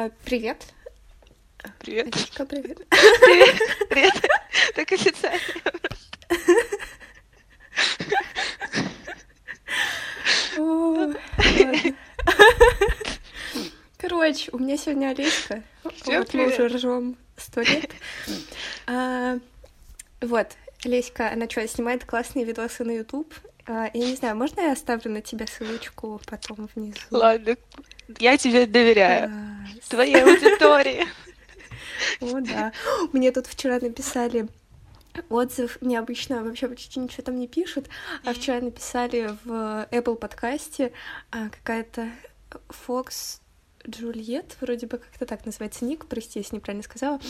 А, привет. Привет. Алечка, привет. Привет. Привет. Так официально. О. Короче, у меня сегодня. Всем Вот мы уже ржем сто лет. А, Вот, Олеська, она что, снимает классные видосы на YouTube. А, Я не знаю, можно я оставлю на тебя ссылочку потом внизу? Ладно. Я тебе доверяю. Класс. Твоей аудитории. О, да. Мне тут вчера написали отзыв. Мне обычно вообще почти ничего там не пишут, а вчера написали в Apple подкасте а, какая-то Fox Джульет, вроде бы как-то так называется ник, прости, если неправильно сказала.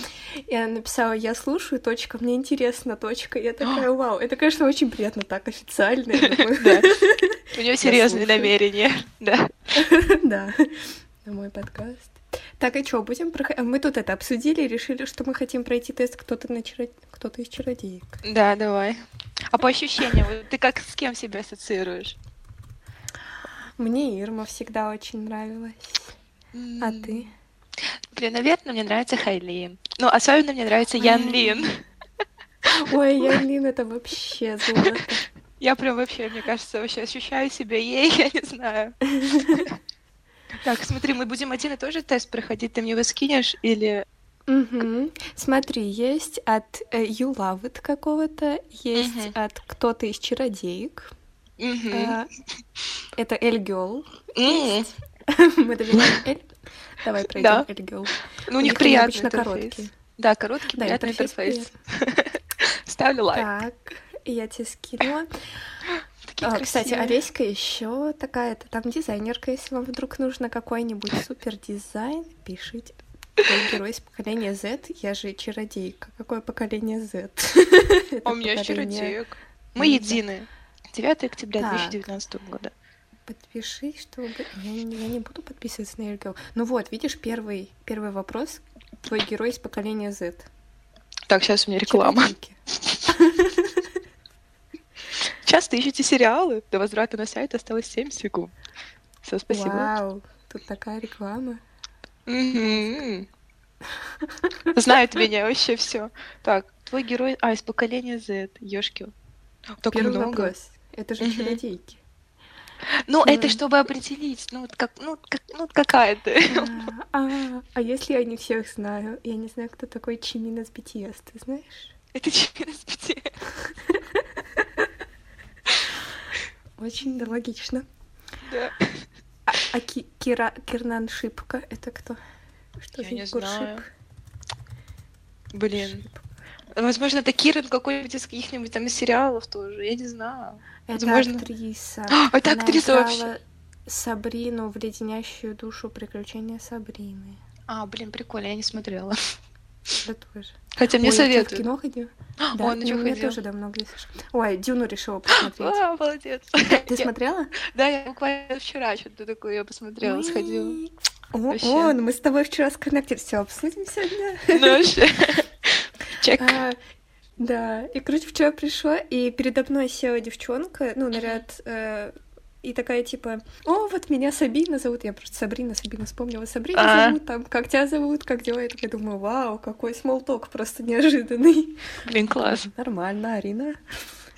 И она написала, я слушаю, точка, мне интересно, точка. Я такая, вау, это, конечно, очень приятно так, официально. У нее серьезные намерения. Да. Да, на мой подкаст. Так, и что, будем проходить? Мы тут это обсудили и решили, что мы хотим пройти тест кто-то на кто-то из чародеек. Да, давай. А по ощущениям, ты как с кем себя ассоциируешь? Мне Ирма всегда очень нравилась. А ты? Блин, наверное, мне нравится Хайлин. Ну, особенно мне нравится Ян Лин. Ой, Ялин, это вообще золото. Я прям вообще, мне кажется, вообще ощущаю себя ей, я не знаю. Так, смотри, мы будем один и тот же тест проходить, ты мне его скинешь или... Смотри, есть от э, You Love It какого-то, есть от кто-то из чародеек. Мгм. Э, Это Эль Гёл. Мы доверяем Эль. Давай пройдем Гёл. Ну, у них приятный обычно короткие. Да, короткий, Да, приятный интерфейс. Ставлю лайк. Так, я тебе скинула. А, кстати. Олеська еще такая-то там дизайнерка, если вам вдруг нужно какой-нибудь супер дизайн, пишите. Твой герой из поколения Z, я же чародейка. Какое поколение Z? А у меня чародеек. Мы едины. 9 октября Так. 2019 года. Подпишись, чтобы... Я, не- я не буду подписываться на Эльгел. Ну вот, видишь, первый, первый вопрос. Твой герой из поколения Z. Так, сейчас у меня реклама. Часто ищете сериалы? До возврата на сайт осталось 7 секунд. Все, спасибо. Вау, тут такая реклама. Знают меня вообще все. Так, твой герой... А, из поколения Z. Ёшки. Так Первый много. вопрос. Это же чародейки. Ну, это Мгм. чтобы определить. Ну, вот как, ну, как, ну, какая ты. А, а, а если я не всех знаю? Я не знаю, кто такой Чимин из BTS, ты знаешь? Это чемпион из пяти. Очень да, логично. Да. А, а Ки- Кира, Кирнан Шипка это кто? Что Я не знаю. Шип? Блин. Шип. Возможно, это Киран какой-нибудь из каких-нибудь там сериалов тоже. Я не знаю. Это Возможно. актриса. А, это Она актриса вообще. Сабрину в леденящую душу приключения Сабрины. А, блин, прикольно, я не смотрела. Я тоже. Хотя мне Ой, ты в советуют. кино ходил? Да, чё ну, я тоже давно где. Ой, Дюну решила посмотреть. А, молодец. Ты смотрела? Да, я буквально вчера что-то такое я посмотрела, сходила. О, мы с тобой вчера сконнектились, все обсудим сегодня. Ну. Чек. А, да, и, короче, вчера пришла, и передо мной села девчонка, ну, наряд, э, и такая, типа, о, вот меня Сабина зовут, я просто Сабрина, Сабина вспомнила, Сабрина А. зовут, там, как тебя зовут, как дела, я такая думаю, вау, какой смолток просто неожиданный. Блин, класс. Нормально, Арина.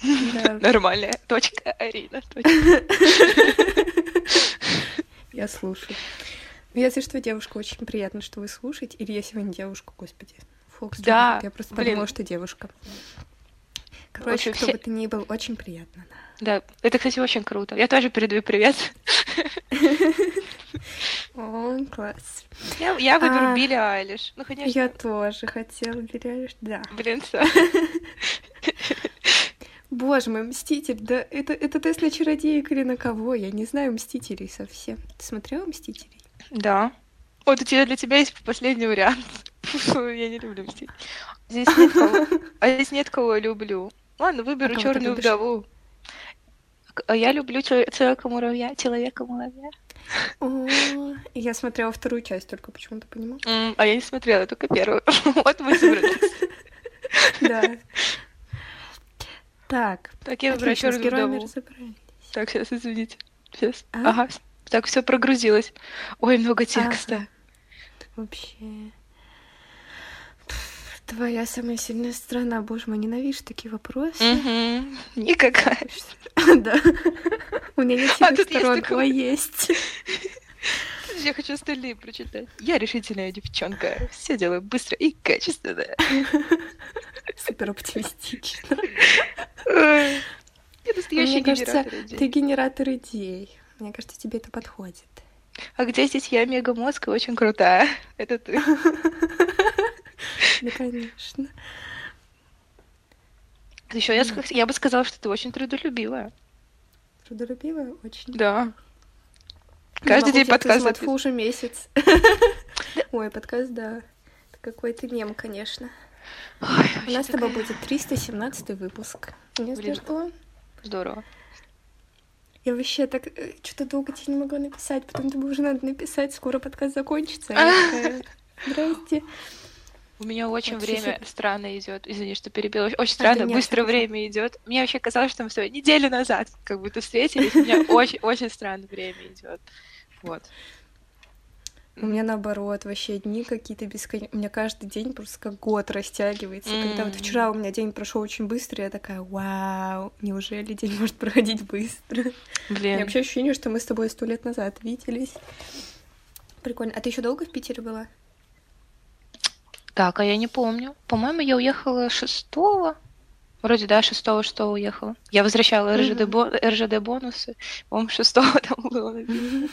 Нормальная. Точка Арина. точка. я слушаю. Если что, девушка, очень приятно, что вы слушаете. Или я сегодня девушка, господи. Фокс, Да, я просто блин. подумала, что девушка. Короче, Вообще кто все- бы ты ни был, очень приятно. Да, это, кстати, очень круто. Я тоже передаю привет. О, класс. Я, я выберу А. Билли Айлиш. Ну, конечно. Я тоже хотела, Беляешь, да. Блин, всё. Боже мой, Мститель, да это, это тест на чародеек или на кого? Я не знаю Мстителей совсем. Ты смотрела Мстителей? Да. Вот у тебя для тебя есть последний вариант. Я не люблю мстить. Здесь нет кого. А здесь нет кого я люблю. Ладно, выберу А черную вдову. А я люблю человека-муравья, человека-муравья. Я смотрела вторую часть только почему-то, понимаешь? М, А я не смотрела, только первую. Вот мы собрались. Да. Так, Так, я с черную вдову. Так, сейчас, извините. Сейчас. А? Ага. Так, все прогрузилось. Ой, много текста. Вообще. Твоя самая сильная страна, боже мой, ненавижу такие вопросы. Никакая. Да. У меня нет А сильных сторон, твой есть. Я хочу остальные прочитать. Я решительная девчонка. Все делаю быстро и качественно. Супер оптимистично. Настоящий Мне кажется, идей. ты генератор идей. Мне кажется, тебе это подходит. А где здесь я мегамозг и очень крутая? Это ты. Ну, конечно. Еще я, я бы сказала, что ты очень трудолюбивая. Трудолюбивая очень. Да. Каждый день тебе подкаст записывать. уже месяц. Ой, подкаст, да. Это какой-то мем, конечно. Ой, У нас с тобой будет 317 выпуск. Не что? Здорово. Я вообще так что-то долго тебе не могла написать, потом думаю, уже надо написать, скоро подкаст закончится. Здрасте. У меня очень Вот время чуть-чуть. странно идет. Извини, что перебила. Очень А, странно, да не, быстро время идет. Мне вообще казалось, что мы с тобой неделю назад как будто встретились. У меня очень, очень странно время идет. Вот. У меня наоборот, вообще дни какие-то бесконечные. У меня каждый день просто как год растягивается. И Когда вот вчера у меня день прошел очень быстро, я такая, вау, неужели день может проходить быстро? У меня Блин. вообще ощущение, что мы с тобой сто лет назад виделись. Прикольно. А ты еще долго в Питере была? Так, а я не помню. По-моему, я уехала шестого. Вроде, да, шестого, что уехала. Я возвращала РЖД, бо- РЖД бонусы. По-моему, шестого там было написано.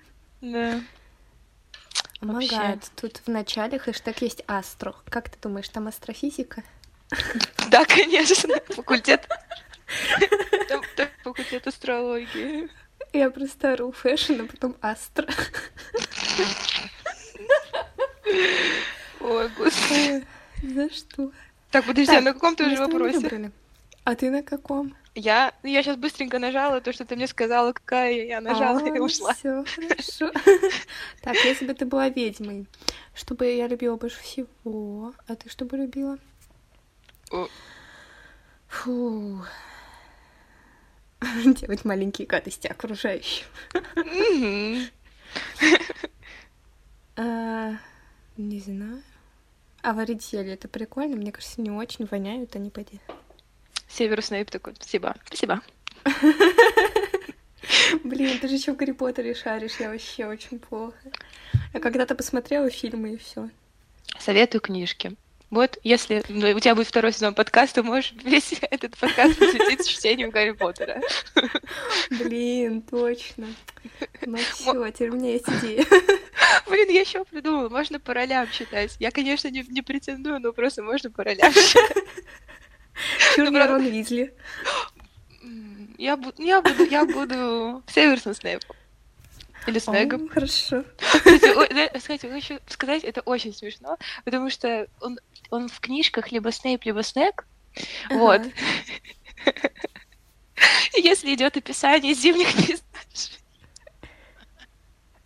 Да. Помогает. Тут в начале хэштег есть астро. Как ты думаешь, там астрофизика? Да, конечно. Факультет. Там- факультет астрологии. Я просто ору fashion, а потом астро. Ой, господи. За что? Так, подожди, а Так, на каком ты уже вопросе? А ты на каком? Я, ну, я сейчас быстренько нажала то, что ты мне сказала, какая я нажала и ушла. Все хорошо. Так, если бы ты была ведьмой, что бы я любила больше всего? А ты что бы любила? Фу. Делать маленькие гадости окружающим. А, Не знаю. А варить зелье это прикольно. Мне кажется, не очень воняют они поди. Северус Снейп такой, спасибо, спасибо. Блин, ты же еще в Гарри Поттере шаришь, я вообще очень плохо. Я когда-то посмотрела фильмы и все. Советую книжки. Вот, если ну, у тебя будет второй сезон подкаста, можешь весь этот подкаст посвятить чтению Гарри Поттера. Блин, точно. Ну все, теперь у меня есть идея. Блин, я еще придумала, можно по ролям читать. Я, конечно, не, не претендую, но просто можно по ролям читать. Чур Ну. Рон Уизли. М, Я буду, я буду, я буду Северсом Снейпом. Или Снегом. Хорошо. Кстати, хочу сказать, это очень смешно, потому что он, он в книжках либо Снейп, либо Снег. Вот. Если идет описание зимних пейзажей,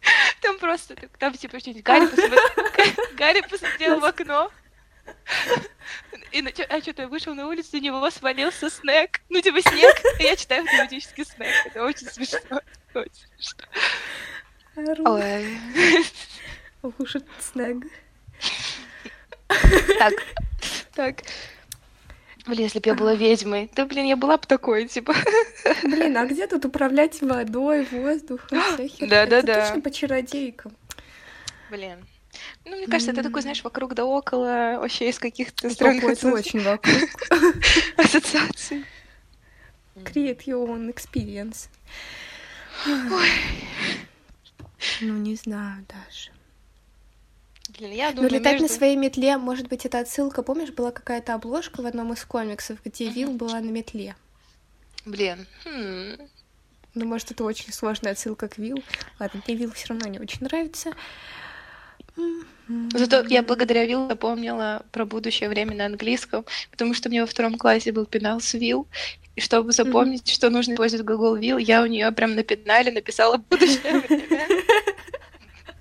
там просто, там типа что-нибудь, Гарри, посмотри- Гарри посмотрел в окно, и нача- а что-то вышел на улицу, у него свалился снег. Ну, типа снег, а я читаю автоматически снег. Это очень смешно. Очень смешно. Ой. Этот снег. Так, так. Блин, если бы я была ведьмой, да, блин, я была бы такой, типа. Блин, а где тут управлять водой, воздухом? вся херня? Да-да-да. Это точно по чародейкам. Блин. Ну, мне кажется, это такой, знаешь, вокруг да около, вообще из каких-то странных это ассоци- очень вокруг. ассоциаций. Create your own experience. Ну, не знаю даже. Блин, я Ну, думаю, летать на между- своей метле, может быть, это отсылка. Помнишь, была какая-то обложка в одном из комиксов, где Вил была на метле? Блин. хм. Ну, может, это очень сложная отсылка к Вил. Ладно, мне Вил все равно не очень нравится. Зато я благодаря Вил запомнила про будущее время на английском, потому что мне во втором классе был пенал с Вил, и чтобы запомнить, что нужно использовать глагол Вил, я у нее прям на пенале написала будущее время.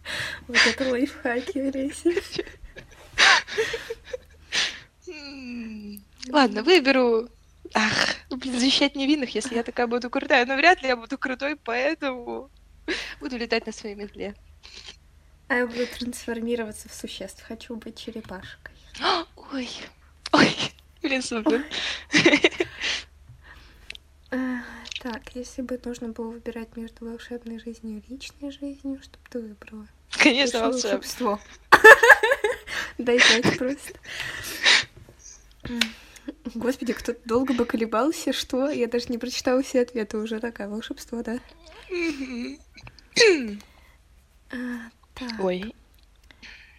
Вот это лайфхаки, Олеся. Ладно, выберу. Ах, блин, защищать невинных, если я такая буду крутая. Но вряд ли я буду крутой, поэтому буду летать на своей метле. А я буду трансформироваться в существ. Хочу быть черепашкой. Ой, ой, блин, супер. А, Так, если бы нужно было выбирать между волшебной жизнью и личной жизнью, что бы ты выбрала? Конечно, волшебство. Дай пять просто. Господи, кто-то долго бы колебался, что? Я даже не прочитала все ответы, уже такая волшебство, да? А, так, Ой,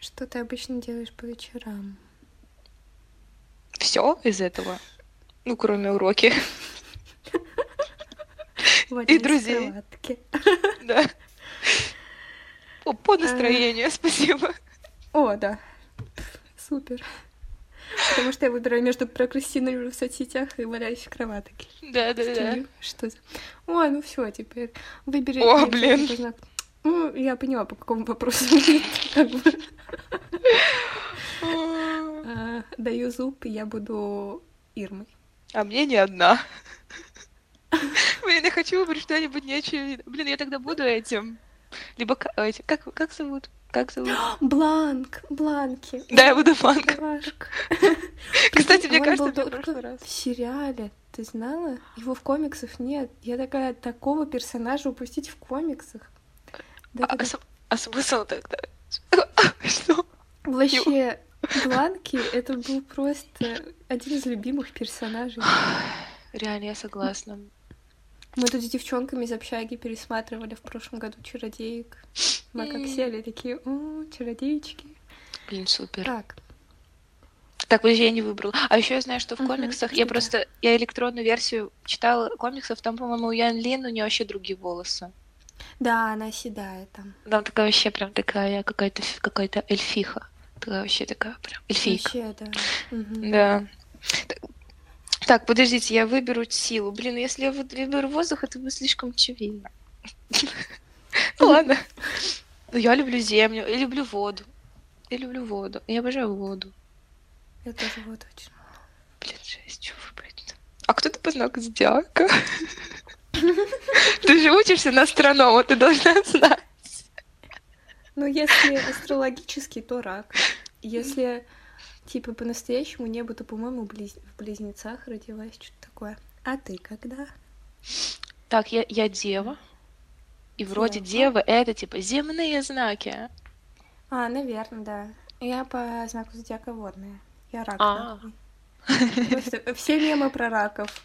что ты обычно делаешь по вечерам? все из этого? Ну, кроме уроки, в друзей. да. По, по настроению, спасибо. О, да. Супер. Потому что я выбираю между прокрастинирую в соцсетях и валяюсь в кроватке. Да, да, да. Что за... Ой, ну все, теперь выбери. О, блин. Ну, я поняла, по какому вопросу. Как бы, а, Даю зуб, и я буду Ирмой. А мне не одна. Блин, я хочу выбрать что-нибудь неочевидное. Блин, я тогда буду этим. Либо ка- эти- как, как зовут? Как зовут? Бланк, бланки. Да, я буду. Милашка. Кстати, мне кажется, был только раз. В сериале, ты знала? Его в комиксах нет. Я такая, такого персонажа упустить в комиксах. Да, А, см- а смысл тогда? Что? Вообще, Бланки — это был просто один из любимых персонажей. Реально, я согласна. Мы тут с девчонками из общаги пересматривали в прошлом году «Чародеек». Мы как сели, такие, о, чародеечки. Блин, супер. Так, Так, подожди, я не выбрала. А еще я знаю, что в комиксах я да. просто я электронную версию читала комиксов, там, по-моему, у Ян Лин у нее вообще другие волосы. да, она седая там. Там такая вообще прям такая какая-то какая-то эльфиха. Такая вообще такая прям эльфийка. Вообще, да. Да. Так- подождите, я выберу силу. Блин, если я вы- выберу воздух, это будет слишком очевидно. Ну ладно. Ну, Я люблю землю, я люблю воду. Я люблю воду. Я обожаю воду. Я тоже вот очень. Блин, жесть, что выбрать? А кто ты по знаку зодиака? Ты же учишься на астронома, ты должна знать. Ну, если астрологически, то рак. Если, типа, по-настоящему небо, то, по-моему, близ- в близнецах родилась, что-то такое. А ты когда? Так, я, я дева. И вроде Дева. девы это типа земные знаки. А, наверное, да. Я по знаку зодиака водная. Я рак. А. Просто все мемы про раков.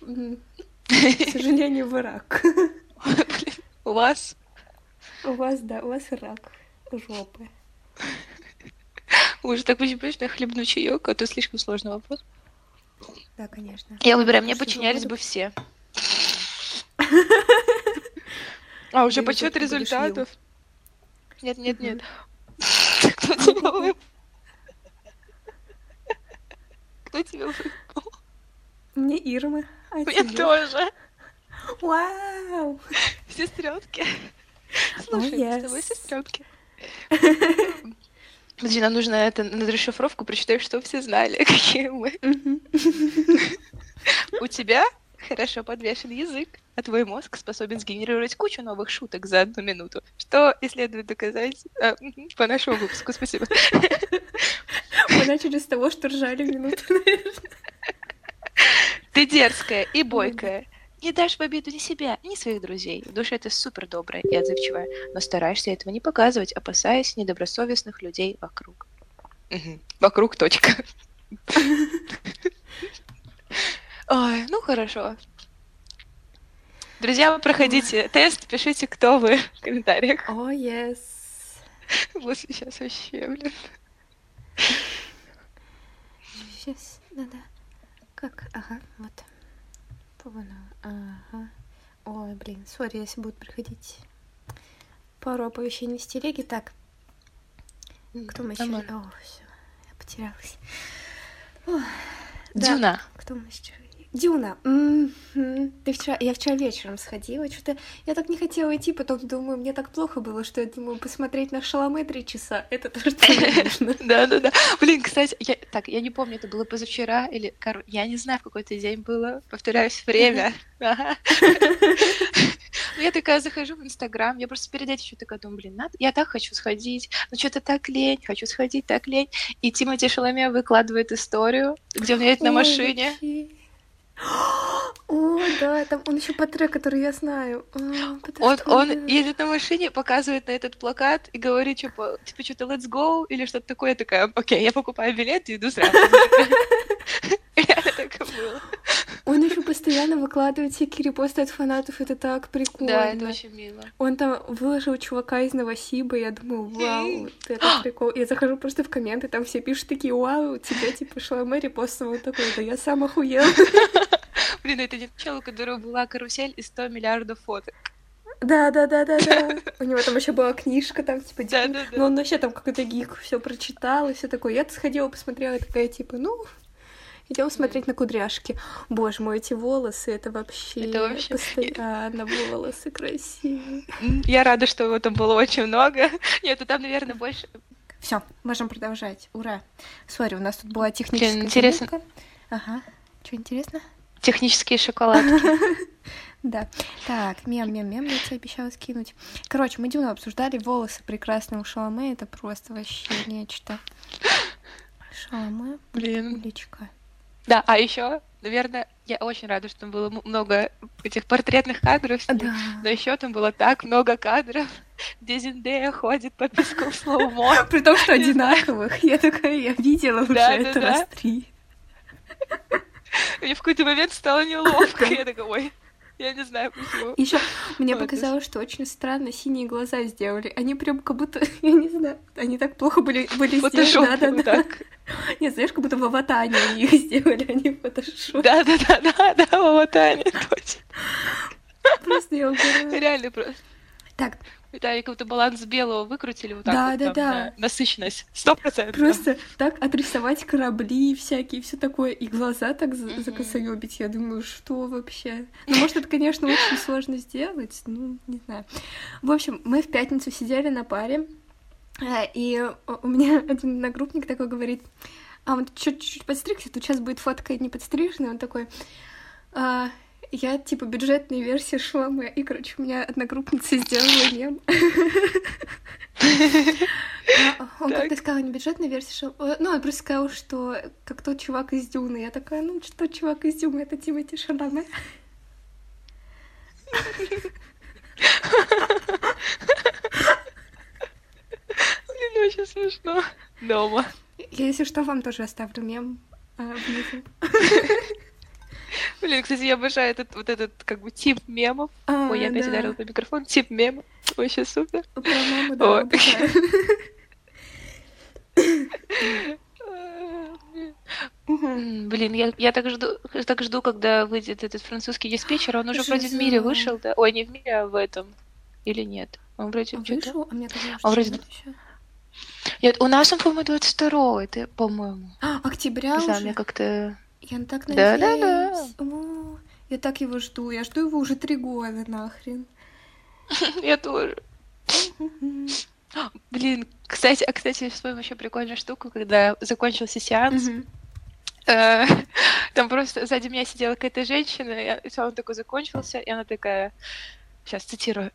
К сожалению, вы рак. У вас У вас, да, у вас рак жопы. Уже так понимаешь, что я хлебну чаек, а то слишком сложный вопрос. Да, конечно. Я выбираю, мне Что подчинялись бы все. А, уже подсчет результатов. Нет, нет, нет. Кто тебя выбрал? Кто тебя выбрал? Мне Ирма. А Мне тебе? тоже. Вау! Сестренки. Слушай, мы с тобой yes. сестренки. Подожди, нам нужно это на расшифровку прочитать, что все знали, какие мы. У тебя хорошо подвешен язык, а твой мозг способен сгенерировать кучу новых шуток за одну минуту, что и следует доказать а, по нашему выпуску. Спасибо. Мы начали с того, что ржали минуту, наверное. Ты дерзкая и бойкая. Не дашь в обиду ни себя, ни своих друзей. В душе ты супер добрая и отзывчивая, но стараешься этого не показывать, опасаясь недобросовестных людей вокруг. Мгм. Вокруг точка. Ой, ну хорошо. Друзья, вы проходите тест, пишите, кто вы в комментариях. О, yes. Вот сейчас вообще, блин. Сейчас надо... Как? Ага, вот. Поняла. Ага. Ой, блин, сори, если будут приходить пару оповещений с телеги. Так, кто мы еще? Нормально. О, все, я потерялась. Ой, да. Дюна. Кто мы еще Дюна, ты вчера, я вчера вечером сходила, что-то я так не хотела идти, потом думаю, мне так плохо было, что я думаю, посмотреть на Шаломе три часа, это то, что мне нужно. Да-да-да. Блин, кстати, я, так, я не помню, это было позавчера или, я не знаю, в какой-то день было, повторяюсь, время. Ну, я такая захожу в Инстаграм, я просто перед этим еще такая думаю, блин, надо, я так хочу сходить, но что-то так лень, хочу сходить, так лень. И Тимати Шаломе выкладывает историю, где он едет на машине. О, да, там он еще по трек, который я знаю. А, подожди, Он, он едет на машине, показывает на этот плакат и говорит, типа, типа что-то let's go или что-то такое. Я такая, окей, я покупаю билет и иду сразу. Реально так и было. Он еще постоянно выкладывает всякие репосты от фанатов, это так прикольно. Да, это очень мило. Он там выложил чувака из Новосиба, я думаю, вау, это прикол. Я захожу просто в комменты, там все пишут такие, вау, тебе типа шла Мэри постом, он такой, да я сам охуел. Блин, это чел, у которого была карусель и 100 миллиардов фоток. Да, да, да, да, да. У него там еще была книжка, там, типа, Да, да, да. ну он вообще там какой-то гик все прочитал и все такое. Я сходила, посмотрела, и такая, типа, ну, идем смотреть на кудряшки. Боже мой, эти волосы, это вообще, Это вообще- постоянно волосы красивые. Я рада, что его там было очень много. Нет, ну там, наверное, больше... Все, можем продолжать. Ура. Сори, у нас тут была техническая интересно. Ага. Что интересно? Технические шоколадки. Да. Так, мем, мем, мем, я тебе обещала скинуть. Короче, мы Дюну обсуждали, волосы прекрасные у Шаломе, это просто вообще нечто. Шаломе, Блин. уличка. Да, а еще, наверное, я очень рада, что там было много этих портретных кадров. Да. Но еще там было так много кадров, где Зиндея ходит по песку в слоумо. При том, что одинаковых. Я такая, я видела уже это раз три. Мне в какой-то момент стало неловко. Я такая, ой, я не знаю почему. Еще мне Вот, показалось, что очень странно синие глаза сделали. Они прям как будто, я не знаю, они так плохо были, были сделаны. Фотошоп Да, да, да. Нет, знаешь, как будто в аватане они их сделали, они в фотошопе. Да, да, да, да, да, в аватаре, точно. Просто я. Реально просто. Так, Да, и как-то баланс белого выкрутили вот так Да, вот да, там да. на насыщенность. Сто процентов. Просто так отрисовать корабли всякие, все такое, и глаза так за- Мгм. закосоёбить. Я думаю, что вообще? Ну, может, это, конечно, очень сложно сделать, ну, не знаю. В общем, мы в пятницу сидели на паре, а, и у меня один одногруппник такой говорит, а он чуть-чуть подстригся, тут сейчас будет фотка не подстриженная, он такой, «А, я типа бюджетная версия шлама, и, короче, у меня одногруппница сделала мем. А, Он как-то сказал, не бюджетная версия шоу. Э, Ну, он просто сказал, что как тот чувак из Дюны. Я такая, ну, что тот чувак из Дюны, это Тимати Шаломе. Блин, очень смешно. Дома. Я, если что, вам тоже оставлю мем а, внизу. Блин, кстати, я обожаю этот вот этот как бы тип мемов. А, Ой, я опять да. ударила по микрофону. Тип мемов. Вообще супер. Про маму, да, Блин, я, я так жду, так жду, когда выйдет этот французский диспетчер. Он уже вроде в мире вышел, да? Ой, не в мире, а в этом. Или нет? Он вроде Он что-то... вышел, а мне казалось, А что вроде- нет у нас он, по-моему, 22 это, по-моему. А, октября Не знаю, уже? мне как-то... Я так Да, да, надеюсь. О, Я так его жду. Я жду его уже три года, нахрен. Я тоже. Блин, кстати, а кстати, я вспомнила еще прикольную штуку, когда закончился сеанс. Э, Там просто сзади меня сидела какая-то женщина, и и он такой закончился, и она такая, сейчас цитирую.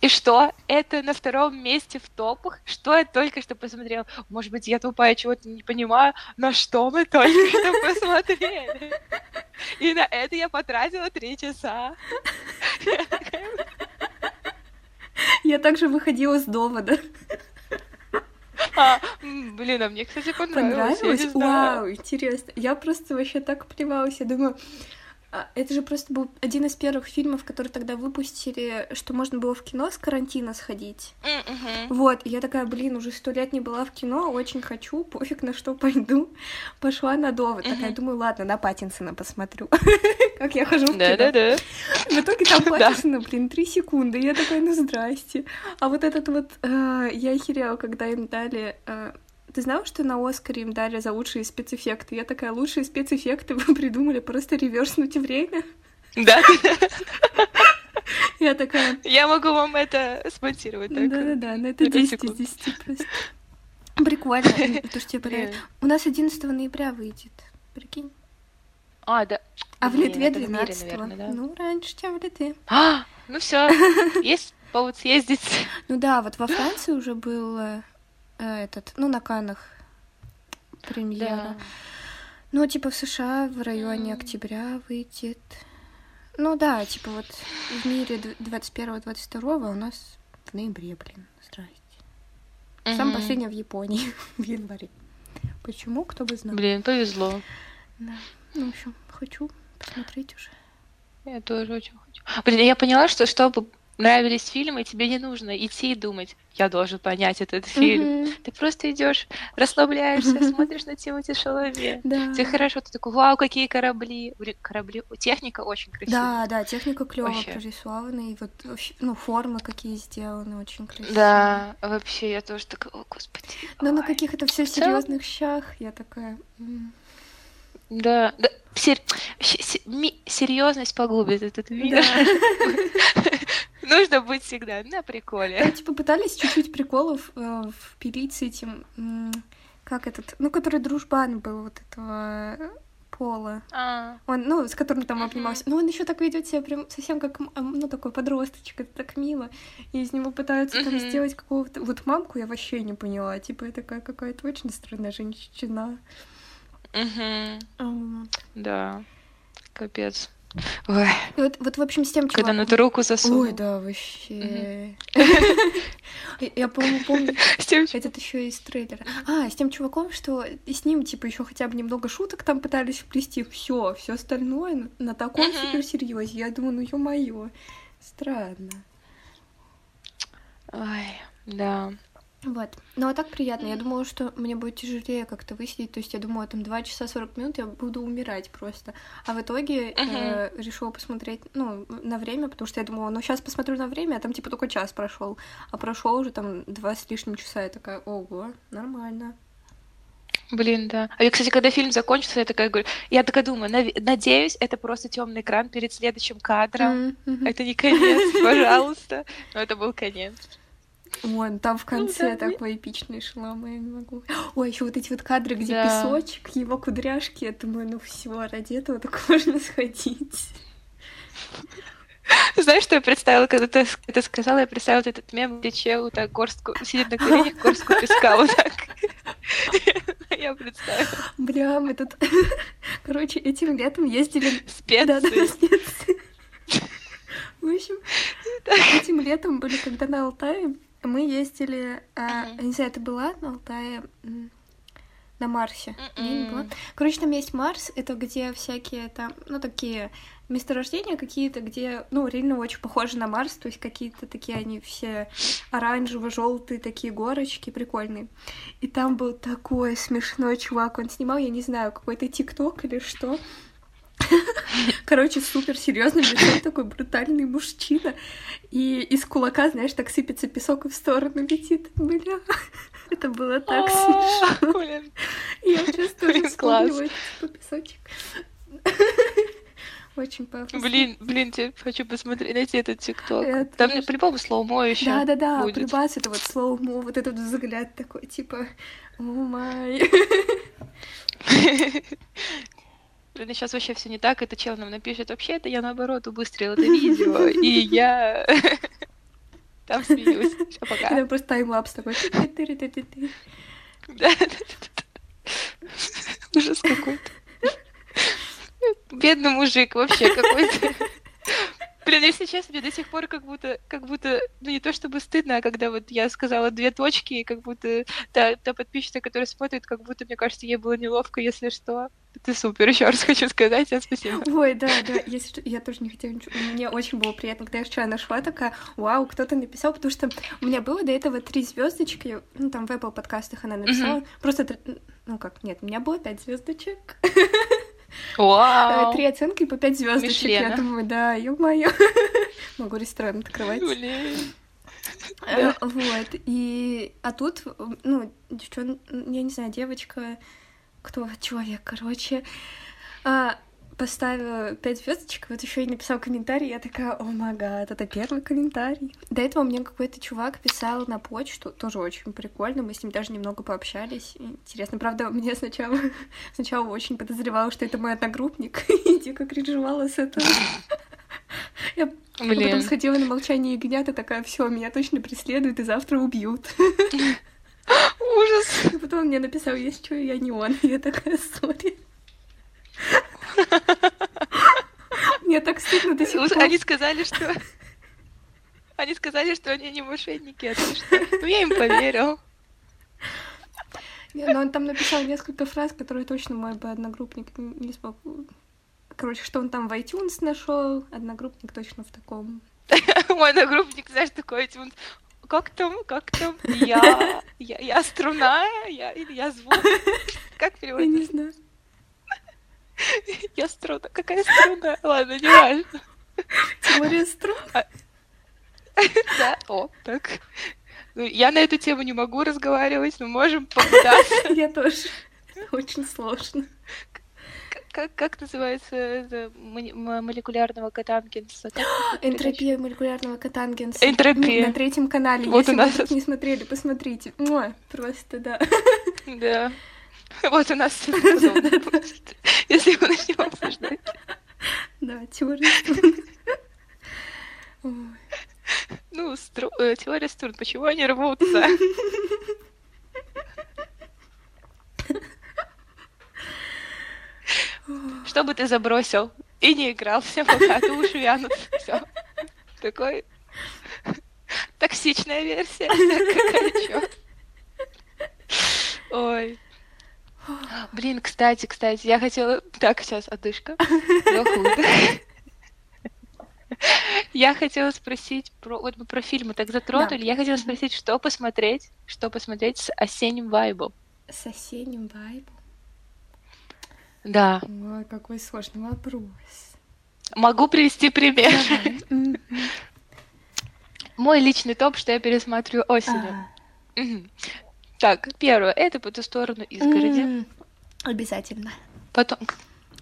И что? Это на втором месте в топах? Что я только что посмотрела? Может быть, я тупая, чего-то не понимаю, но что мы только что посмотрели? И на это я потратила три часа. Я также выходила с довода. «А, Блин, а мне, кстати, понравилось. Понравилось? Вау, интересно. Я просто вообще так плевалась. Я думаю, это же просто был один из первых фильмов, которые тогда выпустили, что можно было в кино с карантина сходить. Мгм. Вот, и я такая, блин, уже сто лет не была в кино, очень хочу, пофиг на что пойду. Пошла на довод. Такая, Мгм. думаю, ладно, на Паттинсона посмотрю. Как я хожу в кино. Да-да-да. В итоге там. Паттинсона, блин, три секунды. Я такая, ну здрасте. А вот этот вот, э, я охерела, когда им дали э, Ты знала, что на Оскаре им дали за лучшие спецэффекты? Я такая, лучшие спецэффекты вы придумали просто реверснуть время. Да. Я такая... Я могу вам это смонтировать. Да-да-да, но это 10 из 10 просто. Прикольно, то, что тебе понравилось. У нас 11 ноября выйдет, прикинь. А, да. А в Литве 12 Ну, раньше, чем в Литве. А, ну все, есть повод съездить. Ну да, вот во Франции уже был э, этот, ну, на Канах премьера. Ну, типа в США в районе октября выйдет. Ну да, типа вот в мире 21-22 у нас в ноябре, блин, здрасте. Mm-hmm. Самое последнее в Японии в январе. Почему, кто бы знал. Блин, повезло. Да. Ну, в общем, хочу посмотреть уже. Я тоже очень хочу. Блин, я поняла, что чтобы нравились фильмы, тебе не нужно идти и думать, я должен понять этот фильм. Mm-hmm. Ты просто идешь, расслабляешься, mm-hmm. смотришь на Тимати Шалове. Да. Тебе хорошо, ты такой, вау, какие корабли. Корабли, техника очень красивая. Да, да, техника клевая, прорисована, и вот, ну, формы какие сделаны, очень красивые. Да, вообще, я тоже такая, о, господи. Но ой. на каких-то все серьезных щах я такая... Да, да сер... серьезность погубит этот мир. Да. Нужно быть всегда на приколе. Там, типа, пытались чуть-чуть приколов э, впилить с этим... Как этот? Ну, который дружбан был вот этого Пола. А. Он, ну, с которым там обнимался. Но он еще так ведет себя прям совсем как, ну, такой подросточек, это так мило. И из него пытаются там сделать какого-то... Вот мамку я вообще не поняла. Типа, я такая какая-то очень странная женщина. Угу. Да. Капец. Ой. Вот, вот, в общем, с тем чуваком... Когда на эту руку засунул. Ой, да, вообще. Я, по-моему, помню, этот еще из трейлера. А, с тем чуваком, что с ним, типа, еще хотя бы немного шуток там пытались вплести. Все, все остальное на таком суперсерьезе. Я думаю, ну ё-моё. Странно. Ой, да. Вот. Ну а так приятно. Я думала, что мне будет тяжелее как-то высидеть. То есть я думала, там 2 часа 40 минут я буду умирать просто. А в итоге uh-huh. э, решила посмотреть, ну, на время, потому что я думала, ну сейчас посмотрю на время, а там типа только час прошел. А прошел уже там два с лишним часа. Я такая, ого, нормально. Блин, да. А я, кстати, когда фильм закончится, я такая говорю, я такая думаю, надеюсь, это просто темный экран перед следующим кадром. Mm-hmm. Это не конец, пожалуйста. Но это был конец. Вон, там в ну конце ну, да, такой эпичный шелом, я не могу. Ой, еще вот эти вот кадры, где да. песочек, его кудряшки, я думаю, ну все, ради этого так можно сходить. Знаешь, что я представила, когда ты это сказала, я представила этот мем, где чел так горстку, сидит на коленях, горстку песка вот так. Я представила. Бля, мы тут, короче, этим летом ездили... Специи. Да, да, специи. В общем, этим летом были, когда на Алтае, мы ездили, mm-hmm. не знаю, это была на Алтае, на Марсе. Mm-mm. Не была. Короче, там есть Марс, это где всякие там, ну, такие месторождения какие-то, где, ну, реально очень похожи на Марс, то есть какие-то такие они все оранжево-желтые такие горочки прикольные. И там был такой смешной чувак, он снимал, я не знаю, какой-то ТикТок или что, Короче, супер серьезный лицом такой брутальный мужчина. И из кулака, знаешь, так сыпется песок и в сторону летит. Бля, это было так смешно. Я сейчас тоже вспомнила типа песочек. Очень пафосно. Блин, блин, тебе хочу посмотреть, найти этот тикток. Там мне по-любому slow-mo еще Да, да, да, прибас это вот slow-mo, вот этот взгляд такой, типа, oh my. Блин, сейчас вообще все не так, это чел нам напишет, вообще это я наоборот убыстрил это видео, и я там смеюсь. Все, пока. Это просто таймлапс такой. Да, Ужас какой-то. Бедный мужик вообще какой-то. Блин, если честно, мне до сих пор как будто, как будто, ну не то чтобы стыдно, а когда вот я сказала две точки, как будто та, та подписчица, которая смотрит, как будто, мне кажется, ей было неловко, если что. Ты супер, еще раз хочу сказать, тебе спасибо. Ой, да, да, если я тоже не хотела ничего. Мне очень было приятно, когда я вчера нашла такая, вау, кто-то написал, потому что у меня было до этого три звездочки, ну там в Apple подкастах она написала, просто, ну как, нет, у меня было пять звездочек. Вау. Три оценки по пять звездочек. Я думаю, да, ё-моё. Могу ресторан открывать. Э, Вот, и... А тут, ну, девчон... Я не знаю, девочка... Кто? Человек, короче. а, Поставила пять звездочек, вот еще и написал комментарий, я такая, о май гад, это первый комментарий. До этого мне какой-то чувак писал на почту, тоже очень прикольно, мы с ним даже немного пообщались. Интересно, правда, мне сначала, сначала очень подозревала, что это мой одногруппник, и дико кринжевала с этого. Я потом Блин. сходила на молчание ягнят и такая, все, меня точно преследуют и завтра убьют. Ужас. И потом он мне написал, есть что, я не он. Я такая, сори. Мне так стыдно до сих пор. Они сказали, что... Они сказали, что они не мошенники, а? Ну, я им поверил. Не, Но он там написал несколько фраз, которые точно мой бы одногруппник не смог. Короче, что он там в iTunes нашел, одногруппник точно в таком. Мой одногруппник, знаешь, такой, типа, как там, как там? Я, я, я струна, я, я звук? Как Я переводить? не знаю. Я струна. Какая струна? Ладно, не важно. Теория струн. Да, о, так. Ну, я на эту тему не могу разговаривать, но можем попытаться. Я тоже. Очень сложно. Как, как называется это, молекулярного катангенса? Энтропия молекулярного катангенса. Энтропия. На третьем канале. Вот Если у нас вы не смотрели, посмотрите. Муа, Просто, да. Да. Вот у нас подобно. Если мы начнем обсуждать. Да, теория. Ну, э, теория струн, почему они рвутся? Что бы ты забросил и не играл, все пока, ты уши вянут. Всё. Такой токсичная версия. Ой. Блин, кстати, кстати, я хотела... Так, сейчас, выдох. Я хотела спросить про... Вот мы про фильмы так затронули. Я хотела спросить, что посмотреть, что посмотреть с осенним вайбом. С осенним вайбом. Да. Ой, какой сложный вопрос. Могу привести пример. Давай. Мой личный топ, что я пересматриваю осенью. А. Так, первое, это по ту сторону изгороди. М, Обязательно. Потом,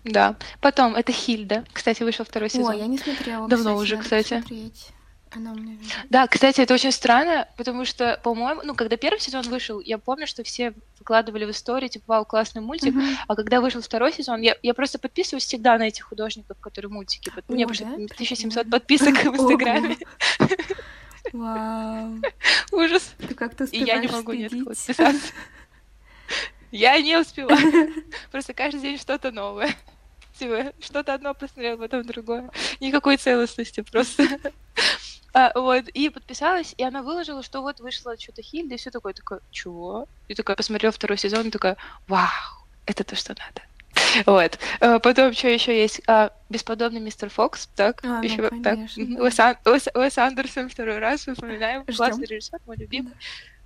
да. Потом это Хильда. Кстати, вышел второй сезон. Ой, я не смотрела. Давно уже, надо кстати. посмотреть. Она везде. Да, кстати, это очень странно, потому что, по-моему, ну, когда первый сезон вышел, я помню, что все выкладывали в истории, типа, вау, классный мультик, Мгм. а когда вышел второй сезон, я, я просто подписываюсь всегда на этих художников, которые мультики. под- О, почти да? 1700 подписок в. Инстаграме. Вау. Ужас. Ты как-то И я не могу следить. подписаться. Я не успеваю. Просто каждый день что-то новое. Типа, что-то одно посмотрел, потом другое. Никакой целостности просто. А, вот, и подписалась, и она выложила, что вот вышло что-то Хильда, и все такое, такое, чего? И такая посмотрела второй сезон, и такая, вау, это то, что надо. Вот. А, Потом что еще есть? А, Бесподобный мистер Фокс, так? А, ну, Еще так. Мгм. да. Уэс Ан- Уэс- Уэс Андерсон второй раз вспоминаем. Ждём. Классный режиссер, мой любимый.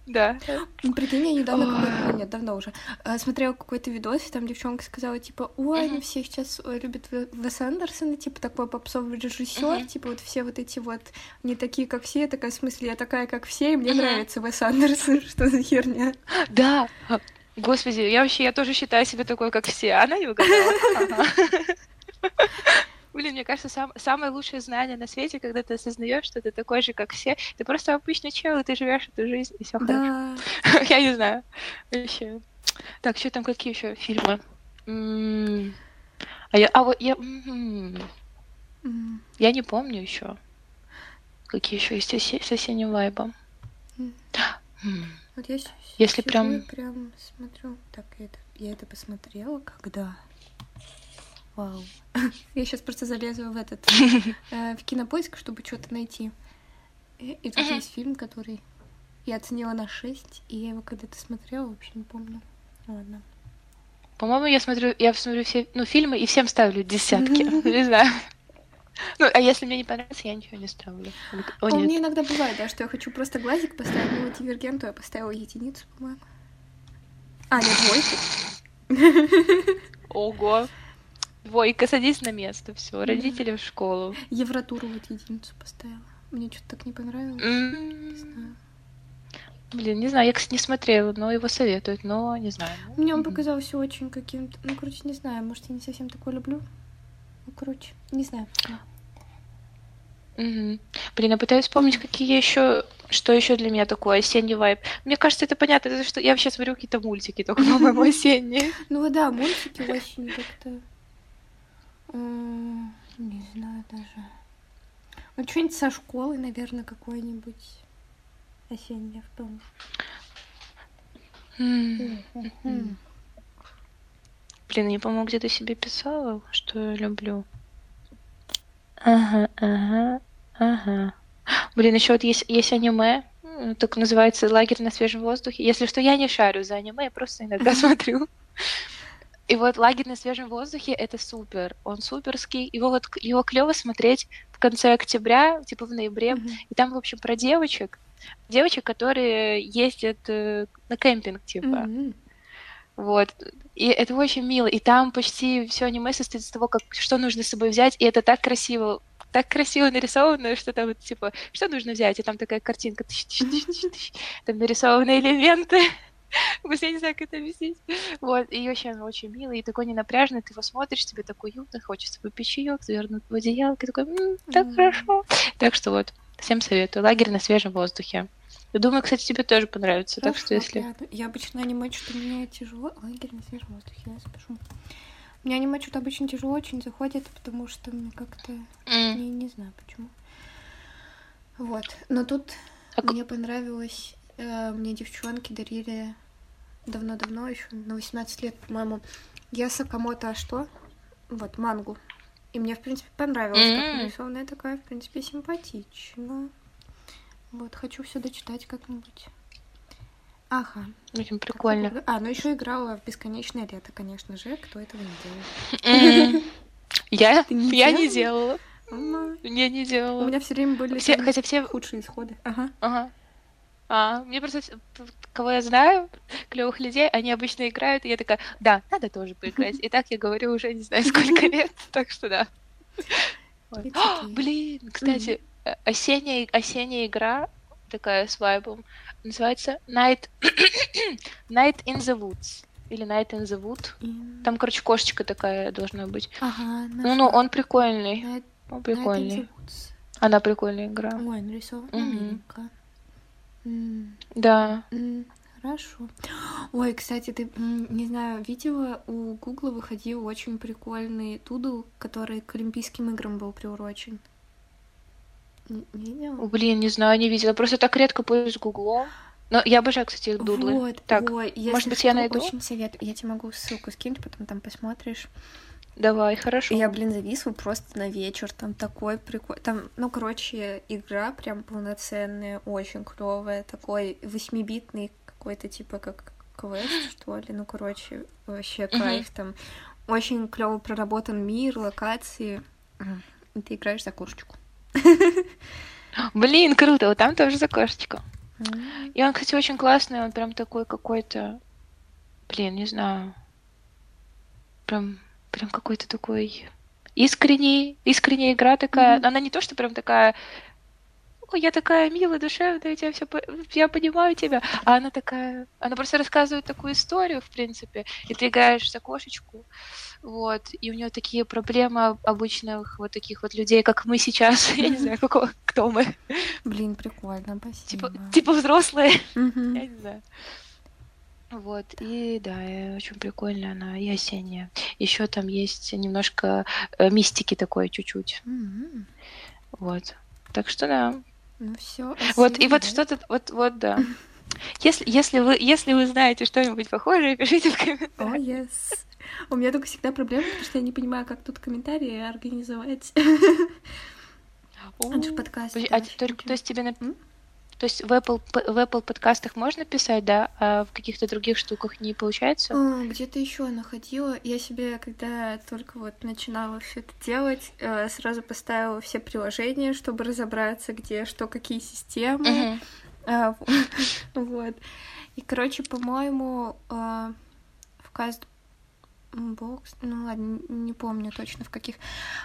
Да. Ну, прикинь, я недавно, Ой. какой- нет, давно уже, э, смотрела какой-то видос, и там девчонка сказала, типа, ой, ну все сейчас э, любят Ве- Веса Андерсона, типа, такой попсовый режиссер, типа, вот все вот эти вот не такие, как все, я такая, в смысле, я такая, как все, и мне нравится Вес Андерсон, что за херня? Да. Господи, я вообще, я тоже считаю себя такой, как все. Она не угадала. Блин, мне кажется, сам, самое лучшее знание на свете, когда ты осознаешь, что ты такой же, как все. Ты просто обычный чел, и ты живешь эту жизнь, и все хорошо. Да. Я не знаю. Вообще. Так, что там, какие еще фильмы? М, А я, а вот я, м, М, я не помню еще. Какие еще есть с осенним вайбом? Вот с- Если прям- и прям смотрю, так, я это, я это посмотрела, когда? Вау. Я сейчас просто залезу в этот, э, в кинопоиск, чтобы что-то найти. И, и тут есть фильм, который я оценила на 6, и я его когда-то смотрела, вообще не помню. Ладно. По-моему, я смотрю, я смотрю все, ну, фильмы и всем ставлю десятки. Не знаю. Ну, а если мне не понравится, я ничего не ставлю. О, А меня иногда бывает, да, что я хочу просто глазик поставить, вот дивергенту я поставила единицу, по-моему. А, нет, двойку. Ого. Двойка, садись на место, все. Родители в школу. Евротуру вот единицу поставила. Мне что-то так не понравилось. Не знаю. Блин, не знаю, я, кстати, не смотрела, но его советуют, но не знаю. Ну, Мне он показался очень каким-то... Ну, короче, не знаю, может, я не совсем такое люблю. Ну, короче, не знаю. Мгм. Блин, я пытаюсь вспомнить, какие еще, что еще для меня такое осенний вайб. Мне кажется, это понятно, это что я вообще смотрю какие-то мультики, только, по-моему, осенние. Ну, да, мультики осенью как-то... м, Не знаю даже. Ну, что-нибудь со школы, наверное, какое-нибудь осеннее в том. М. М. Блин, я, по-моему, где-то себе писала, что я люблю. Ага, ага, ага. Блин, еще вот есть, есть аниме, м, так называется «Лагерь на свежем воздухе». Если что, я не шарю за аниме, я просто иногда смотрю. И вот «Лагерь на свежем воздухе» — это супер. Он суперский. Его вот его клево смотреть в конце октября, типа в ноябре. Мгм. И там, в общем, про девочек. Девочек, которые ездят э, на кемпинг, типа. Мгм. Вот. И это очень мило. И там почти все аниме состоит из того, как, что нужно с собой взять. И это так красиво так красиво нарисовано, что там вот, типа, что нужно взять? И там такая картинка, там нарисованы элементы. Я не знаю, как это объяснить. Вот, и вообще он очень милый, и такой ненапряжный, ты его смотришь, тебе такой уютно, хочется выпить чаек, завернуть в одеялко, и такой, «М, так Мгм. хорошо. Так что вот, всем советую. Лагерь на свежем воздухе. Я думаю, кстати, тебе тоже понравится, так что Хорошо, если... приятно. Я обычно аниме что-то мне тяжело. Лагерь на свежем воздухе, я запишу. Мне аниме что-то обычно тяжело очень заходит, потому что мне как-то... Не, не знаю почему. Вот. Но тут А мне понравилось... э, мне девчонки дарили давно-давно, еще на 18 лет, по-моему, Я Сакамото, а что? Вот, мангу. И мне, в принципе, понравилось, как нарисованная такая, в принципе, симпатичная. Вот, хочу все дочитать как-нибудь. Ага. Очень как прикольно. такое? А, ну еще играла в бесконечное лето, конечно же. Кто этого не делает? М. Я? Я не делала? Я не У делала. меня все время были Все, хотя все... худшие исходы. Ага. Ага. А, мне просто, кого я знаю, клевых людей, они обычно играют, и я такая, да, надо тоже поиграть. И так я говорю уже не знаю сколько лет, так что да. Блин, кстати, э, осенняя, осенняя игра такая с вайбом называется Night, Night in the Woods или Night in the Wood. И- Там, короче, кошечка такая должна быть. Ага, Ну, ну, он прикольный. Он Night in прикольный. Она прикольная игра. Ой, нарисовано Мгм. миленько. М, Да. м, Хорошо. Ой, кстати, ты, не знаю, видела, у Гугла выходил очень прикольный тудл, который к Олимпийским играм был приурочен. Не не видела? О, Блин, не знаю, не видела. Просто так редко пользуюсь Гуглом. Но я обожаю, кстати, дудлы. Вот, Так, ой, может быть, я найду? Очень советую. Я тебе могу ссылку скинуть, потом там посмотришь. давай, хорошо. Я, блин, зависла просто на вечер. Там такой прикол. Там, ну, короче, игра прям полноценная, очень клевая. Такой восьмибитный какой-то типа как квест, что ли. Ну, короче, вообще кайф там. Очень клево проработан мир, локации. И Ты играешь за кошечку. Блин, круто. Вот там тоже за кошечку. И он, кстати, очень классный. Он прям такой какой-то... Блин, не знаю. Прям, прям какой-то такой искренний, искренняя игра такая. Мгм. Она не то, что прям такая... Ой, я такая милая, душевная, я, тебя по- я понимаю тебя. А она такая... Она просто рассказывает такую историю, в принципе. И ты играешь за кошечку. Вот. И у нее такие проблемы обычных вот таких вот людей, как мы сейчас. Я не знаю, какого, кто мы. Блин, прикольно, Типа, спасибо. типа взрослые. Мгм. Я не знаю. Вот, и да, и очень прикольная она, и осенняя. Еще там есть немножко э, мистики такой чуть-чуть. Мгм. Вот. Так что да. Ну все. Вот, и вот что-то, вот, вот, да. Если, если, вы, если вы знаете что-нибудь похожее, пишите в О, комментариях. yes. У меня только всегда проблема, потому что я не понимаю, как тут комментарии организовать. Же У, подкаст. А ничего. то есть тебе? То есть в Apple, в Apple подкастах можно писать, да, а в каких-то других штуках не получается? А, Где-то еще находила. Я себе, когда только вот начинала все это делать, э, сразу поставила все приложения, чтобы разобраться, где что, какие системы. А, Вот. И, короче, по-моему, а, в CastBox, ну ладно, не помню точно в каких.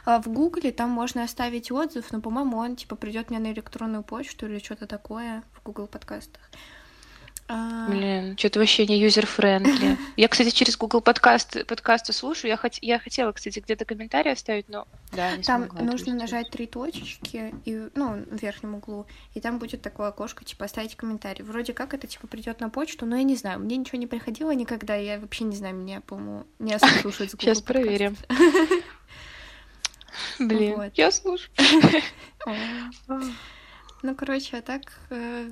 А в Гугле там можно оставить отзыв, но, по-моему, он типа придет мне на электронную почту или что-то такое в Google подкастах. А... Блин, что-то вообще не user-friendly. Я, кстати, через Google подкаст, подкасты слушаю. Я, хот... я хотела, кстати, где-то комментарий оставить, но да, не Там нужно нажать три точечки, и, ну, в верхнем углу, и там будет такое окошко, типа, оставить комментарий. Вроде как это, типа, придет на почту, но я не знаю. Мне ничего не приходило никогда, я вообще не знаю, меня, по-моему, не особо слушают с Google Сейчас проверим. Блин, я слушаю. Ну, короче, а так э,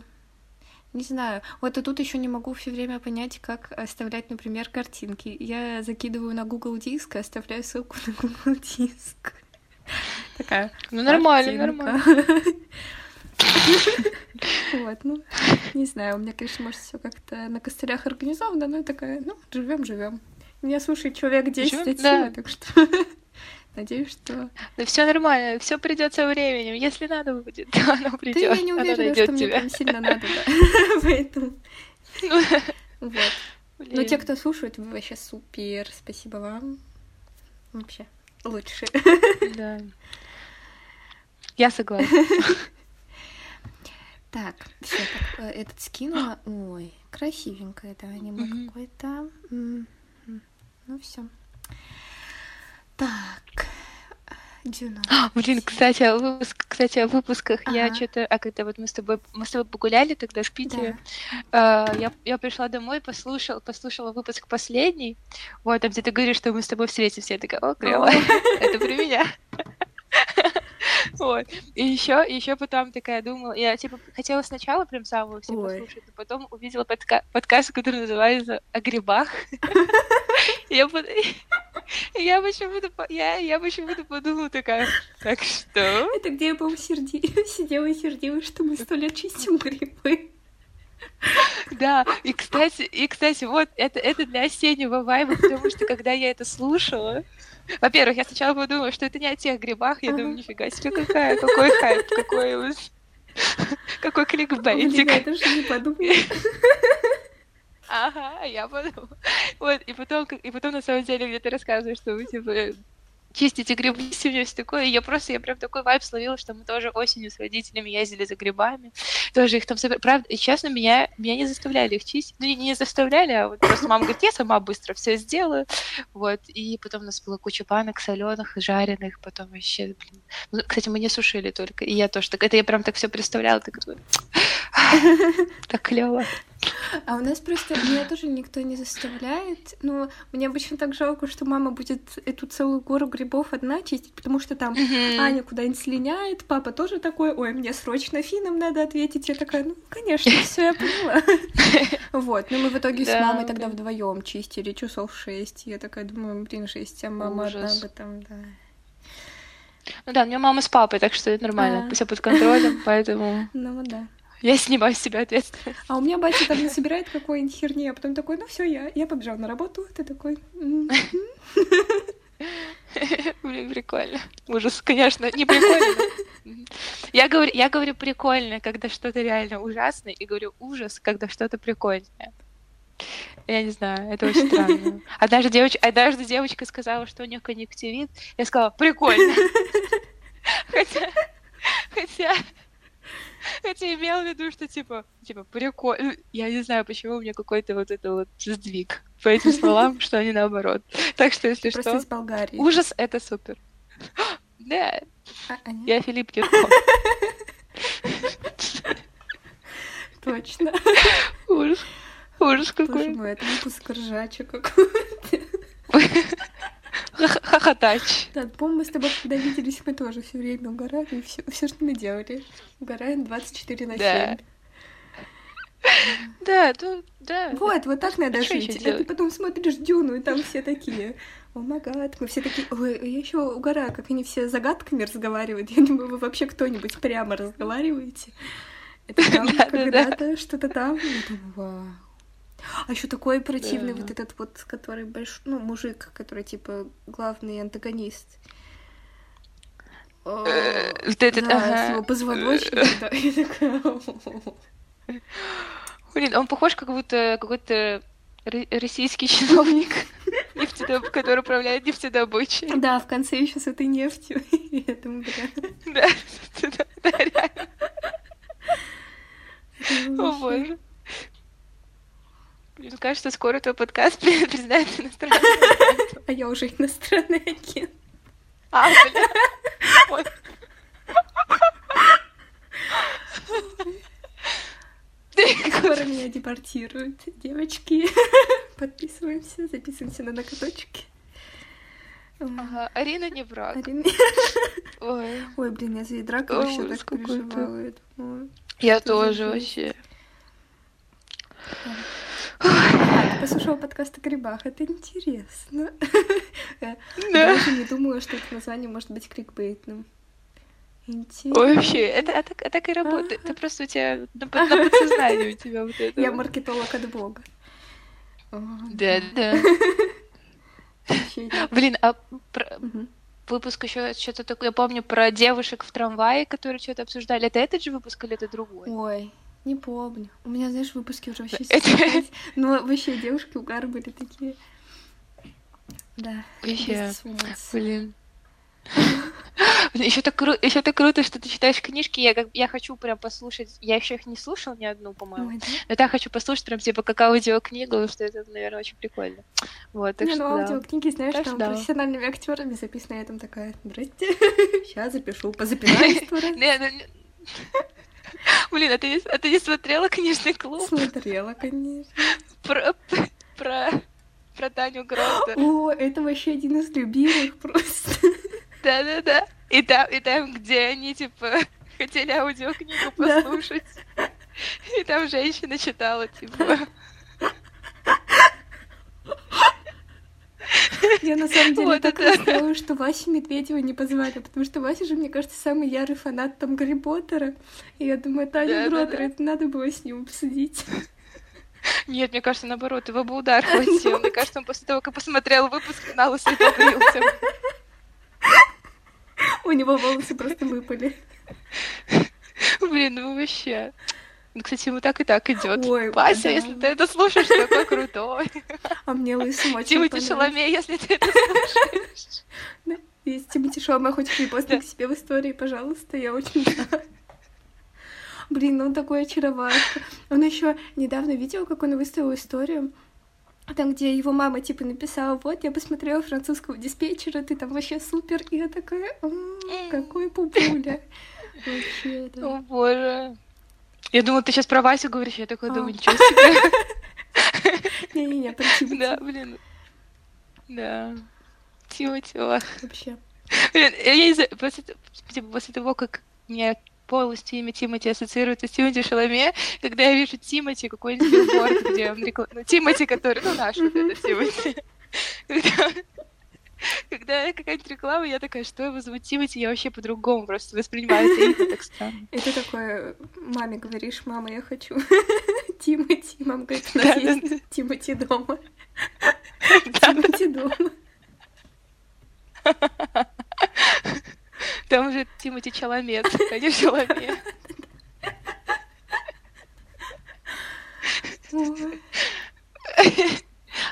не знаю. Вот и тут еще не могу все время понять, как оставлять, например, картинки. Я закидываю на Google Диск и оставляю ссылку на Google Диск. Такая. Ну нормально, нормально. Вот, ну, не знаю, у меня, конечно, может, все как-то на костылях организовано, но я такая, ну, живем, живем. Меня слушает человек 10 от силы, так что Надеюсь, что... Да все нормально, все придет со временем. Если надо будет, то оно придет. Да я не уверена, что мне прям сильно надо, да. Поэтому... Ну, вот. Но те, кто слушают, вы вообще супер. Спасибо вам. Вообще лучше. Да. Я согласна. Так, все, э, этот скинула. Ой, красивенькое это аниме какое-то. Ну все. Так. Дюна. А, блин, кстати, о выпуск, кстати, о выпусках ага. я что-то, а когда вот мы с тобой, мы с тобой погуляли тогда в Питере, да. э, я, я пришла домой, послушала, послушала выпуск последний, вот, там где ты говоришь, что мы с тобой встретимся, я такая, о, клево, это при меня. Вот. И еще, еще потом такая думала, я типа хотела сначала прям самого все послушать, но потом увидела подка- подкаст, который называется «О грибах». Я, я почему-то я, я почему-то подумала такая, так что? Это где я, по-моему, серди... сидела и сердила, что мы сто лет чистим грибы. Да, и кстати, и кстати, вот это, это для осеннего вайба, потому что когда я это слушала, во-первых, я сначала подумала, что это не о тех грибах, я думаю, нифига себе, какая, какой хайп, какой какой кликбейтик. Я даже не подумала. Ага, я подумала. Вот, и потом, и потом на самом деле где ты рассказываешь, что вы, типа, чистите грибы, все все такое. И я просто, я прям такой вайб словила, что мы тоже осенью с родителями ездили за грибами. Тоже их там собирали. Правда, и честно, меня, меня не заставляли их чистить. Ну, не, не заставляли, а вот просто мама говорит, я сама быстро все сделаю. Вот. И потом у нас была куча банок соленых, жареных, потом вообще, блин. Ну, кстати, мы не сушили только. И я тоже так, это я прям так все представляла, так, так клево. А у нас просто меня тоже никто не заставляет. Но мне обычно так жалко, что мама будет эту целую гору грибов одна чистить, потому что там mm-hmm. Аня куда-нибудь слиняет, папа тоже такой, ой, мне срочно финам надо ответить. Я такая, ну, конечно, все я поняла. Вот, но мы в итоге с мамой тогда вдвоем чистили часов шесть. Я такая думаю, блин, шесть, а мама одна бы там, да. Ну да, у меня мама с папой, так что это нормально, все под контролем, поэтому... Ну да. Я снимаю с себя ответственность. А у меня батя там не собирает какой-нибудь херни, а потом такой, ну все, я, я побежал на работу, ты такой... Блин, прикольно. Ужас, конечно, не прикольно. Я говорю, я говорю прикольно, когда что-то реально ужасное, и говорю ужас, когда что-то прикольное. Я не знаю, это очень странно. Однажды, девоч... Однажды девочка сказала, что у нее конъюнктивит. Я сказала, прикольно. Хотя, хотя Хотя имел в виду, что типа, типа, прикольно. Я не знаю, почему у меня какой-то вот это вот сдвиг по этим словам, что они наоборот. Так что, если что... из Болгарии. Ужас — это супер. Да. А, Я Филипп Киркоров. Точно. Ужас. Ужас какой. Боже мой, это выпуск ржача какой-то. Хохотач. Да, помню, мы с тобой, когда виделись, мы тоже все время угорали, все, все, что мы делали. Угораем 24 на 7. Да. Да, то, да. Вот, вот так надо жить. А ты потом смотришь Дюну, и там все такие. О магад, мы все такие, ой, я еще угораю, как они все загадками разговаривают. Я думаю, вы вообще кто-нибудь прямо разговариваете. Это там когда-то что-то там. Я думаю. А еще такой противный да. вот этот вот, который большой, ну, мужик, который типа главный антагонист. Вот этот, ага. позвоночник, да, такая... Блин, он похож как будто какой-то российский чиновник. нефтедоб... который управляет нефтедобычей. Да, в конце еще с этой нефтью. Да, да, реально. О боже. Мне кажется, скоро твой подкаст признает иностранным А я уже иностранный агент. А. Ой. Скоро меня депортируют. Девочки, подписываемся, записываемся на ноготочки. Ага, Арина не враг. Арина- Ой, Ой, блин, я за Драка Ой, вообще так переживала. Я думала, я тоже вообще. А, ты послушала подкаст о грибах, это интересно. Я Да. даже не думала, что это название может быть кликбейтным. Интересно. Ой, вообще, это, это, так- так и работает. Это просто у тебя на, на подсознании у тебя вот это. Я маркетолог от Бога. Да, да. Блин, а выпуск еще что-то такое, я помню про девушек в трамвае, которые что-то обсуждали. Это этот же выпуск или это другой? Ой, не помню. У меня, знаешь, выпуски уже вообще стерлись. Но вообще девушки угар были такие. Да. Слез. блин. Еще так, кру... еще так круто, что ты читаешь книжки. Я, как... я хочу прям послушать. Я еще их не слушал ни одну, по-моему. Ой, да? Но так хочу послушать прям типа как аудиокнигу, потому что это, наверное, очень прикольно. Вот, так Не, что ну да. аудиокниги, знаешь, Так там да. профессиональными актерами записано, я там такая, здрасте, сейчас запишу, позапинаюсь Блин, а ты, не- а ты не смотрела книжный клуб Смотрела, конечно. про, про, про Таню Гротер? О, это вообще один из любимых просто. Да-да-да. И там, и там, где они, типа, хотели аудиокнигу Да. послушать. И там женщина читала, типа... Я на самом деле Вот так расстроилась, что Васю Медведева не позвали, потому что Вася же, мне кажется, самый ярый фанат там Гарри Поттера. И я думаю, Таня. Гротер, это надо было с ним обсудить. Нет, мне кажется, наоборот, его бы удар хватил. Мне кажется, он после того, как посмотрел выпуск, на лысо побрился. У него волосы просто выпали. Блин, ну вообще. Ну, кстати, ему так и так идет. Ой, Вася, да. если ты это слушаешь, такой крутой. А мне лысым очень Тимати. Шаломе, если ты это слушаешь. Да. Если Тимати Шаломе хочет репостнуть к себе в истории, пожалуйста, я очень за. Блин, ну он такой очаровашка. Он еще недавно видел, как он выставил историю, там, где его мама, типа, написала, вот, я посмотрела французского диспетчера, ты там вообще супер. И я такая, «М, какой пупуля. Вообще, да. О боже. Я думала, ты сейчас про Васю говоришь, я такой А. думаю, ничего себе. Не-не-не, Тимати Да, блин. Да. Тимати, ох. вообще. Блин, я не знаю, после, типа, после того, как меня полностью имя Тимати ассоциируется с Тимати Шаламе, когда я вижу Тимати, какой-нибудь билборд, где он реклам... Ну, Тимати, который, ну, наш вот этот Тимати. Когда, какая-нибудь реклама, я такая, что Тимати, я вообще по-другому просто воспринимаю это так странно. И ты такое маме говоришь, мама, я хочу Тимати. Мама говорит, у нас есть Тимати дома. Тимати дома. Там уже Тимати Чаламет, а не Шаломе.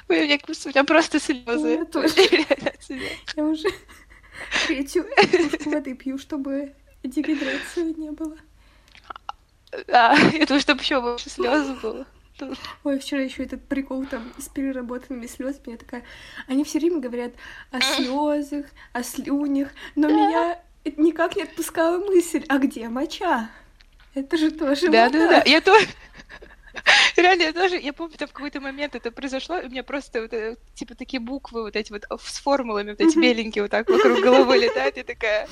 Ой, у меня, у меня просто слезы. Я тоже. Я уже третью кружку воды пью, чтобы дегидрации не было. Да, я думаю, чтобы еще больше слез было. Ой, вчера еще этот прикол там с переработанными слезами. Я такая, они все время говорят о слезах, о слюнях, но меня никак не отпускала мысль, а где моча? Это же тоже Да, вода. да, да. Я тоже. Реально, я тоже, я помню, там в какой-то момент это произошло, и у меня просто вот, э, типа такие буквы вот эти вот с формулами, вот эти беленькие вот так вокруг головы летают, и такая...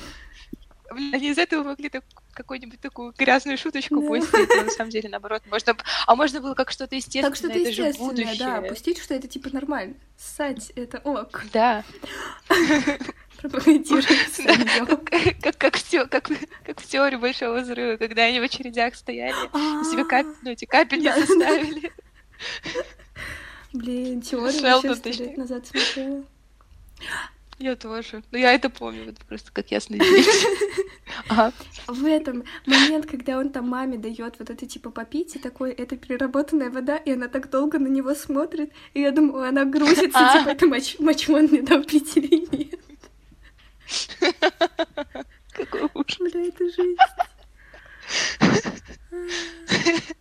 Они из этого могли так, какую-нибудь такую грязную шуточку Да. пустить, но на самом деле, наоборот, можно... А можно было как что-то естественное, Так что это это же естественное, будущее. да, пустить, что это типа нормально. Ссать, это ок. Да. Своё. как, как, как, в те- как, как в теории Большого Взрыва, когда они в очередях стояли, и себе ну, эти капельницы ставили. Блин, теорию точнее. лет назад смотрела. Я тоже. Ну, я это помню, вот просто как день. Ага. В этом момент, когда он там маме дает вот это типа попить, и такой, это переработанная вода, и она так долго на него смотрит, и я думаю, она грузится, А. типа, это моч, мочмон мне дал пить или нет. Какой ужас. Бля, это жизнь.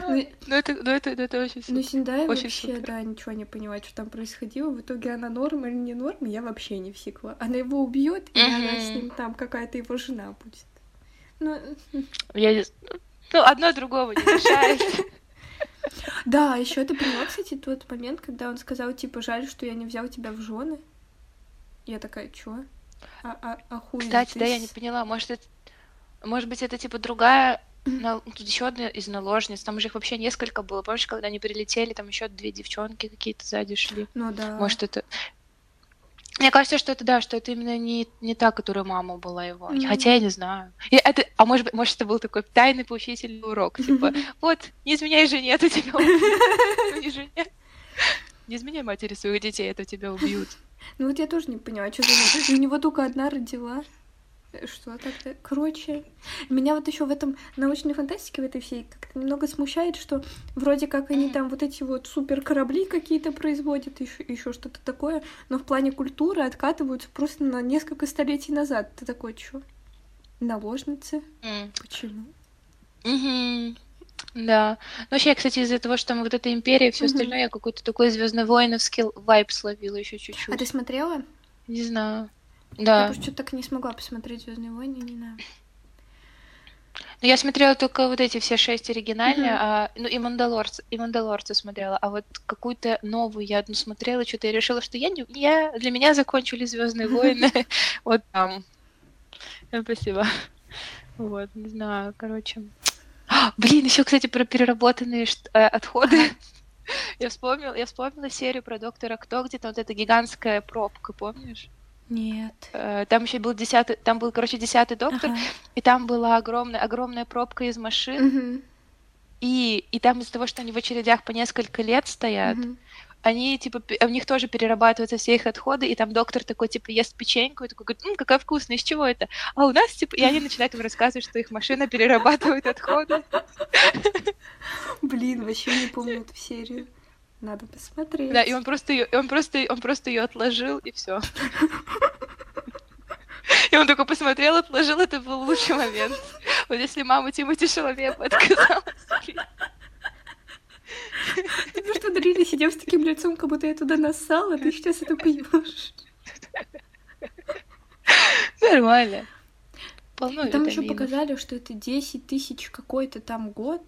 Ну, это, ну, это, ну, это очень Ну. Синдай Очень вообще, супер. да, ничего не понимает, что там происходило. В итоге она норм или не норм, я вообще не всекла. Она его убьет, и она с ним там какая-то его жена будет. Ну, Я Ну, одно другого не мешает. да, еще ты поняла, кстати, тот момент, когда он сказал, типа, жаль, что я не взял тебя в жены. Я такая, чё? А, а, охуеть. Кстати, да, я не поняла, может, это... Может быть, это типа другая на- Тут еще одна из наложниц, там же их вообще несколько было. Помнишь, когда они прилетели, там еще две девчонки какие-то сзади шли. Ну да. Может, это... Мне кажется, что это да, что это именно не, не та, которая мама была его. Мгм. Хотя я не знаю. И это, а может быть, может, это был такой тайный поучительный урок. Типа, вот, не изменяй жене, это тебя убьют. Не изменяй матери своих детей, это тебя убьют. Ну вот я тоже не поняла, что за... У него только одна родила. Э, Что так-то? Короче, меня вот еще в этом научной фантастике, в этой всей, как-то немного смущает, что вроде как они там вот эти вот супер корабли какие-то производят, еще, еще что-то такое, но в плане культуры откатываются просто на несколько столетий назад. Ты такой, что? Наложницы? М. Почему? Мгм. Да. Ну, вообще, кстати, из-за того, что там вот эта империя, все Мгм. остальное, я какой-то такой звездно-воиновский вайп словила еще чуть-чуть. А ты смотрела? Не знаю. Я Да. просто что-то так и не смогла посмотреть Звездные войны, не знаю. Но я смотрела только вот эти все шесть оригинальные, Мгм. а, ну и Мандалорцы, и Мандалорцы смотрела, а вот какую-то новую я одну смотрела, что-то я решила, что я не, я для меня закончили Звездные войны вот там. Спасибо. Вот, не знаю, короче. А, Блин, еще, кстати, про переработанные э, отходы. Я вспомнила, я вспомнила серию про доктора Кто, где там вот эта гигантская пробка, помнишь? Нет. Э, Там еще был десятый, там был, короче, десятый доктор, Ага. и там была огромная, огромная пробка из машин, Мгм. и, и там из-за того, что они в очередях по несколько лет стоят, Мгм. Они, типа, у них тоже перерабатываются все их отходы, и там доктор такой, типа, ест печеньку, и такой, говорит, «М, какая вкусная, из чего это? А у нас, типа, и они начинают им рассказывать, что их машина перерабатывает отходы. Блин, вообще не помню эту серию. Надо посмотреть. Да, и он просто ее, он просто, он просто ее отложил, и все. И он такой посмотрел, отложил, это был лучший момент. Вот если мама Тимати Шаловея бы отказалась. Ты просто Дрили сидел с таким лицом, как будто я туда нассала, ты сейчас это пьешь. Нормально. Полно Там еще показали, что это 10 тысяч какой-то там год.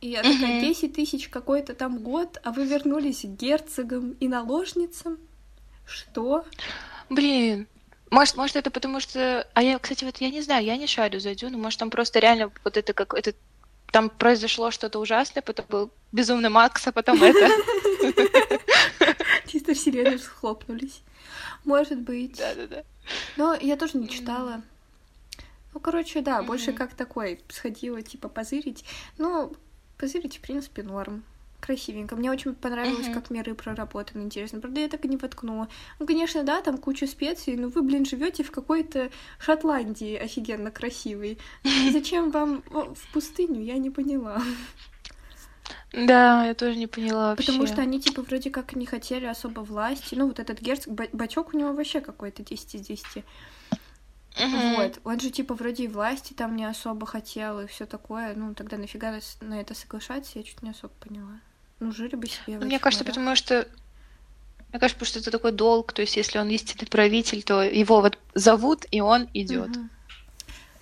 И я такая, Мгм. 10 тысяч какой-то там год, а вы вернулись к герцогам и наложницам? Что? Блин, может, может это потому что... А я, кстати, вот я не знаю, я не шарю за Дюну, может там просто реально вот это как... Это... Там произошло что-то ужасное, потом был безумный Макс, а потом это. Чисто вселенные схлопнулись. Может быть. Да-да-да. Но я тоже не читала. Ну, короче, да, больше как такой сходила, типа, позырить. Ну, позырить, в принципе, норм. Красивенько. Мне очень понравилось, Мгм. как миры проработаны, интересно. Правда, я так и не воткнула. Ну, конечно, да, там куча специй, но вы, блин, живете в какой-то Шотландии офигенно красивой. Зачем вам в пустыню, я не поняла. Да, я тоже не поняла вообще. Потому что они, типа, вроде как не хотели особо власти. Ну, вот этот герцог, ба- бачок у него вообще какой-то 10 из 10. Мгм. Вот, он же типа вроде и власти там не особо хотел и все такое. Ну, тогда нафига на это соглашаться, я чуть не особо поняла. Ну, жили бы себе. Ну, Мне кажется, морях. потому что... Мне кажется, потому что это такой долг, то есть если он истинный правитель, то его вот зовут, и он идет. Мгм.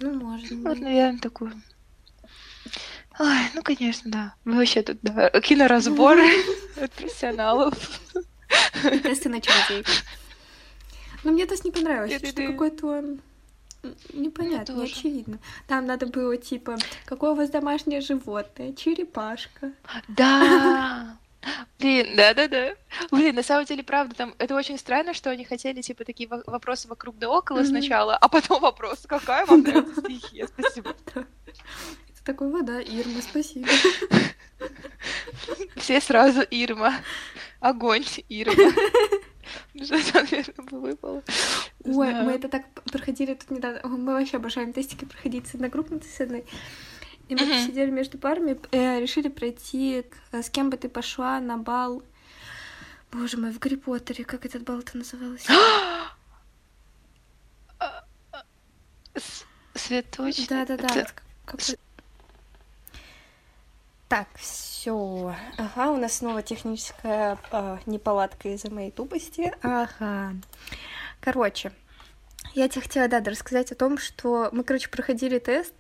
Ну, может Вот, быть. наверное, такой. Ой, ну, конечно, да. Мы вообще тут, да, киноразборы от профессионалов. Тесты на чародей. Но мне тест не понравился, что какой-то он непонятно, не очевидно. Там надо было типа, какое у вас домашнее животное? Черепашка. Да. Блин, да-да-да. Блин, на самом деле, правда, там это очень странно, что они хотели, типа, такие во- вопросы вокруг да около сначала, а потом вопрос, какая вам нравится стихия? Спасибо. Это такой вода, Ирма, спасибо. Все сразу Ирма. Огонь, Ирма. Выпало. Ой, мы это так проходили тут недавно. Мы вообще обожаем тестики проходить с одногруппницей с одной. И мы сидели между парами, э, решили пройти, э, с кем бы ты пошла на бал. Боже мой, в Гарри Поттере, как этот бал-то назывался? С- Цветочный. Да-да-да. Так, все. Ага, у нас снова техническая а, неполадка из-за моей тупости. Ага. Короче, я тебе хотела, да, рассказать о том, что мы, короче, проходили тест,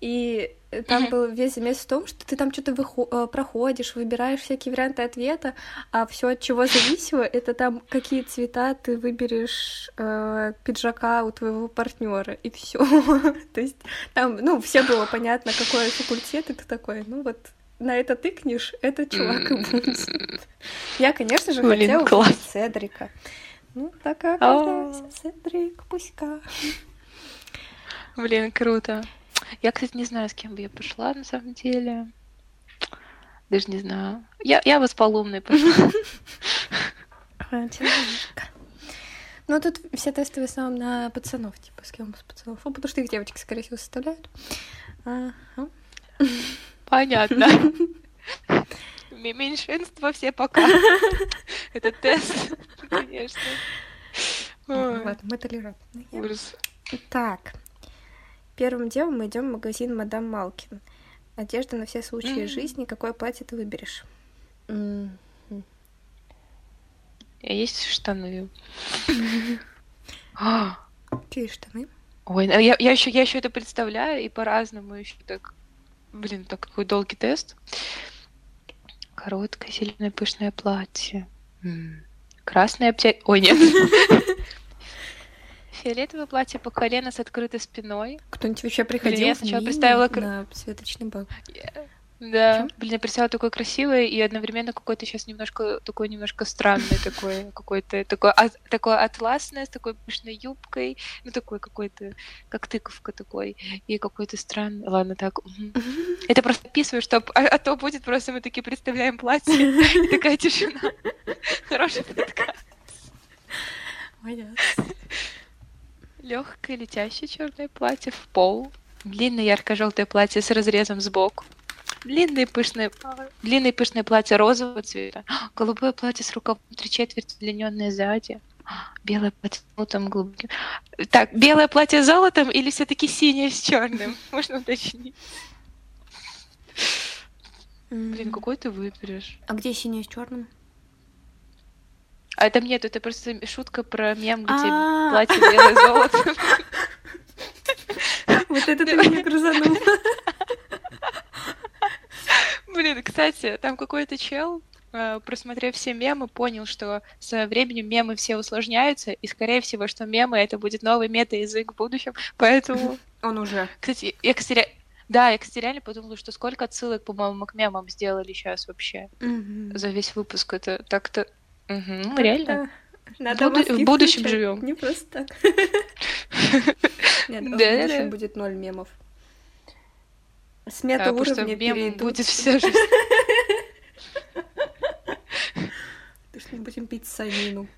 и э, там Мгм. был весь замес в том, что ты там что-то проходишь, выбираешь всякие варианты ответа, а все от чего зависело, это там какие цвета ты выберешь э, пиджака у твоего партнера, и все. То есть там, ну, все было понятно, какой факультет, и ты такой, ну вот, на это тыкнешь, этот чувак и будет. Я, конечно же, Блин, хотела класс. выбрать Седрика. Ну, так оказался Седрик, пуська. Блин, круто. Я, кстати, не знаю, с кем бы я пошла на самом деле. Даже не знаю. Я, я бы с Полумной пошла. Ну, тут все тесты в основном на пацанов, типа, с кем из пацанов. Ну, потому что их девочки, скорее всего, составляют. Ага. Понятно. Меньшинство все пока. Это тест, конечно. Ой, Ладно, мы толерантные. Ужас. Так. Первым делом мы идем в магазин Мадам Малкин. Одежда на все случаи жизни. Какое платье ты выберешь? Есть штаны? А, Какие штаны? Ой, а я, я еще я еще это представляю и по-разному еще так. Блин, так какой долгий тест. Короткое зеленое пышное платье. Красное обтя... Ой, нет. Фиолетовое платье по колено с открытой спиной. Кто-нибудь вообще я приходил в сначала мини представила на светочный бал? Да, Чё? блин, я представила такое красивое и одновременно какой-то сейчас немножко такой немножко странный такой какой-то такой а- такое атласное с такой пышной юбкой, ну такой какой-то как тыковка такой и какой-то странный. Ладно, так. Это просто описываю, чтобы а, а то будет просто мы такие представляем платье и такая тишина. Хороший подкаст. Легкое летящее черное платье в пол. Длинное ярко-желтое платье с разрезом сбоку. Длинное пышное, длинное пышное платье розового цвета. Голубое платье с рукавом три четверти, удлиненное сзади. Белое платье с золотом глубоким. Так, белое платье с золотом или все-таки синее с черным? Можно уточнить. Блин, какой ты выберешь? А где синий с черным? А там нет, это просто шутка про мем, где А. платье белое с золотом. Вот это ты меня грузанул. Блин, кстати, там какой-то чел, э, просмотрев все мемы, понял, что со временем мемы все усложняются, и, скорее всего, что мемы — это будет новый мета-язык в будущем, поэтому... Он уже. Кстати, я, кстати, да, я, кстати, реально подумала, что сколько отсылок, по-моему, к мемам сделали сейчас вообще Мгм. за весь выпуск. Это так-то... Мгм, ну, реально. Надо буду- в будущем включать, живем. Не просто так. Нет, в будущем будет ноль мемов. Смета Да, потому что уровня мем перейдут. будет вся жизнь. Потому что мы будем пить санину.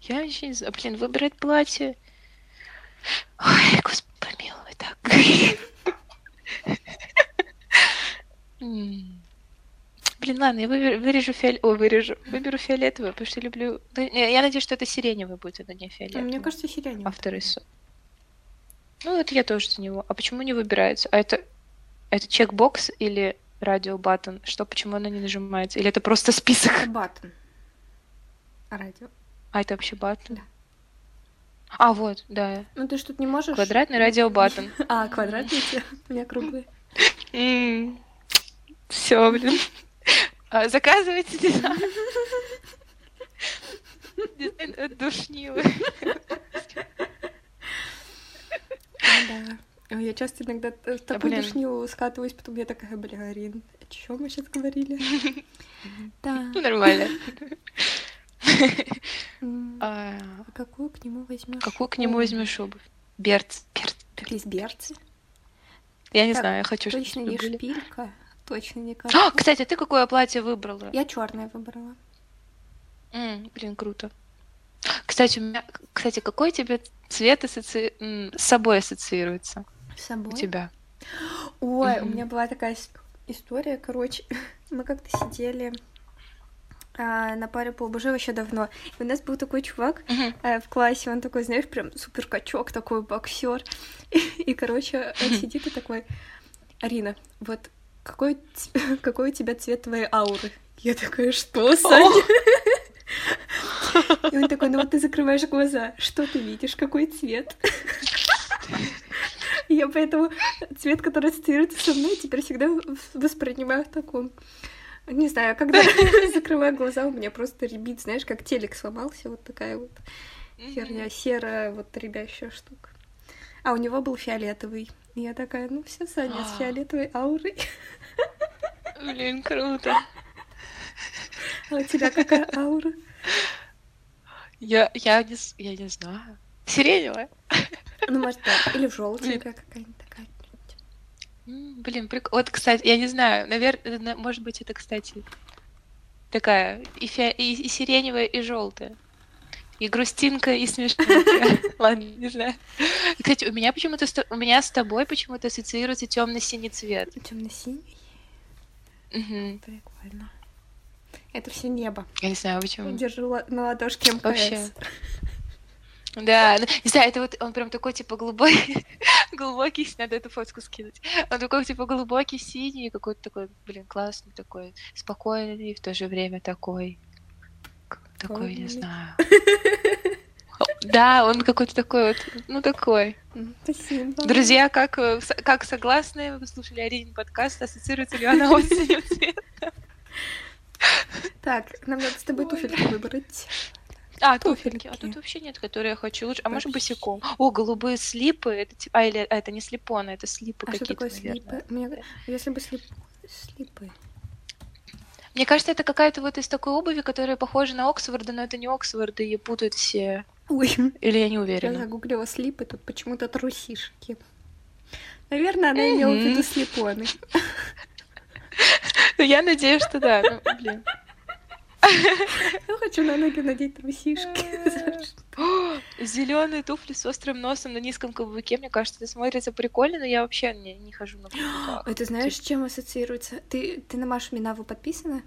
Я вообще не знаю. Блин, выбирать платье. Ой, господи, помилуй, так. Блин, ладно, я вырежу фиол... Ой, вырежу. Выберу фиолетовый, потому что люблю... Не, Я надеюсь, что это сиреневый будет, а не А фиолетовый. Мне кажется, сиреневый. Автор рису. Ну, это я тоже за него. А почему не выбирается? А это... Это чекбокс или radio button? Что, почему оно не нажимается? Или это просто список? Это button. А радио? А это вообще button? Да. А, вот, да. Ну ты тут не можешь... Квадратный radio button. А, квадратные те, у меня круглые. Все, блин. А, Заказывайте дизайн. Дизайн душнилы. Да. Я часто иногда в такую душнилу скатываюсь, потом я такая, бля, Арин, о чем мы сейчас говорили? Да. Ну, нормально. А, а Какую к нему возьмешь? Какую к нему возьмешь обувь? Берц. Берц. Берц. Я не знаю, я хочу, чтобы Точно не шпилька, точно не А, кстати, а ты какое платье выбрала? Я черное выбрала. Блин, круто. Кстати, у меня, кстати, какой тебе цвет ассоци... с собой ассоциируется С у собой. тебя? Ой, у Мгм. меня была такая история, короче, мы как-то сидели а, на паре по ОБЖ вообще давно. И у нас был такой чувак Мгм. а, в классе, он такой, знаешь, прям супер качок, такой боксер. И, и, короче, он сидит и такой, Арина, вот какой, какой у тебя цвет твоей ауры? Я такая, что, Саня? И он такой, ну вот ты закрываешь глаза, что ты видишь, какой цвет? И я поэтому цвет, который ассоциируется со мной, теперь всегда воспринимаю в таком. Не знаю, когда закрываю глаза, у меня просто ребит, знаешь, как телек сломался, вот такая вот херня, серая вот ребящая штука. А у него был фиолетовый. И я такая, ну все, Саня, с А. фиолетовой аурой. Блин, круто. А у тебя какая аура? Я, я, не, я не знаю. Сиреневая? Ну, может, да. Или желтенькая какая-нибудь такая. Блин, прик... Вот, кстати, я не знаю, наверное, может быть, это, кстати, такая и, фи... и, и сиреневая, и желтая. И грустинка, и смешненькая. Ладно, не знаю. Кстати, у меня почему-то у меня с тобой почему-то ассоциируется темно-синий цвет. Темно-синий. Мгм. Прикольно. Это все небо. Я не знаю, почему. Держу ла- на ладошке МКС. Вообще. Да, не знаю, это вот он прям такой, типа, глубокий, глубокий, надо эту фотку скинуть. Он такой, типа, глубокий, синий, какой-то такой, блин, классный такой, спокойный и в то же время такой, такой, не знаю. Да, он какой-то такой вот, ну, такой. Спасибо. Друзья, как, э, как согласны, вы слушали Аринин подкаст, ассоциируется ли она синим цветом? Так, нам надо с тобой Ой. туфельки выбрать. А, туфельки. А тут вообще нет, которые я хочу лучше. А может босиком? О, голубые слипы. Это типа, а, или а, это не слипоны, это слипы А что какие-то, такое наверное. слипы? Мне... Если бы слип... слипы. Мне кажется, это какая-то вот из такой обуви, которая похожа на Оксфорды, но это не Оксфорды, ее путают все. Ой, Или я не я уверена. загуглила слипы, тут почему-то трусишки. Наверное, она имела в виду слепоны. Ну, я надеюсь, что да. Ну, блин. Я хочу на ноги надеть трусишки. Зеленые туфли с острым носом на низком каблуке. Мне кажется, это смотрится прикольно, но я вообще не, не хожу на каблуках. Ты знаешь, с чем ассоциируется? Ты, ты на Машу Минаву подписана?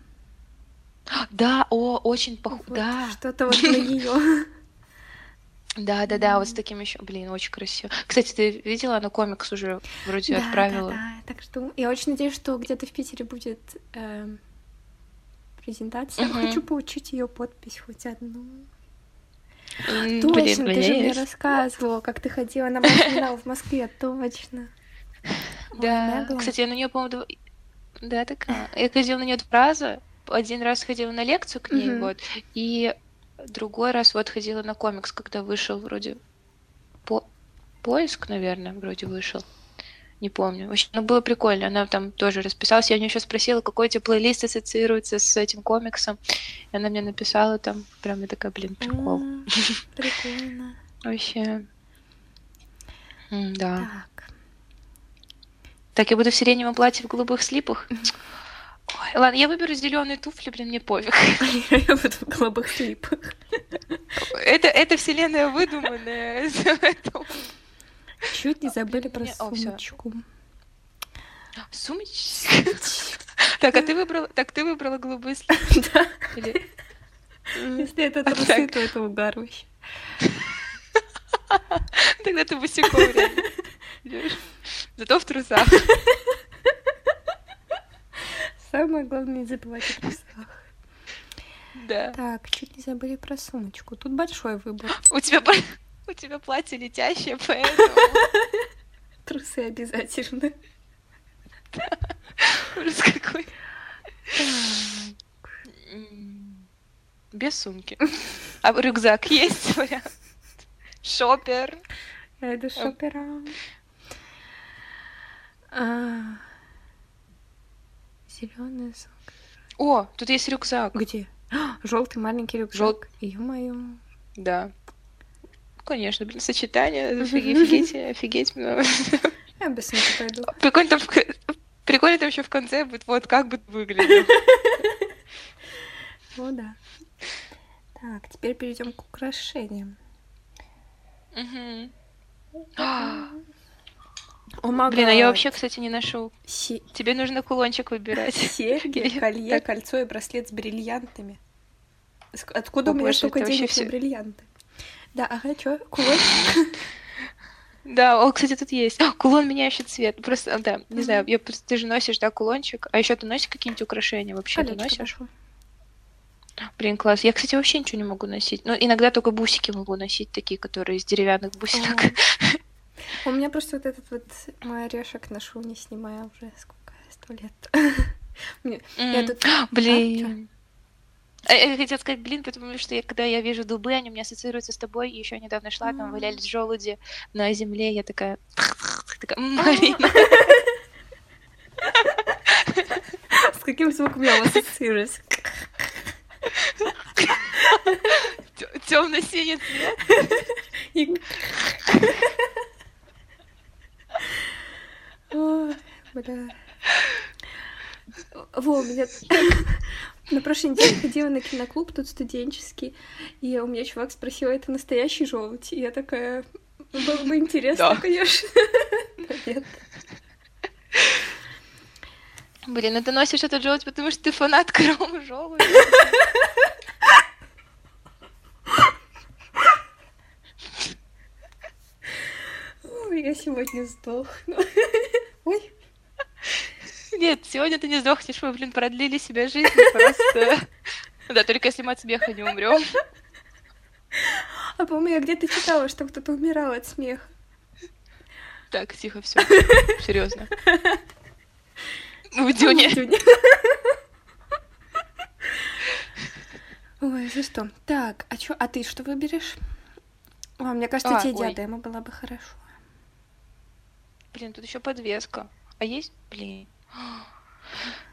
Да, о, очень похоже. Вот, Да, Что-то вот на ее. Да, да, да, вот с таким еще, блин, очень красиво. Кстати, ты видела, она комикс уже вроде Да, отправила. да, да. Так что я очень надеюсь, что где-то в Питере будет эм, презентация. Мгм. Хочу получить ее подпись хоть одну. Точно, блин, ты же мне рассказывала, как ты ходила на Машу в Москве, точно. Да, кстати, я на нее, по-моему, да, такая. Я ходила на нее два раза. Один раз ходила на лекцию к ней, вот, и другой раз вот ходила на комикс, когда вышел вроде по... поиск, наверное, вроде вышел. Не помню. В общем, ну, было прикольно. Она там тоже расписалась. Я у нее еще спросила, какой тебе плейлист ассоциируется с этим комиксом. И она мне написала там, прям я такая, блин, прикол. Прикольно. Вообще. Да. Так. Так, я буду в сиреневом платье в голубых слипах. Ой, ладно, я выберу зеленые туфли, блин, мне пофиг. Я буду в голубых слипах. Это, это вселенная выдуманная. Чуть не забыли про сумочку. Сумочка. Так, а ты выбрала, так ты выбрала голубые слипы? Да. Если это А трусы, то это угар вообще. Тогда ты босиком. Зато в трусах. Самое главное не забывать о трусах. Да. Так, чуть не забыли про сумочку. Тут большой выбор. У тебя, у тебя платье летящее, поэтому Трусы обязательно. ужас какой. Без сумки. А рюкзак есть вариант? Шопер. Я иду шопера. Зеленая сумка. О, тут есть рюкзак. Где? Желтый маленький рюкзак. Жёл- Ё-моё. Да. Конечно, блин, сочетание, офиге- офигеть, офигеть. ну. Я без пойду. Прикольно, там Прикольно там еще в конце будет, вот как бы выглядел. Ну да. Так, теперь перейдем к украшениям. О, мага. Блин, а я вообще, кстати, не ношу. Се- Тебе нужно кулончик выбирать. Серьги, колье, так- кольцо и браслет с бриллиантами. Откуда О у меня боже, столько денег на всё- бриллианты? Да, ага, чё, кулончик? Да, о, кстати, тут есть. А, Кулон меняющий цвет. Просто, да, не знаю, я просто ты же носишь, да, кулончик. А еще ты носишь какие-нибудь украшения вообще? Ты Колечко носишь? ношу. Блин, класс. Я, кстати, вообще ничего не могу носить. Ну, иногда только бусики могу носить, такие, которые из деревянных бусинок. У меня просто вот этот вот мой орешек ношу, не снимая уже сколько, сто лет. Я тут... Блин. А, Я хотела сказать, блин, потому что я, когда я вижу дубы, они у меня ассоциируются с тобой. И еще недавно шла, там валялись желуди на земле. Я такая... такая «М, Марина. С каким звуком я ассоциируюсь? Темно-синий цвет. Ой, бля. Во, у меня... На прошлой неделе ходила на киноклуб, тут студенческий, и у меня чувак спросил, это настоящий желудь? И я такая, «Ну, было бы интересно, Да. конечно. Но Нет. Блин, ну ты носишь этот желудь, потому что ты фанат Крома желудя. Ой, я сегодня сдохну. Ой, Нет, сегодня ты не сдохнешь, мы, блин, продлили себе жизнь просто. Да, только если мы от смеха не умрем. а по-моему, я где-то читала, что кто-то умирал от смеха. Так, тихо, все. Серьезно. В Дюне. Ой, за что? Так, а чё, а ты что выберешь? О, мне кажется, А, тебе ой. диадема была бы хорошо. Блин, тут еще подвеска. А есть? Блин.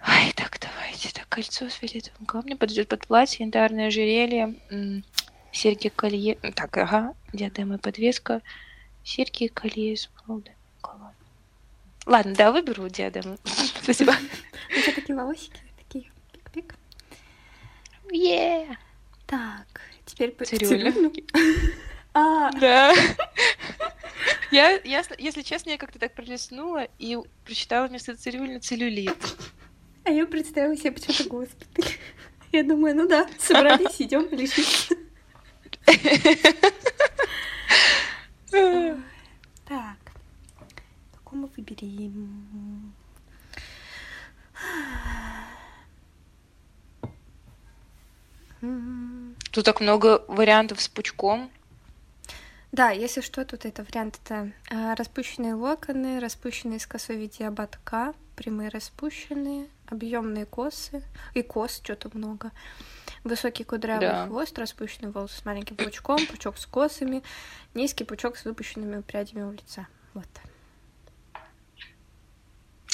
Ай, так, давайте. Так, кольцо с фиолетовым камнем подойдет под платье, янтарное ожерелье, серьги, колье. Так, ага, диадема и подвеска. Серьги, колье из. Ладно. Да, выберу диадему. Спасибо. У тебя такие волосики, такие пик-пик. Е. Так, теперь по Цирюльник. цирюльник. А, Да. Я, я, если честно, я как-то так пролистнула и прочитала вместо цирюльни целлюлит. а я представила себе почему-то госпиталь. Я думаю, ну да, собрались, идем лечиться. Так, какую мы выберем? Тут так много вариантов с пучком. Да, если что, тут это вариант это а, распущенные локоны, распущенные с косой в виде ободка, прямые распущенные, объемные косы и кос что-то много. Высокий кудрявый Да. хвост, распущенные волосы с маленьким пучком, пучок с косами, низкий пучок с выпущенными прядями у лица. Вот.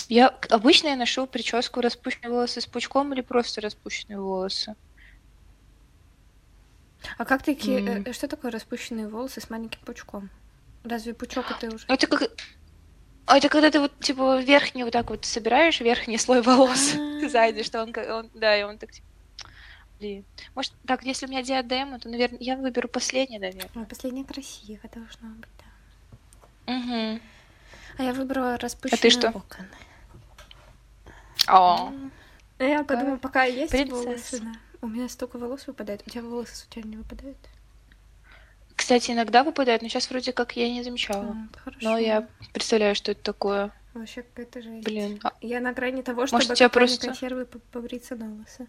Я обычно я ношу прическу распущенные волосы с пучком или просто распущенные волосы. А как такие... э, что такое распущенные волосы с маленьким пучком? Разве пучок это уже... Ну, это как... А это когда ты вот, типа, верхний вот так вот собираешь, верхний слой волос А. сзади, что он, он- да, и он так, типа... Блин. Может, так, если у меня диадема, то, наверное, я выберу последний, наверное. Ой, последнее красиво должно быть, да. Угу. А я выбрала распущенные ты что? локоны. О. А Я подумала, пока есть волосы. У меня столько волос выпадает. У тебя волосы случайно не выпадают? кстати, иногда выпадает, но сейчас вроде как я не замечала. Хорошо. Но я представляю, что это такое. Вообще какая-то жесть. Блин. А, Я на грани того, чтобы Может, у тебя просто- консервы по- побриться на волосы.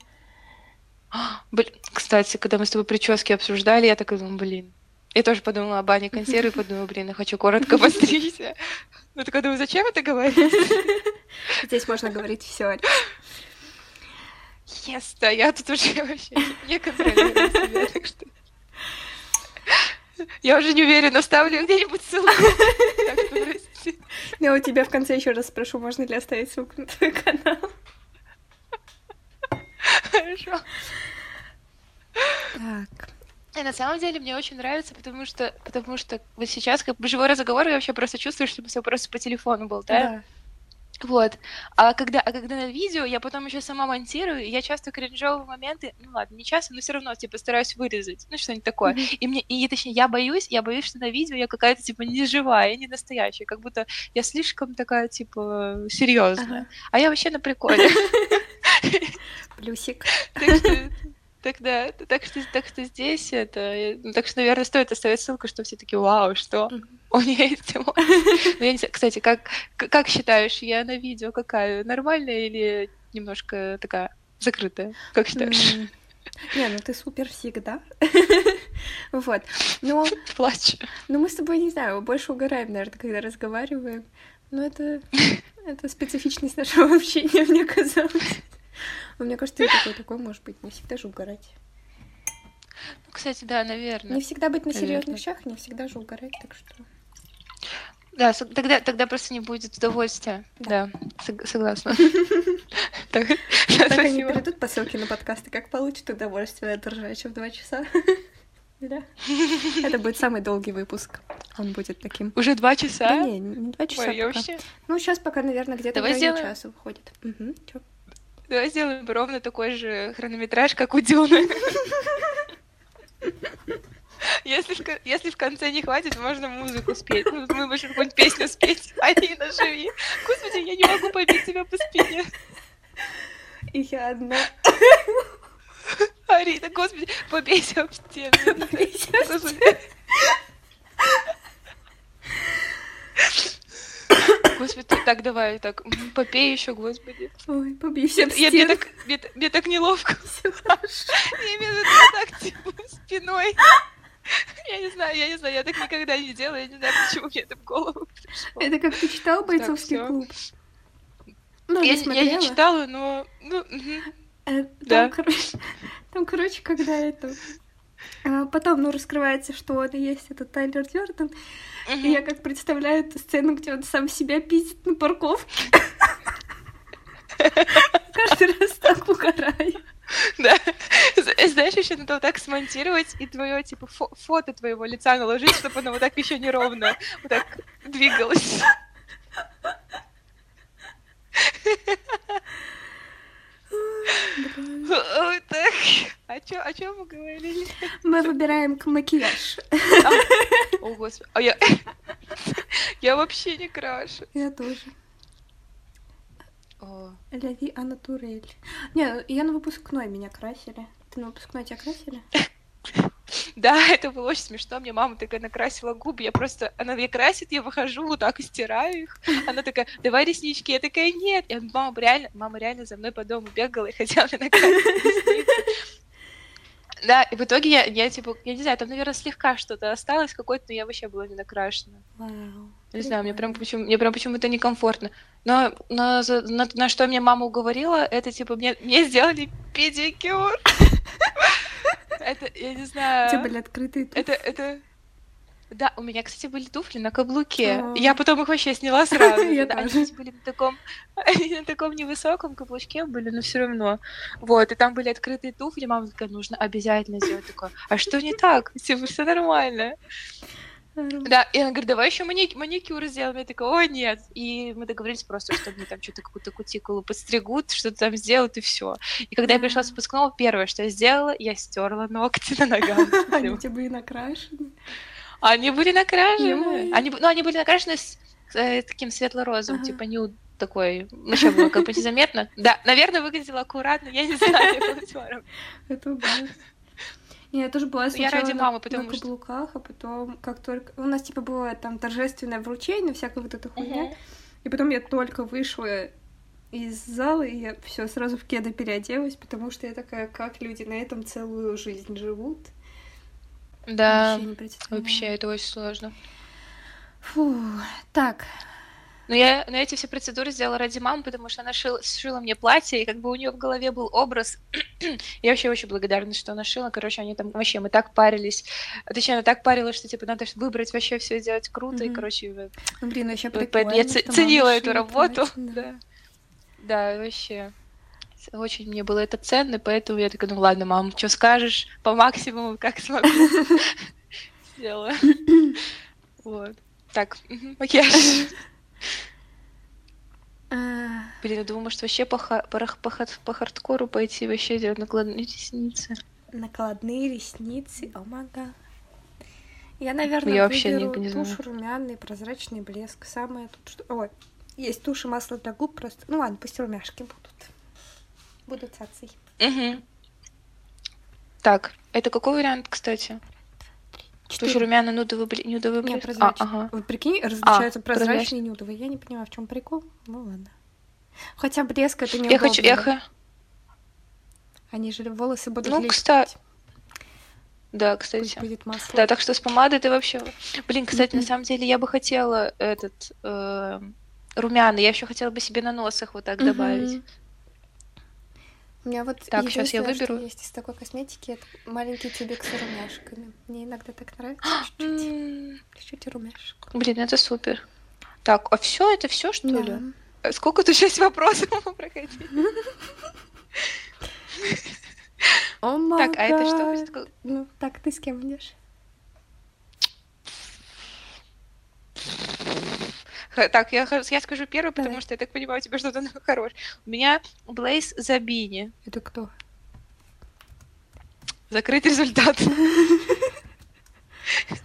Блин, кстати, когда мы с тобой прически обсуждали, я такая думаю, блин. Я тоже подумала об Ане консервы, подумала, блин, я хочу коротко постричься. Ну такая думаю, зачем это говорить? Здесь можно говорить все. Yes, да, я тут уже вообще не контролирую себя, так что... Я уже не уверена, ставлю где-нибудь ссылку. Прости. Я у тебя в конце еще раз спрошу, можно ли оставить ссылку на твой канал. Хорошо. Так. И на самом деле мне очень нравится, потому что, потому что вот сейчас как бы живой разговор, я вообще просто чувствую, что мы с тобой просто по телефону болтаем. Да. Вот. А когда, а когда на видео, я потом еще сама монтирую, и я часто кринжовые моменты, ну ладно, не часто, но все равно, типа, стараюсь вырезать, ну, что-нибудь такое. Mm-hmm. И мне, и точнее, я боюсь, я боюсь, что на видео я какая-то, типа, не живая, не настоящая, как будто я слишком такая, типа, серьезная. А я вообще на приколе. Плюсик. Так да, так что, так что здесь это... Ну, так что, наверное, стоит оставить ссылку, что все таки вау, что у нее есть эмоции. Ну, я не знаю, кстати, как, как считаешь, я на видео какая? Нормальная или немножко такая закрытая? Как считаешь? Не, ну ты супер всегда. Вот. Но... Плачу. Ну мы с тобой, не знаю, больше угораем, наверное, когда разговариваем. Но это... Это специфичность нашего общения, мне казалось. Но мне кажется, такой такой может быть. Не всегда же угорать. Ну, кстати, да, наверное. Не всегда быть на серьезных щах, не всегда же угорать, так что. Да, тогда, тогда просто не будет удовольствия. Да, да согласна. Так они перейдут по ссылке на подкасты, как получат удовольствие от ржача в два часа. Да. Это будет самый долгий выпуск. Он будет таким. Уже два часа? Да не, не два часа. Ой, пока. Ну, сейчас пока, наверное, где-то в районе часа выходит. Угу. Чё? Давай сделаем ровно такой же хронометраж, как у Дюны. Если в, если в конце не хватит, можно музыку спеть. Ну, мы можем какую-нибудь песню спеть. Алина, живи. Господи, я не могу побить тебя по спине. И я одна. Арина, господи, побейся об стену. Побейся об стену. Господи, так давай, так, попей еще, господи. Ой, побей все я, мне, так, мне, мне так неловко. Все хорошо. В виду так, типа, спиной. Я не знаю, я не знаю, я так никогда не делала, я не знаю, почему мне это в голову пришло. Это как ты читал «Бойцовский так, клуб»? Ну, я, не я не читала, но... Ну, э, там, да. короче, там, короче, когда это... А потом, ну, раскрывается, что он и есть этот Тайлер Дёрден. Угу. И я как представляю эту сцену, где он сам себя пиздит на парковке. Каждый раз так угораю. Да. Знаешь, еще надо вот так смонтировать и твое, типа, фо фото твоего лица наложить, чтобы оно вот так еще неровно вот так двигалось. Ой, так. А чё, о чем мы говорили? Мы выбираем к макияж. А, о, господи. А я... Я вообще не крашу. Я тоже. Ляви Анатурель. Не, я на выпускной меня красили. Ты на выпускной тебя красили? Да, это было очень смешно. Мне мама такая накрасила губы. Я просто... Она мне красит, я выхожу, вот так и стираю их. Она такая, давай реснички. Я такая, нет. И мама реально, мама реально за мной по дому бегала и хотела мне накрасить ресницы. Да, и в итоге я, я, типа, я не знаю, там, наверное, слегка что-то осталось какое-то, но я вообще была не накрашена. Не знаю, мне прям почему, мне прям почему-то некомфортно. Но, но на, на что мне мама уговорила, это типа мне, мне сделали педикюр. Это, я не знаю. У тебя были открытые туфли? Это, это... Да, у меня, кстати, были туфли на каблуке. Я потом их вообще сняла сразу. Они, кстати, были на таком, на таком невысоком каблучке были, но все равно. Вот, и там были открытые туфли. Мама такая, нужно обязательно сделать такое. А что не так? Типа, все нормально. Да, и она говорит, давай еще маник маникюр сделаем. Я такая, ой, нет. И мы договорились просто, что мне там что-то какую-то кутикулу подстригут, что-то там сделают, и все. И когда я пришла с выпускного, первое, что я сделала, я стерла ногти на ногах. Они у тебя были накрашены? Они были накрашены. Они, ну, они были накрашены с э, таким светло-розовым, типа нюд такой, ну что было, как бы незаметно. Да, наверное, выглядело аккуратно, я не знаю, Это ужасно. Не, я тоже была сначала я ради мамы, потому на каблуках, что... а потом, как только... У нас, типа, было там торжественное вручение, всякая вот эта хуйня. Uh-huh. И потом я только вышла из зала, и я все сразу в кеды переоделась, потому что я такая, как люди на этом целую жизнь живут. Да, вообще, вообще это очень сложно. Фу, так, но я на эти все процедуры сделала ради мамы, потому что она шила, сшила мне платье, и как бы у нее в голове был образ. я вообще очень благодарна, что она шила. Короче, они там вообще, мы так парились. Точнее, она так парилась, что типа надо выбрать вообще все сделать круто, mm-hmm. и, короче, ну, блин, вообще прикольно, я ценила эту работу. да. да, вообще очень мне было это ценно, поэтому я такая, ну ладно, мам, что скажешь, по максимуму, как смогу. Сделала. Вот. Так, макияж. А, Блин, я думаю, может вообще по, ха- по, по, по хардкору пойти вообще делать накладные ресницы. Накладные ресницы, о мага. Я, наверное, Я вообще не- не знаю. тушь румяный, прозрачный блеск. Самое тут что... Ой, есть тушь и масло для губ просто. Ну ладно, пусть румяшки будут. Будут цацей. Угу. Так, это какой вариант, кстати? Тушь Четыре. румяный нудовый, бли- нюдовый Не, блеск? А, прозрачный. ага. Вот прикинь, различаются А, прозрачные прозрачный. и нюдовые. Я не понимаю, в чем прикол. Ну ладно. Хотя блеск это не Я хочу, ха- Они же волосы будут Ну, лечить. кстати, Да, кстати. будет масло. Да, так что с помадой ты вообще... Блин, кстати, на Мгм. самом деле я бы хотела этот э, румяный. Я еще хотела бы себе на носах вот так Мгм. добавить. У меня вот Так, щас я единственное, что выберу. есть из такой косметики, это маленький тюбик с румяшками. Мне иногда так нравится чуть-чуть. М, Чуть-чуть румяшек. Блин, это супер. Так, а все это все что Да. ли? Э, Сколько тут сейчас вопросов проходили? О Так, а это что? Ну, так, ты с кем идешь? Так, я, я скажу первый, потому Давай. что я так понимаю, у тебя что-то хорошее. У меня Блейз Забини. Это кто? Закрыть результат.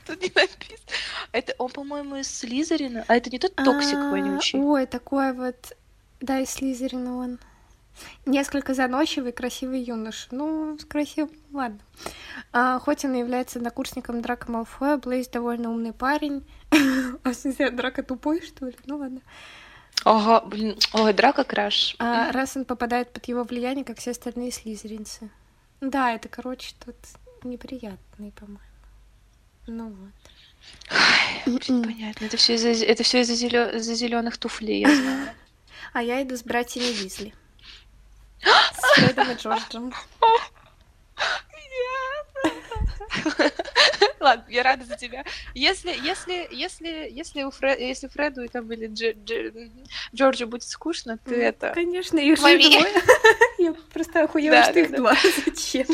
Тут не написано. Это он, по-моему, из Слизерина. А это не тот токсик А, вонючий. Ой, такой вот... Да, из Слизерина он. Несколько заносчивый, красивый юноша. Ну, с красивым, ладно. А, хоть он и является однокурсником Драко Малфоя, Блейз довольно умный парень. А Драко тупой, что ли? Ну ладно. Ага, блин. Ой, Драко краш. А раз он попадает под его влияние, как все остальные слизеринцы. Да, это, короче, тут неприятный, по-моему. Ну вот. Блин, Понятно. Это все из-за это все из-за зеленых туфлей, я знаю. А я иду с братьями Визли. С Фредом и Джорджем. Ладно, я рада за тебя. Если, если, если, если у Фре- если Фреду и там или Дж- Дж- Джорджу будет скучно, ты это. Конечно, Мами. двое. Я просто охуела, Да, что да, их да. два. Зачем?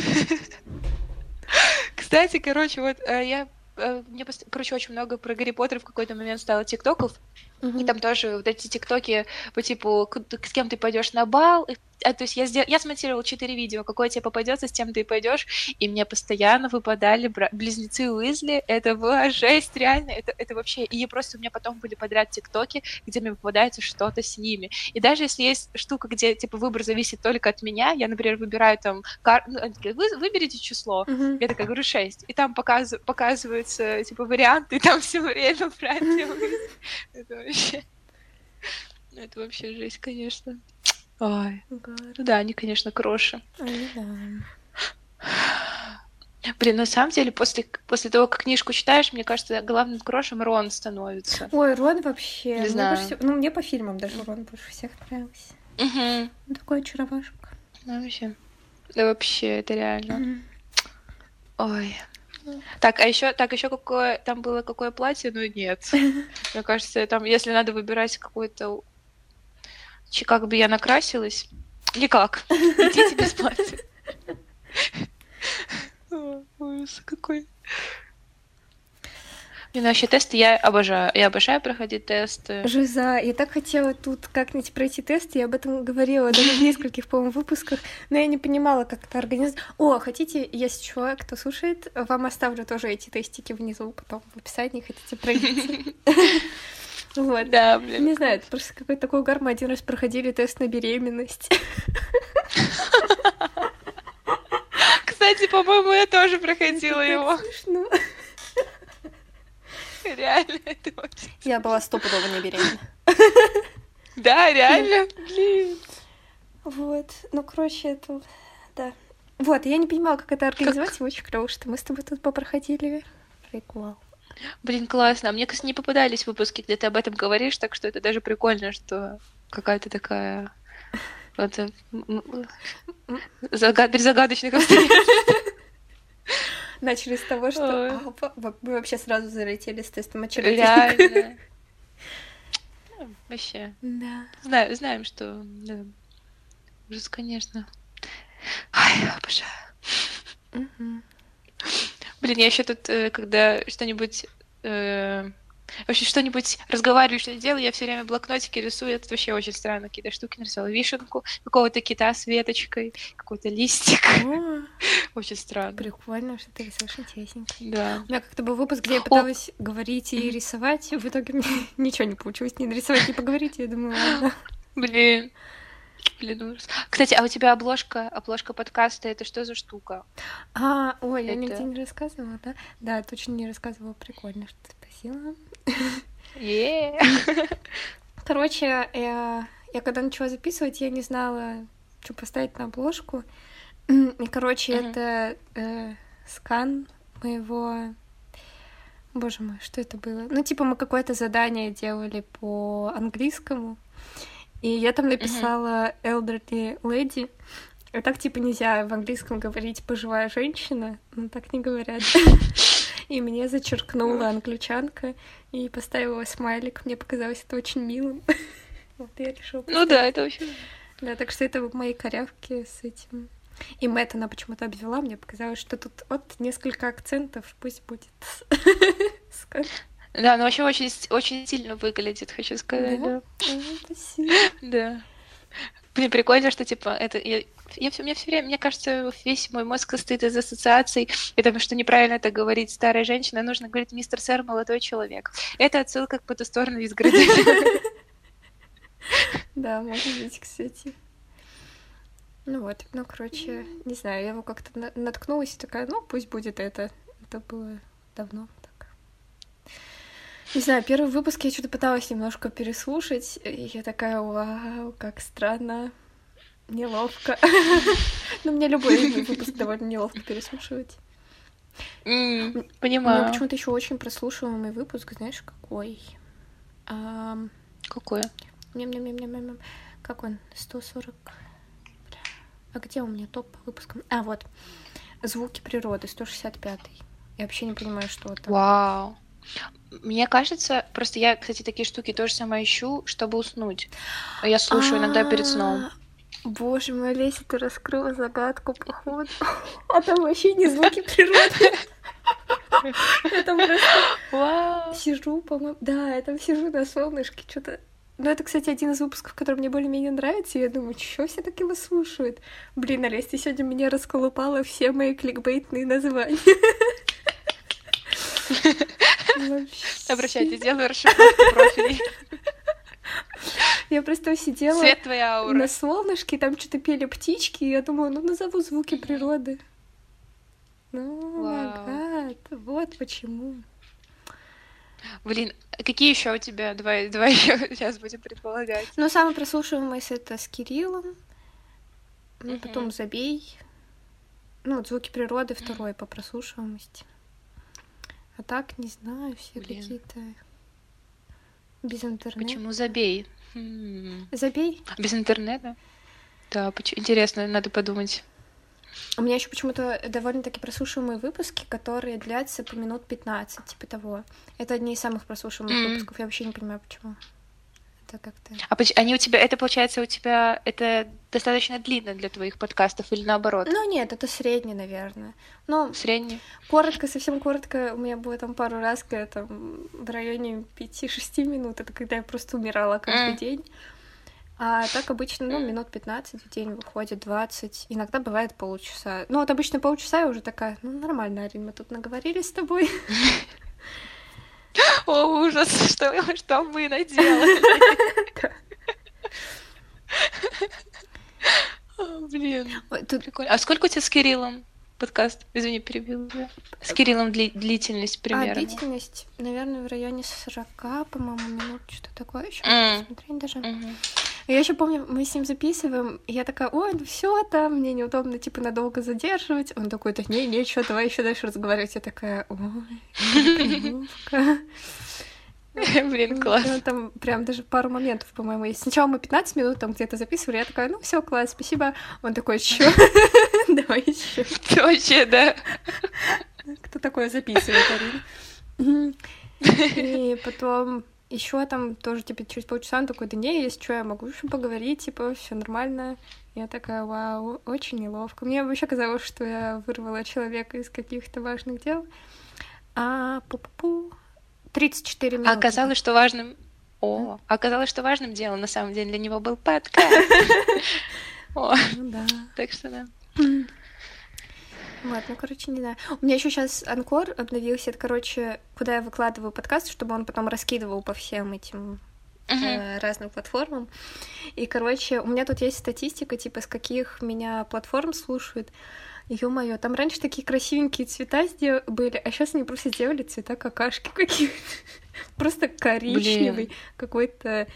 Кстати, короче, вот э, я э, мне, короче, очень много про Гарри Поттера в какой-то момент стало тиктоков, и там тоже вот эти тиктоки по типу, с кем ты пойдешь на бал, и- а, то есть я, сдел- я смонтировала четыре видео, какое тебе попадется, с тем ты и пойдешь, и мне постоянно выпадали бра- близнецы Уизли, это была жесть, реально, это, это вообще, и просто у меня потом были подряд тиктоки, где мне попадается что-то с ними, и даже если есть штука, где, типа, выбор зависит только от меня, я, например, выбираю там, кар... ну, «Вы- выберите число, Мгм. я такая говорю 6. И там показ... показываются, типа, варианты, и там все время братья Уизли. Это вообще... Ну, это вообще жесть, конечно. Ой. Ну да, они, конечно, кроши. Они, да. Блин, на самом деле, после, после того, как книжку читаешь, мне кажется, главным крошем Рон становится. Ой, Рон вообще. Не знаю. больше Ну, мне по фильмам даже Рон больше всех нравился. Угу. Он такой очаровашка. Ну, вообще. Да вообще, это реально. Ой. Так, а еще, так, еще какое, там было какое платье? Ну, нет. Мне кажется, там, если надо выбирать какое-то... Чи- Как бы я накрасилась? Никак. Идите без платья. Ужас какой. Блин, вообще тесты я обожаю. Я обожаю проходить тесты. Жиза, я так хотела тут как-нибудь пройти тест, я об этом говорила даже в нескольких, по-моему, выпусках, но я не понимала, как это организовать. О, хотите, есть человек, кто слушает, вам оставлю тоже эти тестики внизу, потом в описании, хотите пройти. Вот. Да, блин. Не знаю, это просто какой-то такой угар. Мы один раз проходили тест на беременность. Кстати, по-моему, я тоже проходила его. смешно. Реально, это вообще... Я была стопудово не беременна. Да, реально. Блин. Вот. Ну, короче, это... Да. Вот, я не понимала, как это организовать, и очень клево, что мы с тобой тут попроходили. Прикол. Блин, классно. А мне, кстати, не попадались выпуски, где ты об этом говоришь, так что это даже прикольно, что какая-то такая... Вот, э, м- м- зага- без загадочных обстоятельств. Начали с того, что а, мы вообще сразу залетели с тестом. Реально. Ну, Вообще. Да. Знаю, знаем, что... да. Ужас, конечно. Ай, обожаю. Мгм. Блин, я еще тут, э, когда что-нибудь... э, Вообще что-нибудь разговариваю, что делаю, я все время блокнотики рисую. Это вообще очень странно. Какие-то штуки нарисовала. Вишенку, какого-то кита с веточкой, какой-то листик. Очень странно. Прикольно, что ты рисуешь интересненько. Да. У меня как-то был выпуск, где я пыталась говорить и рисовать. В итоге мне ничего не получилось. Ни нарисовать, ни поговорить. Я думаю, ладно. Блин. Блин, ужас. Кстати, а у тебя обложка, обложка подкаста, это что за штука? А, ой, я Это- нигде не рассказывала, да? Да, точно не рассказывала. Прикольно, что ты спросила. Е. Короче, я, я когда начала записывать, я не знала, что поставить на обложку. И, короче, это э, скан моего... Боже мой, что это было? Ну, типа, мы какое-то задание делали по английскому, и я там написала elderly lady. А так, типа, нельзя в английском говорить пожилая женщина, ну, так не говорят. И мне зачеркнула англичанка и поставила смайлик. Мне показалось это очень милым. Вот я решила. Ну да, это вообще... Да, так что это мои корявки с этим. И Мэтт она почему-то обвела, мне показалось, что тут вот несколько акцентов, пусть будет. Да, ну вообще очень, очень сильно выглядит, хочу сказать, Да? да. Спасибо. Да. Блин, прикольно, что типа это я, я все, мне все время, мне кажется, весь мой мозг состоит из ассоциаций, и потому что неправильно это говорить старая женщина, нужно говорить мистер сэр, молодой человек. Это отсылка к потусторонней изгороди. Да, может быть, кстати. Ну вот, ну, короче, не знаю, я его как-то на- наткнулась и такая, ну, пусть будет это. Это было давно. Не знаю, первый выпуск я что-то пыталась немножко переслушать, и я такая, вау, как странно, неловко. Ну, мне любой выпуск довольно неловко переслушивать. Понимаю. почему-то еще очень прослушиваемый выпуск, знаешь, какой? Ням-ням-ням-ням-ням. Как он? 140. Бля. А где у меня топ по выпускам? А, вот. Звуки природы, 165. Я вообще не понимаю, что это. Вау. Мне кажется, просто я, кстати, такие штуки тоже сама ищу, чтобы уснуть. Я слушаю иногда перед сном. А, Боже мой, Леся, ты раскрыла загадку, походу. А там вообще не звуки природы. Я там просто сижу, по-моему... Да, я там сижу на солнышке, что-то... Ну, это, кстати, один из выпусков, который мне более-менее нравится, я думаю, что все так его слушают? Блин, Олесь, ты сегодня меня расколупала все мои кликбейтные названия. Обращайтесь, делаю расшифровку профилей. Я просто сидела Свет твоя аура. на солнышке, там что-то пели птички, и я думаю, ну, назову звуки природы. Ну, гад, вот почему. Блин, какие еще у тебя? Давай, давай сейчас будем предполагать. Ну, самый прослушиваемый это с Кириллом, ну, потом Забей. Ну, вот звуки природы второй по прослушиваемости. А так, не знаю, все Блин. какие-то без интернета. Почему забей? М, Забей. Без интернета? Да, поч- интересно, надо подумать. У меня еще почему-то довольно-таки прослушиваемые выпуски, которые длятся по минут 15, типа того. Это одни из самых прослушиваемых М. выпусков. Я вообще не понимаю, почему. Это как-то... А они у тебя, это получается у тебя, это достаточно длинно для твоих подкастов или наоборот? Ну, нет, это средний, наверное. Ну, Средний? коротко, совсем коротко, у меня было там пару раз, когда там в районе 5-6 минут, это когда я просто умирала каждый М. день. А так обычно, ну, минут 15 в день выходит, 20. Иногда бывает полчаса. Ну, вот обычно полчаса я уже такая, ну, нормально, Арин, мы тут наговорили с тобой. О, ужас, что, что мы наделали? Блин, Тут прикольно. А сколько у тебя с Кириллом подкаст? Извини, перебил. С Кириллом дли- длительность А, примерно? длительность, наверное, в районе 40, по-моему, минут, что-то такое. Еще посмотреть даже. Я еще помню, мы с ним записываем, и я такая, ой, ну все там, мне неудобно, типа, надолго задерживать. Он такой, да не, нечего, давай еще дальше разговаривать. Я такая, ой, как неловко». Блин, класс. ну, Там прям даже пару моментов, по-моему, есть. Сначала мы 15 минут там где-то записывали, я такая, ну все, класс, спасибо. Он такой, что? Давай еще. Вообще, да. Кто такое записывает? И потом еще там тоже, типа, через полчаса он такой, да не, если что, я могу еще поговорить, типа, все нормально. Я такая, вау, очень неловко. Мне вообще казалось, что я вырвала человека из каких-то важных дел. А пу-пу-пу. 34 А минуты. оказалось, что важным... О, оказалось, что важным делом на самом деле для него был подкаст. Ну да. так что да. Вот, ну, короче, не знаю. У меня еще сейчас Анкор обновился, это, короче, куда я выкладываю подкаст, чтобы он потом раскидывал по всем этим э, разным платформам. И, короче, у меня тут есть статистика, типа, с каких меня платформ слушают. Ё-моё, там раньше такие красивенькие цвета сдел- были, а сейчас они просто сделали цвета какашки какие-то. Просто коричневый, какой-то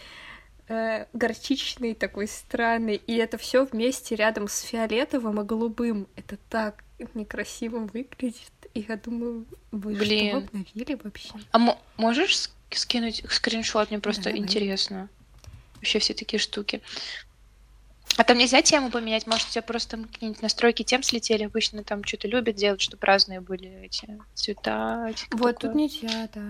э, горчичный такой странный. И это все вместе рядом с фиолетовым и голубым. Это так некрасиво выглядит. И я думаю, вы Блин. что, обновили вообще? А мо- можешь ск- скинуть скриншот? Мне просто давай. интересно. Вообще все такие штуки. А там нельзя тему поменять? Может, у тебя просто какие-нибудь настройки тем слетели? Обычно там что-то любят делать, чтобы разные были эти цвета. эти Вот такое. тут нельзя, да.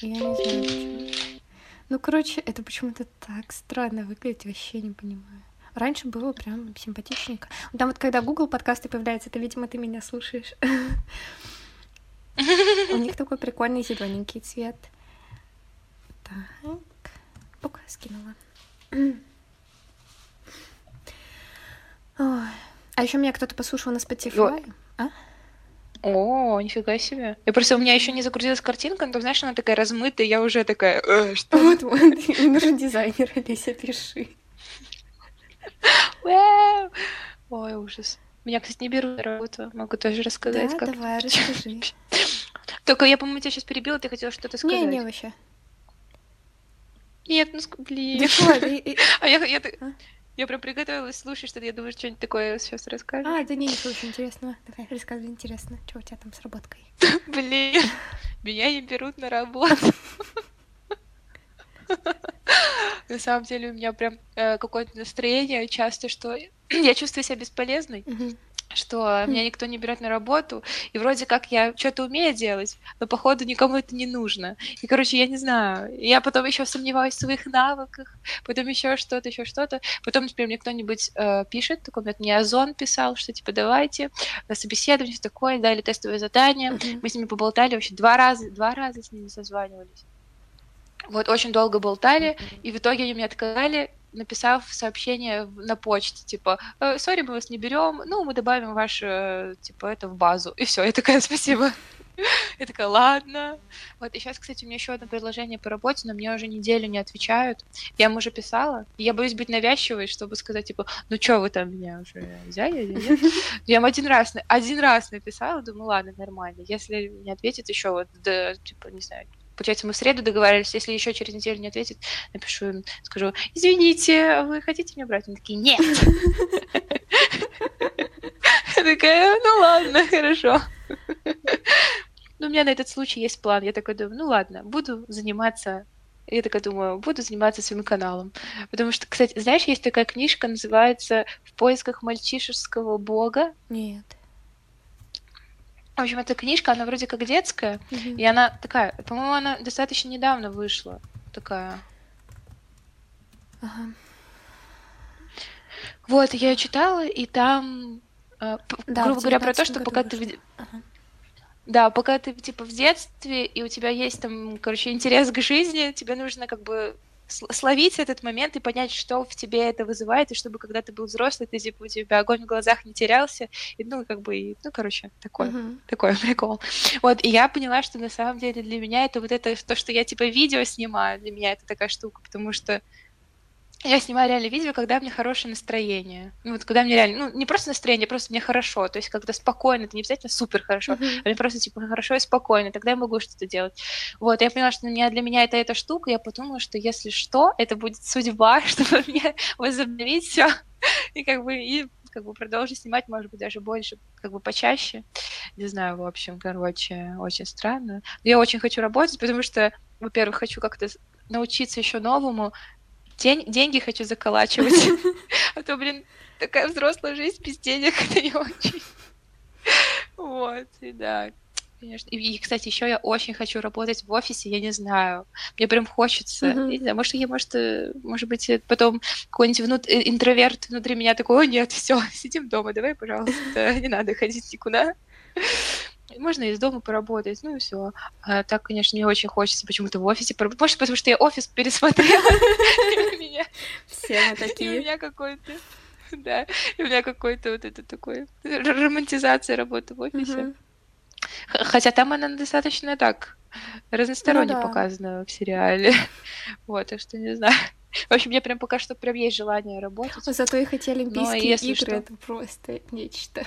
Я не знаю почему. Ну, короче, это почему-то так странно выглядит, вообще не понимаю. Раньше было прям симпатичненько. Там вот когда Google подкасты появляются, это, видимо, ты меня слушаешь. У них такой прикольный зелененький цвет. Так. Ока, скинула. Ой. А еще меня кто-то послушал на Spotify. А? О, нифига себе. Я просто, у меня еще не загрузилась картинка, но там, знаешь, она такая размытая, я уже такая, «Э, что? Вот, вот. Нужен дизайнер, Олеся, пиши. Вау!» Ой, ужас. Меня, кстати, не берут на работу. Могу тоже рассказать, Да, как... давай, расскажи. Только я, по-моему, тебя сейчас перебила, ты хотела что-то сказать. Не, не, вообще. Нет, ну, блин. А я, я, А? я прям приготовилась слушать, что я думаю, что-нибудь такое сейчас расскажешь. А, да не, ничего очень интересного. Давай, рассказывай, интересно. Что у тебя там с работкой? Блин, меня не берут на работу. На самом деле у меня прям э, какое-то настроение часто, что я чувствую себя бесполезной, что меня никто не берет на работу, и вроде как я что-то умею делать, но походу никому это не нужно. И, короче, я не знаю. Я потом еще сомневаюсь в своих навыках, потом еще что-то, еще что-то. Потом, например, мне кто-нибудь э, пишет, такой, вот мне Озон писал, что типа давайте на собеседование, все такое, дали тестовое задание. Мгм. Мы с ними поболтали вообще два раза, два раза с ними созванивались. Вот, очень долго болтали, и в итоге они мне отказали, написав сообщение на почте, типа, «Э, сори, мы вас не берем, ну, мы добавим ваше, э, типа, это в базу. И все, я такая, спасибо. Я такая, ладно. Вот, и сейчас, кстати, у меня еще одно предложение по работе, но мне уже неделю не отвечают. Я им уже писала, и я боюсь быть навязчивой, чтобы сказать, типа, ну что вы там меня уже взяли или нет? Я им один раз, один раз написала, думаю, ладно, нормально. Если не ответит еще вот, до, типа, не знаю, Получается, мы в среду договаривались, если еще через неделю не ответит, напишу им, скажу, извините, вы хотите меня брать? Они такие, нет. Такая, ну ладно, хорошо. Ну, у меня на этот случай есть план. Я такая думаю, ну ладно, буду заниматься я такая думаю, буду заниматься своим каналом. Потому что, кстати, знаешь, есть такая книжка, называется «В поисках мальчишеского бога». Нет. В общем, эта книжка, она вроде как детская, Мгм. и она такая, по-моему, она достаточно недавно вышла. Такая. Ага. Вот, я ее читала, и там, э, Да, грубо говоря, про то, 19 что пока ты, Ага. да, пока ты типа в детстве, и у тебя есть там, короче, интерес к жизни, тебе нужно как бы словить этот момент и понять, что в тебе это вызывает, и чтобы когда ты был взрослый, ты типа у тебя огонь в глазах не терялся, и ну как бы, и, ну короче, такое. Мгм. такой прикол. Вот, и я поняла, что на самом деле для меня это вот это, то, что я типа видео снимаю, для меня это такая штука, потому что я снимаю реально видео, когда мне хорошее настроение. Ну, вот когда мне реально, ну, не просто настроение, просто мне хорошо, то есть когда спокойно, это не обязательно супер хорошо, Мгм. а мне просто типа хорошо и спокойно, тогда я могу что-то делать. Вот, я поняла, что для меня, это эта штука, я подумала, что если что, это будет судьба, чтобы мне возобновить все и как бы и как бы продолжить снимать, может быть, даже больше, как бы почаще. Не знаю, в общем, короче, очень странно. Но я очень хочу работать, потому что, во-первых, хочу как-то научиться еще новому. День, деньги хочу заколачивать. А то, блин, такая взрослая жизнь без денег, это не очень. Вот, и да, конечно. И, и, кстати, еще я очень хочу работать в офисе, я не знаю. Мне прям хочется. Мгм. Я не знаю, может, я, может, э, может быть, э, потом какой-нибудь внут- э, интроверт внутри меня такой, о, нет, все, сидим дома, давай, пожалуйста, не надо ходить никуда. Можно из дома поработать, ну и все. А так, конечно, мне очень хочется почему-то в офисе поработать. Может, потому что я офис пересмотрела. Все мы такие. у меня какой-то... Да, и у меня какой-то вот это такой романтизация работы в офисе. Хотя там она достаточно так разносторонне ну, да. показана в сериале. Вот, так что не знаю. В общем, мне прям пока что прям есть желание работать. Зато их эти Олимпийские игры что... это просто нечто.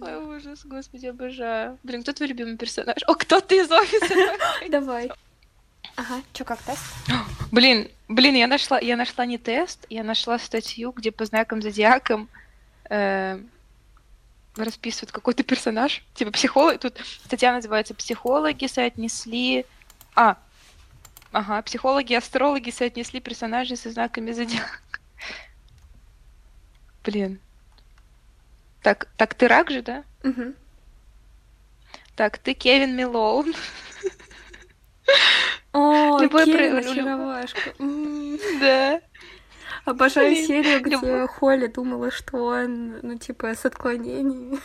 Ой, ужас, господи, обожаю. Блин, кто твой любимый персонаж? О, кто ты из офиса? Давай. Ага, чё, как тест? Блин, блин, я нашла, я нашла не тест, я нашла статью, где по знакам зодиакам э, расписывают какой-то персонаж. Типа психолог, тут статья называется «Психологи соотнесли...» А, ага, психологи и астрологи соотнесли персонажей со знаками зодиака. Блин. Так, так ты рак же, да? Угу. Так, ты Кевин Милоун. О, Любой Кевин, очаровашка. Да. Обожаю серию, где Холли думала, что он, ну, типа, с отклонениями.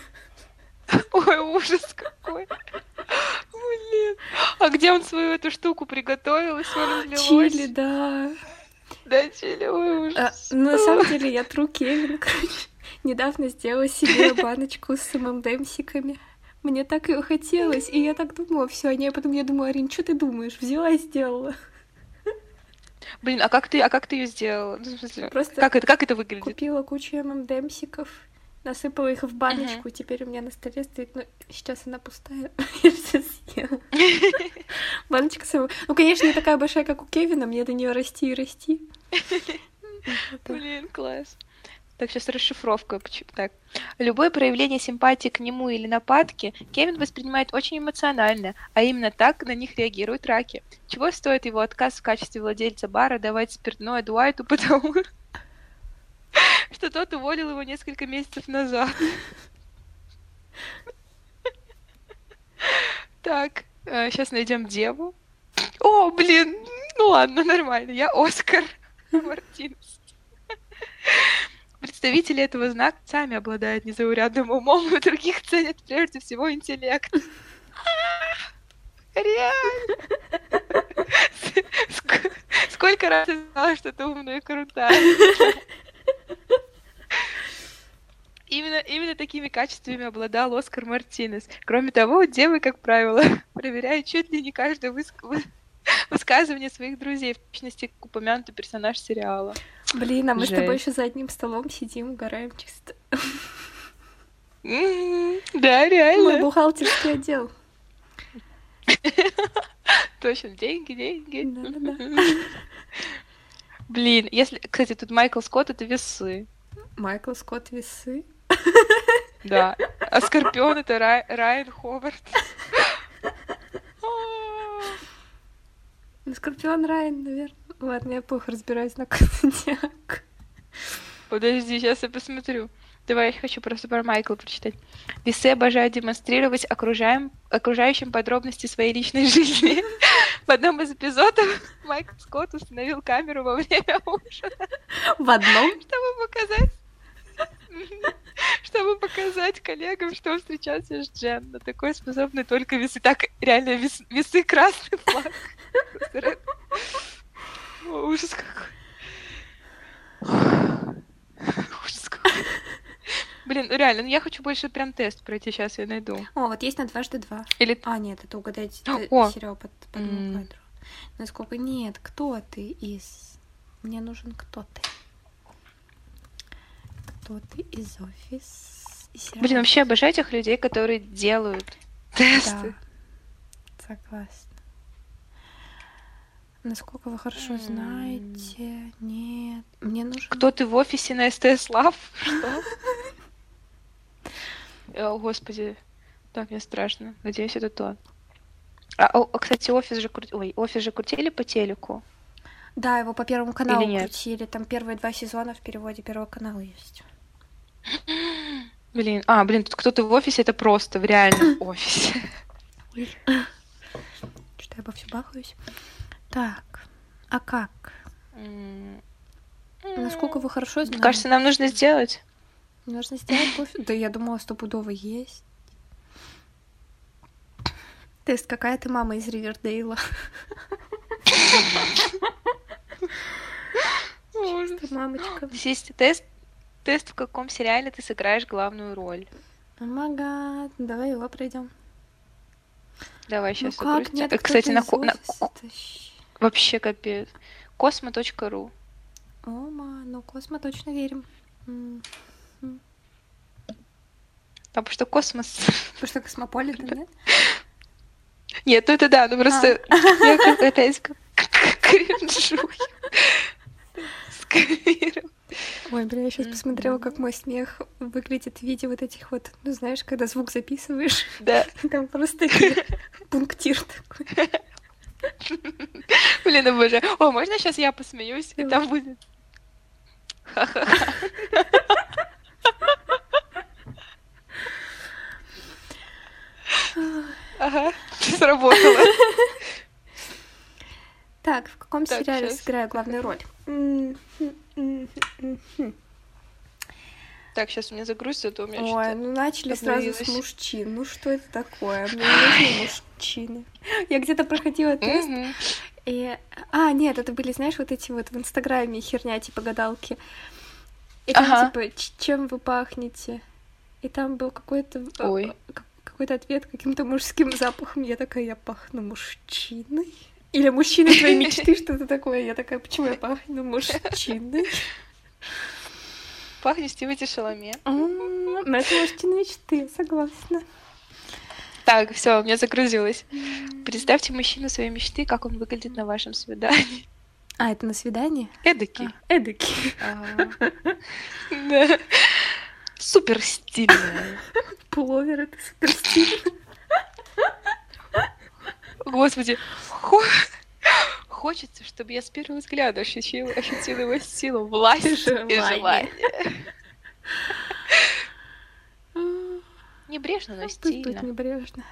Ой, ужас какой. Блин. А где он свою эту штуку приготовил и все разлилось? Чили, да. Да, чили, ой, ужас. А, на самом деле, я тру Кевин, короче. Недавно сделала себе баночку с ММДМсиками. Мне так ее хотелось, и я так думала, все, а не, потом я думала, Арин, что ты думаешь? Взяла и сделала. Блин, а как ты, а как ты ее сделала? Ну, в смысле, Просто как это, как это выглядит? Купила кучу ММДМсиков, насыпала их в баночку, uh-huh. теперь у меня на столе стоит, ну, сейчас она пустая, я все съела. Баночка сама. Ну, конечно, не такая большая, как у Кевина, мне до нее расти и расти. Блин, класс. Так, сейчас расшифровка. Так. Любое проявление симпатии к нему или нападки Кевин воспринимает очень эмоционально, а именно так на них реагируют раки. Чего стоит его отказ в качестве владельца бара давать спиртное Дуайту, потому что тот уволил его несколько месяцев назад. Так, сейчас э, найдем деву. О, блин, ну ладно, нормально, я Оскар Мартинес. Представители этого знака сами обладают незаурядным умом, и других ценят прежде всего интеллект. Реально. Сколько раз я знала, что ты умная и крутая. Именно, именно такими качествами обладал Оскар Мартинес. Кроме того, девы, как правило, проверяют чуть ли не каждое выск... высказывание своих друзей, в частности, как упомянутый персонаж сериала. Блин, а мы Жесть. с тобой еще за одним столом сидим, угораем чисто. Да, реально. Мой бухгалтерский отдел. Точно, деньги, деньги. Да-да-да. Блин, если, кстати, тут Майкл Скотт это весы. Майкл Скотт весы? Да. А Скорпион это Рай... Райан Ховард. Ну, Скорпион Райан, наверное. Ладно, я плохо разбираюсь на зодиак. Подожди, сейчас я посмотрю. Давай, я хочу просто про Майкла прочитать. Весы обожают демонстрировать окружаем, окружающим подробности своей личной жизни. В одном из эпизодов Майкл Скотт установил камеру во время ужина. В одном? Чтобы показать чтобы показать коллегам, что он встречался с Джен. Но такой способны только весы. Так, реально, вес, весы красный флаг. Ужас какой. Ужас какой. Блин, ну реально, ну я хочу больше прям тест пройти, сейчас я найду. О, вот есть на дважды два. Или... А, нет, это угадать О! сериал под, по одному mm. кадру. Насколько... Нет, кто ты из... Мне нужен кто ты. Кто ты из офис? Блин, вообще обожаю этих людей, которые делают тесты. Да, согласна. Насколько вы хорошо знаете, нет. Мне нужен... Кто ты в офисе на СТС Лав? Что? О, господи. Так, мне страшно. Надеюсь, это то. А, о, кстати, офис же крутили... Ой, офис же крутили по телеку? Да, его по Первому каналу крутили. Там первые два сезона в переводе Первого канала есть. Блин, а, блин, тут кто-то в офисе, это просто в реальном офисе. Что я обо все бахаюсь? Так, а как? Насколько вы хорошо знаете? Кажется, нам нужно сделать. Нужно сделать кофе. Да я думала, стопудово есть. Тест, какая ты мама из Ривердейла? Что, мамочка? Есть тест, тест, в каком сериале ты сыграешь главную роль. Oh my god, давай его пройдем. Давай Ну сейчас как, нет, Кстати, на, на- вообще капец. Космо.ру. Oh my, ну Космо точно верим. М, Потому что космос. Потому что Космополитен, нет? Нет, ну это да, ну просто я как опять кринжую. Ой, бля, я сейчас посмотрела, как мой смех выглядит в виде вот этих вот, ну знаешь, когда звук записываешь, Да. там просто пунктир такой. Блин, ну боже. О, можно сейчас я посмеюсь, и там будет... Ха-ха-ха. Ага, сработало. Так, в каком Так, сериале щас. сыграю главную роль? Так, сейчас у меня загрузится, а то у меня Ой, ну начали сразу с мужчин. Ну что это такое? Мне не нужны мужчины. Я где-то проходила тест, и... А, нет, это были, знаешь, вот эти вот в Инстаграме херня, типа гадалки. И там, Ага. типа, «Ч- чем вы пахнете? И там был какой-то... э, Ой. к- Какой-то ответ каким-то мужским запахом. Я такая, я пахну мужчиной. Или мужчиной твоей мечты, что-то такое. Я такая, почему я пахну мужчиной? Пахнет Тимати Шаломе. Ну, это мужчина мечты, согласна. Так, все, у меня загрузилось. Представьте мужчину своей мечты, как он выглядит на вашем свидании. А, это на свидание? Эдакий. А, эдакий. Ага. Да. Супер стильный. Пуловер, это супер стильно. Господи, хо- хочется, чтобы я с первого взгляда ощутила, ощутила его силу, власть и Желание. Небрежно, но Пусть стильно. небрежно.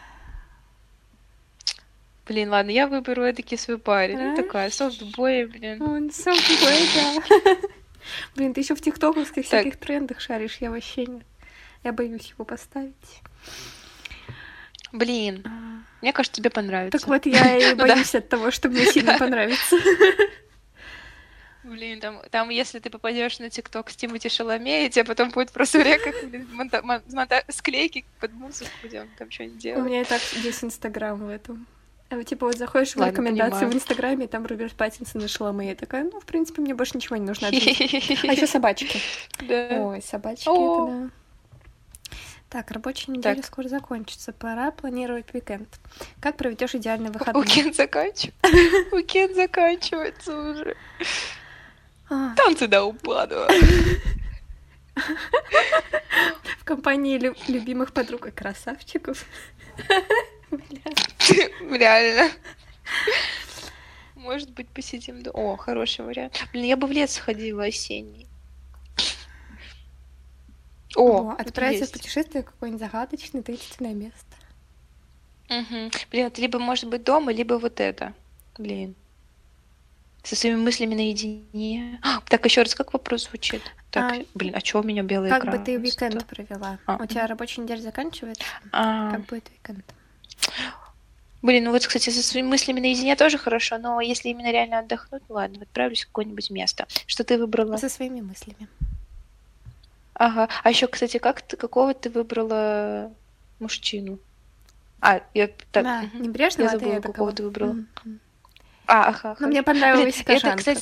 Блин, ладно, я выберу эдакий свой парень. Ну, такая, софтбой, блин. Он сам такой, да. Блин, ты еще в тиктоковских всяких трендах шаришь, я вообще нет. Я боюсь его поставить. Блин, А, мне кажется, тебе понравится. Так вот, я и боюсь от того, что мне сильно понравится. Блин, там, там если ты попадешь на ТикТок с Тимати Шаломе, и тебе потом будет просто река монта- мон- монта- склейки под музыку, где он там что-нибудь У делает. меня и так есть Инстаграм в этом. Вот, типа вот заходишь в рекомендации понимаю. в Инстаграме, и там Роберт Паттинсон и Шаломе. Я такая, ну, в принципе, мне больше ничего не нужно. А еще собачки. Ой, собачки, это да. Так, рабочая неделя Так. скоро закончится. Пора планировать уикенд. Как проведешь идеальный выходной? Уикенд заканчивается. Уикенд заканчивается уже. А, Танцы до упаду. в компании лю- любимых подруг и красавчиков. Бля. Реально. Может быть, посидим... до- О, хороший вариант. Блин, я бы в лес сходила осенний. О, О, отправиться в путешествие в какое-нибудь загадочное, таинственное место. Мгм. Блин, это либо может быть дома, либо вот это. Блин. Со своими мыслями наедине. А, так, еще раз, как вопрос звучит? Так, А, блин, а чего у меня белый Как экран? бы ты уикенд Что? провела? А. У тебя рабочая неделя заканчивается? А, Как будет уикенд? Блин, ну вот, кстати, со своими мыслями наедине тоже хорошо, но если именно реально отдохнуть, ну ладно, отправлюсь в какое-нибудь место. Что ты выбрала? Со своими мыслями. Ага. А еще, кстати, как ты, какого ты выбрала мужчину? А, я так. Да, мгм. небрежно, Я а ты забыла, такого. какого ты выбрала. М. А, ага. Но мне понравилась Блин, это, кожанка. кстати,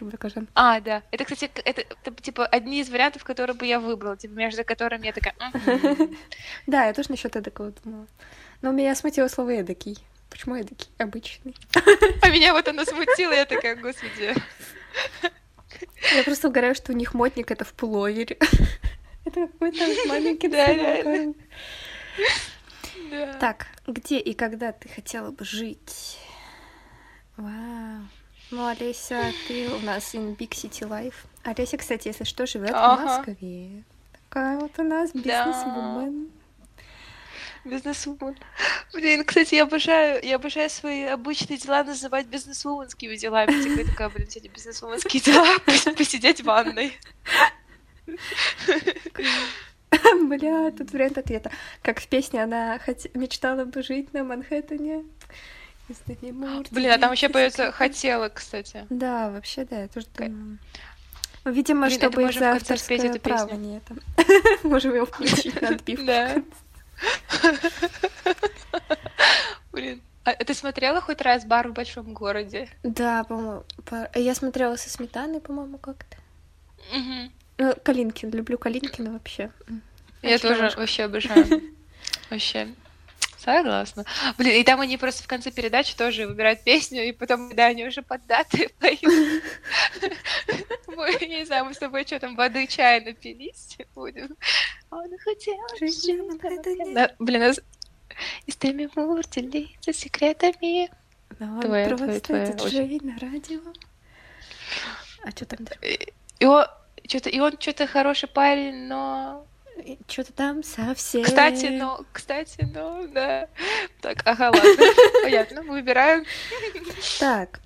Люблю кожан. А, да. Это, кстати, это, это, типа одни из вариантов, которые бы я выбрала, типа между которыми я такая. Да, я тоже насчет такого думала. Но меня смутило слово эдакий. Почему эдакий? Обычный. А меня вот оно смутило, я такая, господи. Я просто угораю, что у них модник это в пуловере. Это какой-то маленький Да. Да. Так, где и когда ты хотела бы жить? Вау. Ну, Олеся, ты у нас in Big City Life. Олеся, кстати, если что, живет в. Москве. Такая вот у нас бизнес-вумен. Бизнесвумен. Блин, кстати, я обожаю, я обожаю свои обычные дела называть бизнесвуменскими делами. Типа, я такая, блин, сегодня бизнесвуменские дела, пос- посидеть в ванной. Бля, тут вариант ответа. Как в песне она хот... мечтала бы жить на Манхэттене. Блин, а там еще поется «хотела», кстати. Да, вообще, да, я тоже думаю. Видимо, Блин, чтобы из-за авторское право не это. Можем его включить на отбивку. Блин. А ты смотрела хоть раз бар в большом городе? Да, по-моему. Я смотрела со сметаной, по-моему, как-то. Ну, Калинкин, люблю Калинкина вообще. Я тоже вообще обожаю. Вообще. Согласна. Блин, и там они просто в конце передачи тоже выбирают песню, и потом, когда они уже под даты поют. Я не знаю, мы с тобой что там, воды, чая напились будем. Он хотел жить. Блин, и с теми мур делиться секретами. Твоя, твоя, твоя. Диджей на радио. А что там? И он, что-то, и он что-то хороший парень, но что-то там совсем. Кстати, но, кстати, ну, да. Так, ага, ладно. Понятно, выбираем. Так.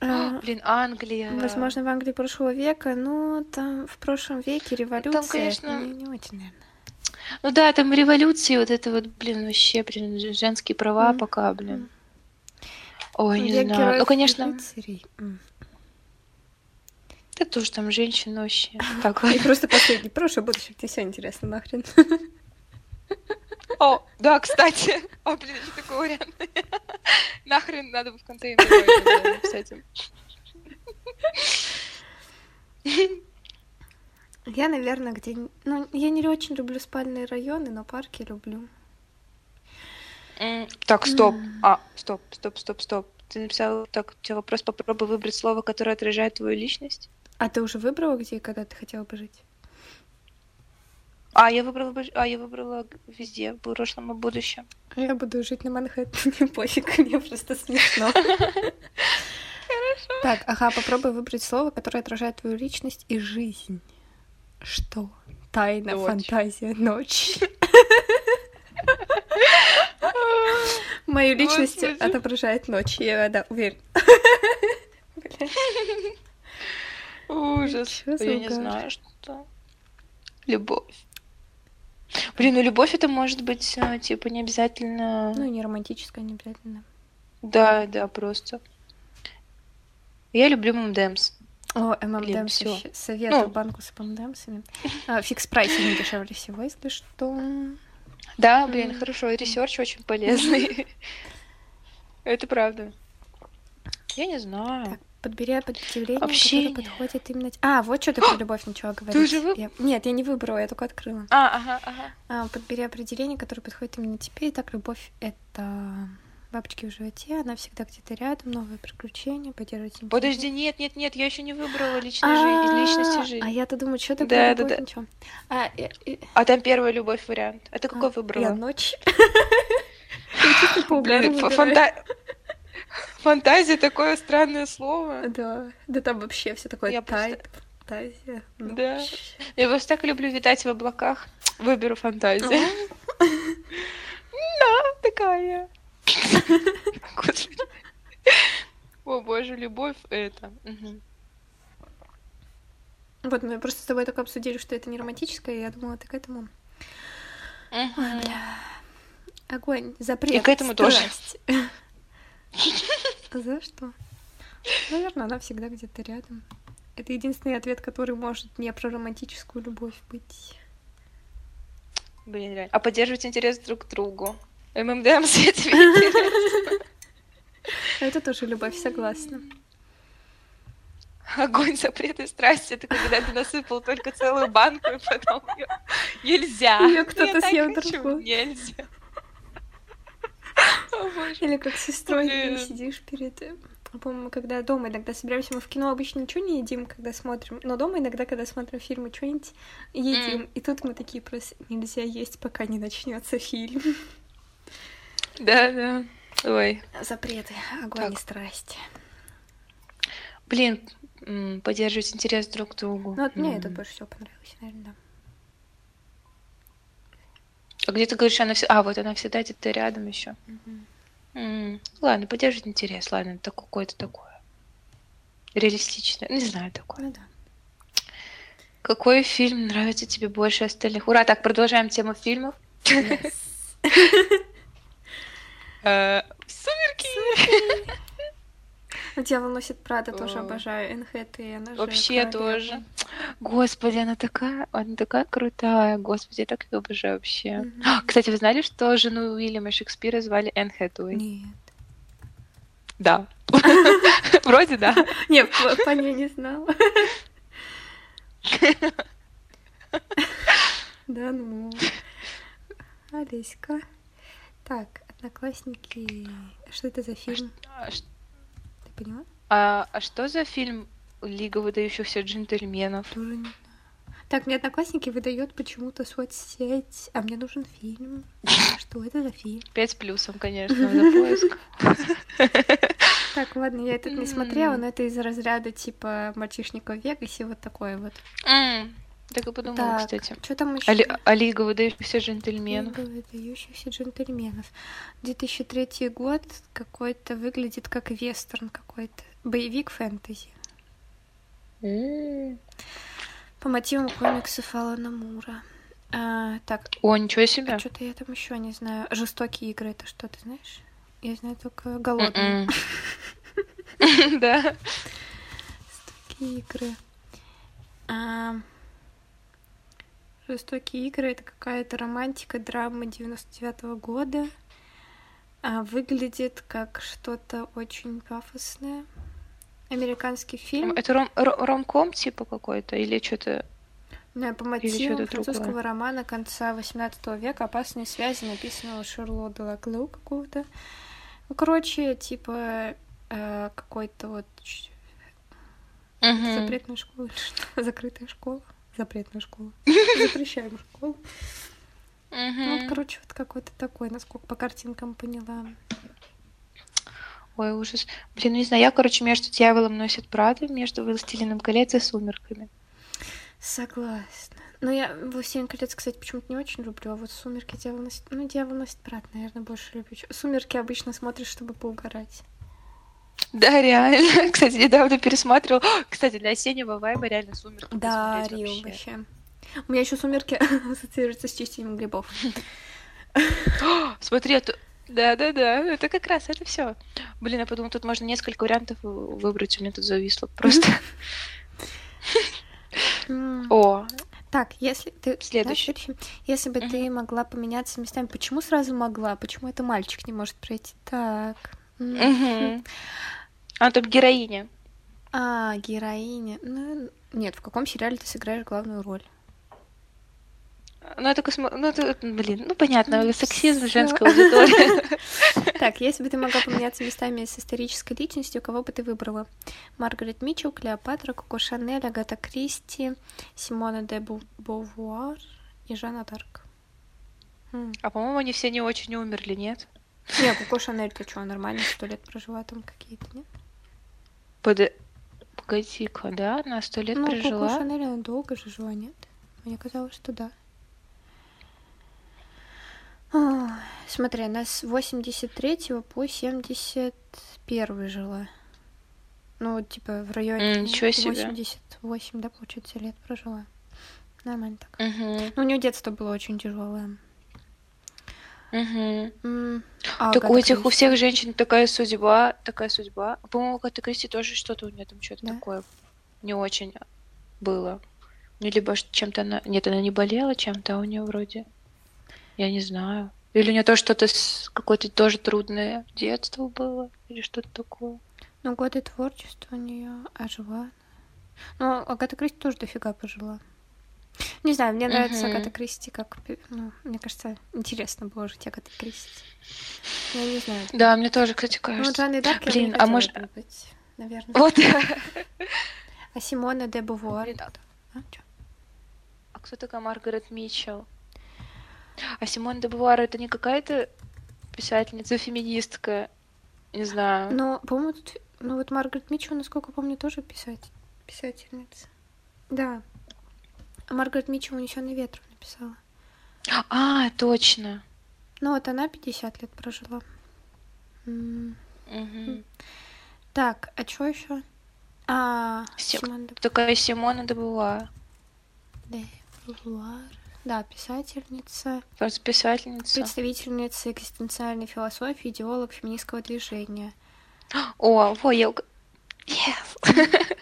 А, блин, Англия. Возможно, в Англии прошлого века, но там в прошлом веке революция. Там, конечно, не, не очень, наверное. Ну да, там революции, вот это вот, блин, вообще, блин, женские права пока, блин. Ой, не знаю. Ну, конечно. Рыцарей. Mm. Да тоже там женщины вообще. Так, И просто последний. Прошлое, будущее, тебе все интересно, нахрен. О, да, кстати. О, блин, еще такой вариант. Нахрен надо бы в конце интервью написать им. Я, наверное, где... Ну, я не очень люблю спальные районы, но парки люблю. Так, стоп. А, стоп, стоп, стоп, стоп. Ты написал так, у тебя вопрос, попробуй выбрать слово, которое отражает твою личность. А ты уже выбрала, где и когда ты хотела бы жить? А, я выбрала, а, я выбрала везде, в прошлом и будущем. Я буду жить на Манхэттене, пофиг, мне просто смешно. Хорошо. Так, ага, попробуй выбрать слово, которое отражает твою личность и жизнь. Что? Тайна, ночь. фантазия, ночь. Мою личность отображает ночь, я да, уверен. Ужас. Я не знаю, что. Любовь. Блин, ну любовь это может быть, э, типа, не обязательно... Ну, не романтическая, не обязательно. Да, да, просто. Я люблю ММДМС. О, ММДМС Советую ну. банку с ММДМСами. А, фикс прайс не дешевле всего, если что. Да, блин, mm. хорошо. Ресерч очень полезный. Это правда. Я не знаю. Так, подбери определение, Общение. которое подходит именно... А, вот что ты про любовь начала говорить. Ты уже вы... я... Нет, я не выбрала, я только открыла. А, ага, ага. А, подбери определение, которое подходит именно тебе. И так, любовь — это бабочки в животе, она всегда где-то рядом, новые приключения, поддерживать интерес. Подожди, нет, нет, нет, я еще не выбрала личную жизнь, личности жизни. А я-то думаю, что такое да, любовь, ничего. А, а там первая любовь вариант. А ты какой выбрала? Я ночь. Фантазия такое странное слово. Да, да там вообще все такое я тайт. Просто... Фантазия. Да. Я просто так люблю витать в облаках. Выберу фантазию. Да, такая. О боже, любовь это. Вот мы просто с тобой только обсудили, что это не романтическое, и я думала, ты к этому. Ой, бля. Огонь, запрет. И к этому тоже. За что? Наверное, она всегда где-то рядом. Это единственный ответ, который может не про романтическую любовь быть. Блин, реально. А поддерживать интерес друг к другу. ММДМ свете Это тоже любовь, согласна. Огонь запреты страсти это когда ты насыпал только целую банку и потом ее нельзя. Ее кто-то съел другую. Нельзя. Или как с сестрой сидишь перед э, по-моему, когда дома иногда собираемся, мы в кино обычно ничего не едим, когда смотрим, но дома иногда, когда смотрим фильмы, что-нибудь едим. Mm. И тут мы такие просто нельзя есть, пока не начнется фильм. Да, да. Ой. Запреты, огонь так. и страсть. Блин, поддерживать интерес друг к другу. Ну, вот мне это больше всего понравилось, наверное, да. А где ты говоришь, она все... А, вот она всегда где-то рядом еще. Угу. М-м. Ладно, поддерживать интерес. Ладно, это какое-то такое. Реалистичное. Не знаю, такое. Ну да. Какой фильм нравится тебе больше остальных? Ура, так, продолжаем тему фильмов. Э, Сумерки! Дьявол носит Прада, тоже обожаю. НХТ, она же Вообще тоже. Господи, она такая, она такая крутая. Господи, я так ее обожаю вообще. Кстати, вы знали, что жену Уильяма Шекспира звали Энн Хэтэуэй? Нет. Да. Вроде да. Нет, по ней не знала. Да ну. Олеська. Так, Одноклассники. Что это за фильм? А, Ты поняла? а, а что за фильм Лига выдающихся джентльменов? Тоже не. Так, мне Одноклассники выдает почему-то соцсеть, а мне нужен фильм. Что это за фильм? Пять с плюсом, конечно, за поиск. Так, ладно, я этот не смотрела, но это из разряда типа мальчишника в Вегасе, вот такое вот. Так и подумала, Так, кстати. что там еще? А Ли- а Лига выдающихся джентльменов? Лига выдающихся джентльменов. 2003 год какой-то выглядит как вестерн какой-то. Боевик фэнтези. По мотивам комиксов Алана Мура. А, так, О, ничего себе. что-то я там еще не знаю. Жестокие игры, это что, ты знаешь? Я знаю только голодные. М-м. Да. Жестокие игры. А, Жестокие игры это какая-то романтика, драма 99 года. А, выглядит как что-то очень пафосное. Американский фильм. Это ром- ро- ромком типа какой-то или что-то? Да, по мотивам французского другое? романа конца 18 века «Опасные связи», написанного Шерло де Лаглу какого-то. Ну, короче, типа э, какой-то вот ч- запретная школа или что? Закрытая школа? Запретная школа. Запрещаемая школа. Ну, вот, короче, вот какой-то такой, насколько по картинкам поняла. Ой, ужас. Блин, ну не знаю, я, короче, между «Дьяволом носит Прада», между «Властелином колец» и «Сумерками». Согласна. Но я «Властелин колец», кстати, почему-то не очень люблю, а вот «Сумерки» «Дьявол носит...» Ну, «Дьявол носит брат», наверное, больше люблю. «Сумерки» обычно смотришь, чтобы поугарать. Да, реально. Кстати, недавно пересматривал. Кстати, для осеннего вайба реально «Сумерки» Да, Рио вообще. вообще. У меня еще «Сумерки» ассоциируются с чистением грибов. Смотри, а то- Да-да-да, это как раз, это все. Блин, я подумала, тут можно несколько вариантов вы- выбрать, у меня тут зависло просто. О, Так, если ты... Следующий. да, следующий. Если бы ты могла поменяться местами, почему сразу могла? Почему это мальчик не может пройти? Так. мгм. А там героиня. А, героиня. Ну, нет, в каком сериале ты сыграешь главную роль? Ну, я только смотрю, ну, это, блин, ну, понятно, Ну, сексизм всё. женской аудитории. Так, если бы ты могла поменяться местами с исторической личностью, кого бы ты выбрала? Маргарет Митчелл, Клеопатра, Коко Шанель, Агата Кристи, Симона де Бовуар и Жанна Дарк. А, по-моему, они все не очень умерли, нет? Не, Коко Шанель, ты что, нормально сто лет прожила там какие-то, нет? Под... Погоди-ка, да? Она сто лет ну, Коко прожила? Шанель, она долго же жила, нет? Мне казалось, что да. Смотри, она с 83 по 71 жила. Ну, типа, в районе ничего себе. 88, да, получается, лет прожила. Нормально так. Угу, Ну, у нее детство было очень тяжелое. угу. М, а Так у этих, у Кристи? всех женщин такая судьба, такая судьба. По-моему, у Агаты Кристи тоже что-то у нее там что-то Да? такое не очень было. Ну, либо чем-то она... Нет, она не болела чем-то, а у нее вроде... Я не знаю. Или у нее тоже что-то с... какое-то тоже трудное детство было, или что-то такое. Ну, годы творчества у нее, а жила. Ну, Агата Кристи тоже дофига пожила. Не знаю, мне нравится Мгм. Агата Кристи, как, ну, мне кажется, интересно было жить Агатой Кристи. Я не знаю. Да, мне тоже, кстати, Ну, кажется. Жанной Дарк я бы Блин, не а может- бы быть, наверное. Вот. А Симона де Бувуар? А-? А кто такая Маргарет Митчелл? А Симон де Бувар это не какая-то писательница, феминистка? Не знаю. Ну, по-моему, тут... Ну, вот Маргарет Митчелл, насколько помню, тоже писатель... писательница. Да. А Маргарет Митчелл «Унесённый ветром» написала. А, точно. Ну, вот она 50 лет прожила. М, Мгм. Так, а что еще? А, Си- Симон де- Такая Симона де Бувар. Да, писательница. Просто писательница. Представительница экзистенциальной философии, идеолог феминистского движения. О, во, я... Yes.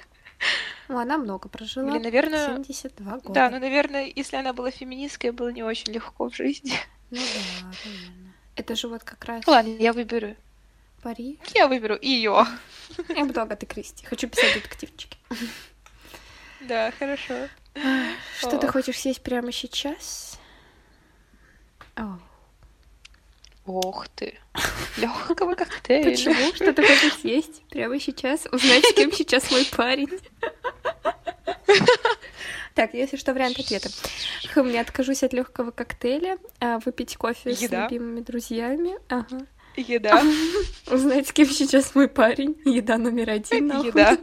Ну, она много прожила. Блин, наверное... 72 года. Да, ну, наверное, если она была феминисткой, было не очень легко в жизни. Ну да, наверное. Это же вот как раз... Ладно, я выберу. Париж? Я выберу ее. Я буду Агаты Кристи. Хочу писать детективчики. Да, хорошо. Что ты хочешь съесть прямо сейчас? О. Ох ты. Легкого коктейля. Почему? Что ты хочешь съесть прямо сейчас? Узнать, с кем сейчас мой парень. Так, если что, вариант ответа. Хм, я откажусь от легкого коктейля, а, выпить кофе Еда. с любимыми друзьями. Ага. Еда. Узнать, с кем сейчас мой парень. Еда номер один. нахуй. Еда.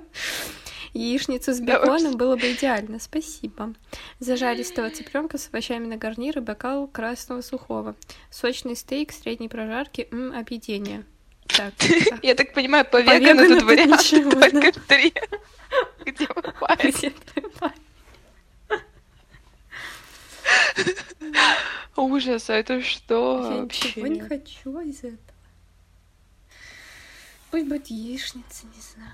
Яичницу с беконом было бы идеально, спасибо. Зажаристого цыпленка с овощами на гарнир и бокал красного сухого. Сочный стейк средней прожарки, м, объедение. Так, Я так понимаю, по вегану тут варианты только три. Где мой парень? где твой парень? Ужас, а это что Я вообще? ничего не хочу из этого. Пусть будет яичница, не знаю.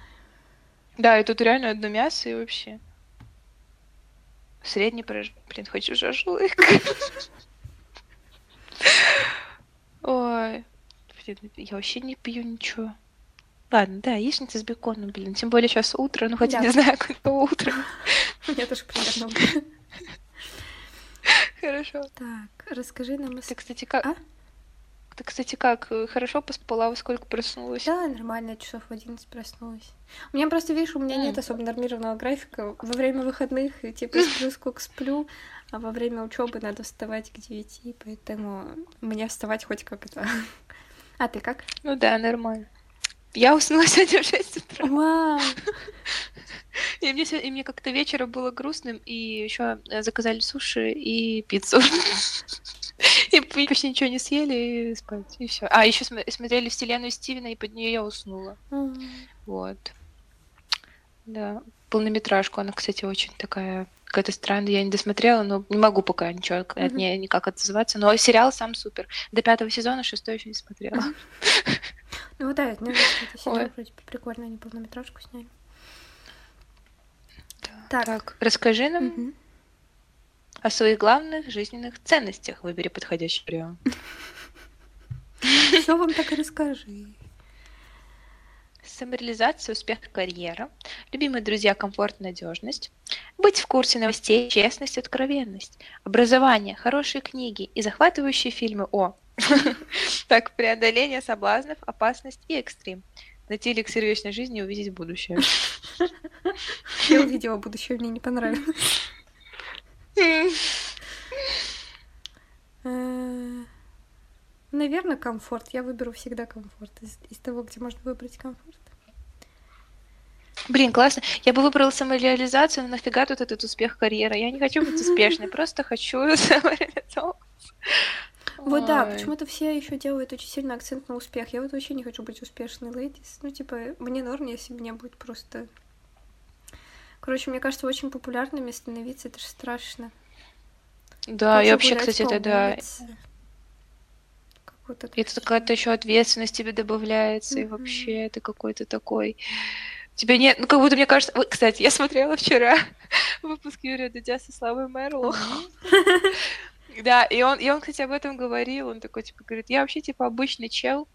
Да, и тут реально одно мясо и вообще. Средний прож... Блин, хочу шашлык. Ой. Блин, я вообще не пью ничего. Ладно, да, яичница с беконом, блин. Тем более сейчас утро, ну хотя Да. не знаю, какое утро. У меня тоже примерно. Хорошо. Так, расскажи нам... Ты, кстати, как... А? Ты, кстати, как? э, Хорошо поспала, во сколько проснулась? Да, нормально, часов в 11 проснулась. У меня просто, видишь, у меня нет особо нормированного графика. Во время выходных, и, типа, сплю сколько сплю, а во время учебы надо вставать к 9, поэтому мне вставать хоть как-то. А ты как? Ну да, нормально. Я уснула сегодня в 6 утра. Вау! И мне, и мне как-то вечером было грустным, и еще заказали суши и пиццу. И почти ничего не съели, и спать, и все. А, еще смотрели вселенную Стивена, и под нее я уснула. Вот. Да. Полнометражку, она, кстати, очень такая какая-то странная. Я не досмотрела, но не могу пока ничего от нее никак отзываться. Но сериал сам супер. До пятого сезона, шестой еще не смотрела. Ну да, это, сериал вроде прикольно, они полнометражку сняли. Так. Так. расскажи нам. О своих главных жизненных ценностях. Выбери подходящий вариант. Все вам так и расскажи. Самореализация, успех, карьера, любимые друзья, комфорт, надежность, быть в курсе новостей, честность, откровенность, образование, хорошие книги и захватывающие фильмы о так преодоление соблазнов, опасность и экстрим. Найти эликсир вечной жизни и увидеть будущее. Я увидела будущее, мне не понравилось. Наверное, комфорт. Я выберу всегда комфорт. Из, из того, где можно выбрать комфорт. Блин, классно. Я бы выбрала самореализацию, но нафига тут этот успех карьеры? Я не хочу быть успешной, просто хочу самореализовываться. Вот да, почему-то все еще делают очень сильно акцент на успех. Я вот вообще не хочу быть успешной лейдис. Ну, типа, мне норм, если мне будет просто... Короче, мне кажется, очень популярными становиться, это же страшно. Да, Хочу я вообще, гулять кстати, это да. улице. Как вот это какая-то еще ответственность тебе добавляется, и Мгм. вообще ты какой-то такой. Тебе нет, ну как будто мне кажется. Кстати, я смотрела вчера выпуск Юрия Дудя со Славой Мерлоу. Да, и он, и он, кстати, об этом говорил. Он такой, типа, говорит, я вообще, типа, обычный чел.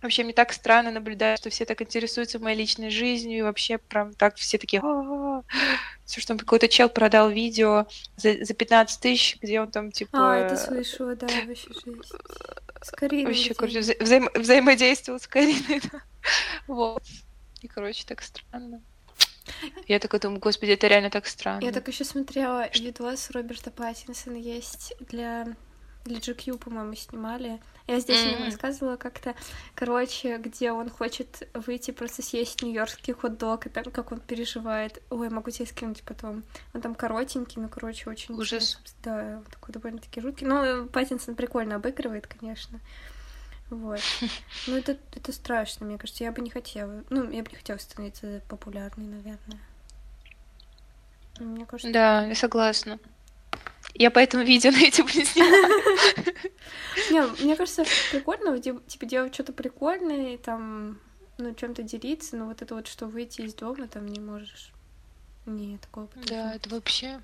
Вообще, мне так странно наблюдать, что все так интересуются моей личной жизнью, и вообще прям так все такие, все, что какой-то чел продал видео за, за 15 тысяч, где он там, типа, А, это слышала, да, вообще жесть. Скорее. вообще, короче, вза- взаим- взаимодействовал с Кариной, да. Вот. И, короче, так странно. Я такая думаю, господи, это реально так странно. Я так еще смотрела видос Роберта Паттинсона есть для для GQ, по-моему, снимали. Я здесь о нем Мгм. рассказывала как-то. Короче, где он хочет выйти просто съесть нью-йоркский хот-дог, и там как он переживает. Ой, могу тебе скинуть потом. Он там коротенький, но, короче, очень... Ужас. Да, такой довольно-таки жуткий. Ну, Паттинсон прикольно обыгрывает, конечно. Вот. Ну, это, это страшно, мне кажется. Я бы не хотела... Ну, я бы не хотела становиться популярной, наверное. Мне кажется, Да, я согласна. Я поэтому видео на YouTube не снимаю. Не, мне кажется, прикольно, типа, делать что-то прикольное, и там, ну, чем-то делиться, но вот это вот, что выйти из дома, там не можешь. Не, такого Да, это вообще...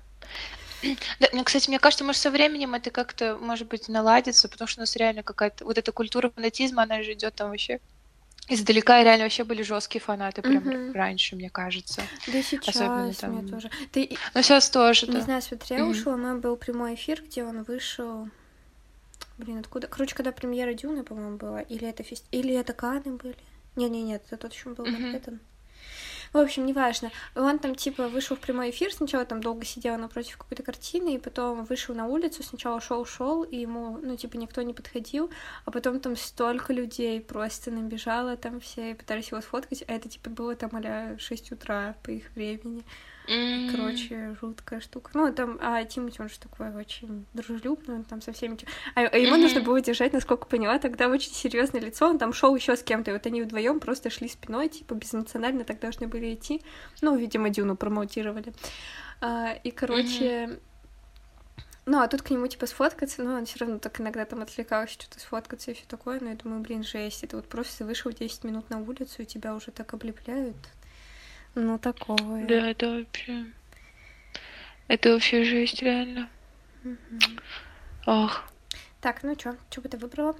Да, ну, кстати, мне кажется, может, со временем это как-то, может быть, наладится, потому что у нас реально какая-то... Вот эта культура фанатизма, она же идет там вообще Издалека реально вообще были жесткие фанаты прям mm-hmm. раньше, мне кажется. Да сейчас Особенно там... мне тоже. Ты... Ну сейчас тоже, Не да. знаю, смотрел, mm-hmm. ушел, но был прямой эфир, где он вышел... Блин, откуда? Короче, когда премьера Дюны, по-моему, была, или это фест... или это Каны были? Не-не-нет, это тот еще был. Манхэттен. В общем, неважно. Он там, типа, вышел в прямой эфир, сначала там долго сидел напротив какой-то картины, и потом вышел на улицу, сначала шел шел и ему, ну, типа, никто не подходил, а потом там столько людей просто набежало, там все пытались его сфоткать, а это, типа, было там а 6 утра по их времени. Mm. Короче, жуткая штука. Ну, там, а Тимати, он же такой очень дружелюбный, он там со всеми... А, а ему mm-hmm. нужно было держать, насколько поняла, тогда очень серьезное лицо, он там шел еще с кем-то, и вот они вдвоем просто шли спиной, типа, безэмоционально так должны были идти. Ну, видимо, Дюну промоутировали. А, и, короче... Mm-hmm. Ну, а тут к нему, типа, сфоткаться, но он все равно так иногда там отвлекался что-то сфоткаться и все такое, но я думаю, блин, жесть, это вот просто вышел 10 минут на улицу, и тебя уже так облепляют, ну, такое. Да, это вообще... Это вообще жесть, реально. Угу. Ох. Так, ну чё, что бы ты выбрала?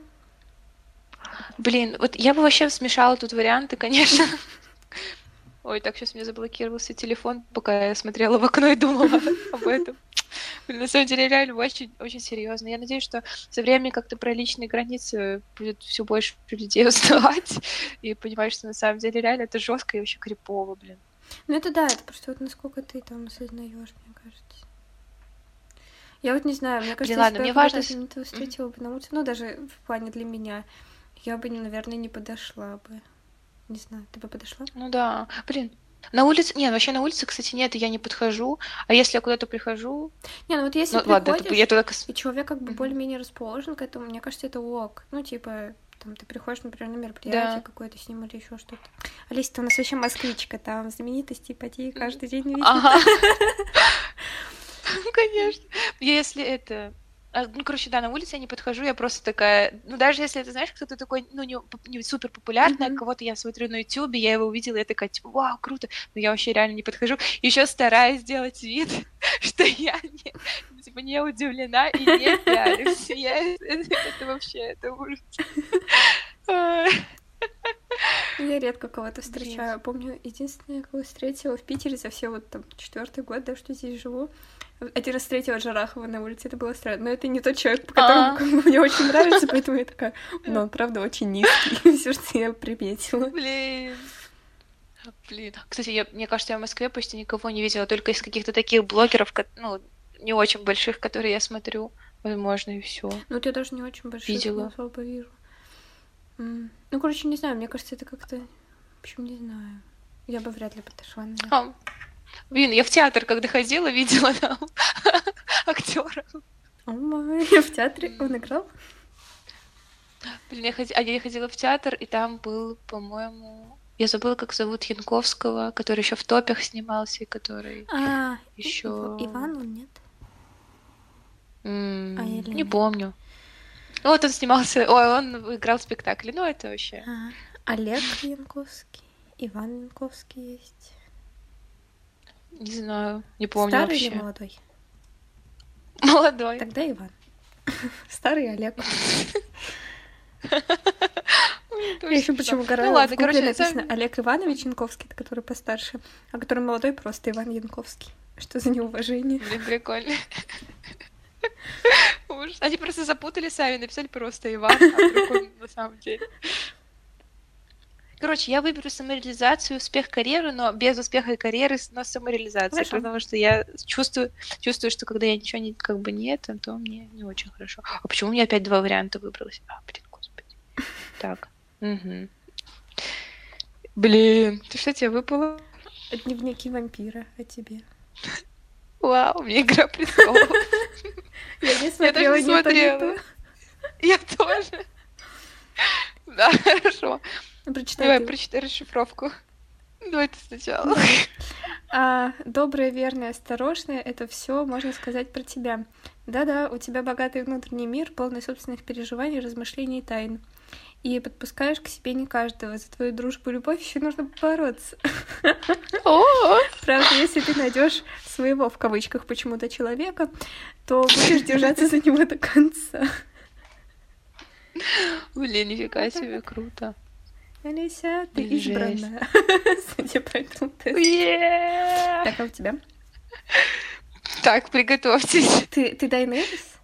Блин, вот я бы вообще смешала тут варианты, конечно. Ой, так сейчас мне заблокировался телефон, пока я смотрела в окно и думала об этом. Блин, на самом деле реально очень, очень серьезно. Я надеюсь, что со временем как-то про личные границы будет все больше людей узнавать и понимать, что на самом деле реально это жестко и вообще крипово, блин. Ну это да, это просто вот насколько ты там осознаешь, мне кажется. Я вот не знаю, мне кажется, Блин, ладно, мне важно... если не встретила бы на улице, ну даже в плане для меня, я бы, наверное, не подошла бы. Не знаю, ты бы подошла? Ну да. Блин, на улице... Не, вообще на улице, кстати, нет, я не подхожу. А если я куда-то прихожу... Не, ну вот если ну, приходишь, ладно, это... я туда... и человек как бы mm-hmm. более-менее расположен к этому, мне кажется, это ок. Ну, типа, там, ты приходишь, например, на мероприятие да. какое-то с ним или еще что-то. Алиса, ты у нас вообще москвичка, там знаменитости, ипотеки каждый день видно. Ага. Ну, конечно. Если это ну, короче, да, на улице я не подхожу, я просто такая, ну, даже если ты знаешь, кто-то такой, ну, не, не супер популярный, mm-hmm. кого-то я смотрю на ютубе, я его увидела, я такая, типа, вау, круто, но я вообще реально не подхожу, еще стараюсь сделать вид, что я не, типа, не удивлена и не пиарюсь, я, это, это вообще, это ужас. Я редко кого-то встречаю. Помню, единственное, кого встретила в Питере за все вот там четвертый год, да, что здесь живу. Один раз встретила Джарахова на улице, это было странно. Но это не тот человек, по которому мне очень нравится, поэтому я такая, ну, он, правда, очень низкий, все, что я приметила. Блин. Блин. Кстати, я, мне кажется, я в Москве почти никого не видела, только из каких-то таких блогеров, ну, не очень больших, которые я смотрю, возможно, и все. Ну, я даже не очень больших, видела. особо вижу. Ну, короче, не знаю, мне кажется, это как-то... В общем, не знаю. Я бы вряд ли подошла, наверное. Блин, я в театр, когда ходила, видела там актера. Май, в театре он играл? Блин, я, ход... а я ходила в театр, и там был, по-моему, я забыла, как зовут Янковского, который еще в топях снимался, и который а, еще. Иван он нет? М- а, не нет? помню. Ну вот он снимался, ой, он играл в спектакле, ну это вообще. А, Олег Янковский, Иван Янковский есть. Не знаю, не помню Старый вообще. или молодой? Молодой. Тогда Иван. Старый Олег. Я еще почему гора... ну, ладно, короче, написано Олег Иванович Янковский, который постарше, а который молодой просто Иван Янковский. Что за неуважение? Блин, прикольно. Ужас. Они просто запутали сами, написали просто Иван, а прикольно на самом деле. Короче, я выберу самореализацию, успех карьеры, но без успеха карьеры, но самореализация, хорошо. потому что я чувствую, чувствую, что когда я ничего не, как бы нет, то мне не очень хорошо. А почему у меня опять два варианта выбралось? А, блин, господи. Так. Угу. Блин, ты что тебе выпало? Дневники вампира, а тебе? Вау, мне игра престолов. Я не смотрела, я не смотрела. Я тоже. Да, хорошо. Ну, прочитай Давай, ты. прочитай расшифровку. Давай ты сначала. А, доброе, верное, осторожное — это все можно сказать про тебя. Да-да, у тебя богатый внутренний мир, полный собственных переживаний, размышлений и тайн. И подпускаешь к себе не каждого. За твою дружбу и любовь еще нужно бороться. Правда, если ты найдешь своего в кавычках почему-то человека, то будешь держаться за него до конца. Блин, нифига себе, круто. Алися, ты избранная. Судя по этому тесту. Так, а у тебя? Так, приготовьтесь. Ты, ты Дайнерис?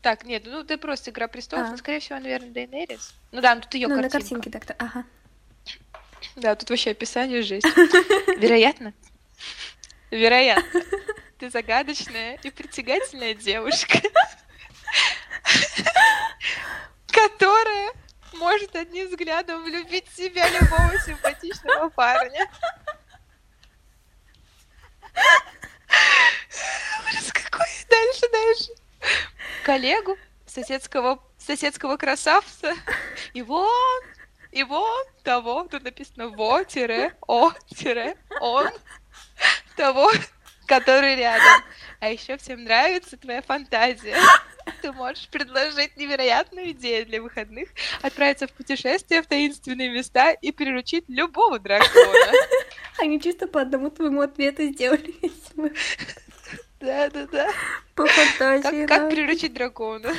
Так, нет, ну ты просто Игра престолов, а. но, скорее всего, наверное, Дейнерис. Ну да, ну тут ее ну, картинка. на картинке так-то, ага. Да, тут вообще описание жесть. Вероятно. Вероятно. Ты загадочная и притягательная девушка, которая может одним взглядом влюбить в себя любого симпатичного парня. Ужас какой. Дальше, дальше. Коллегу, соседского, соседского красавца. И вот, и вот того, тут написано во-о-он, того, который рядом. А еще всем нравится твоя фантазия. Ты можешь предложить невероятную идею для выходных, отправиться в путешествие в таинственные места и приручить любого дракона. Они чисто по одному твоему ответу сделали весь Да, да, да. По фантазии. Как, как приручить дракона?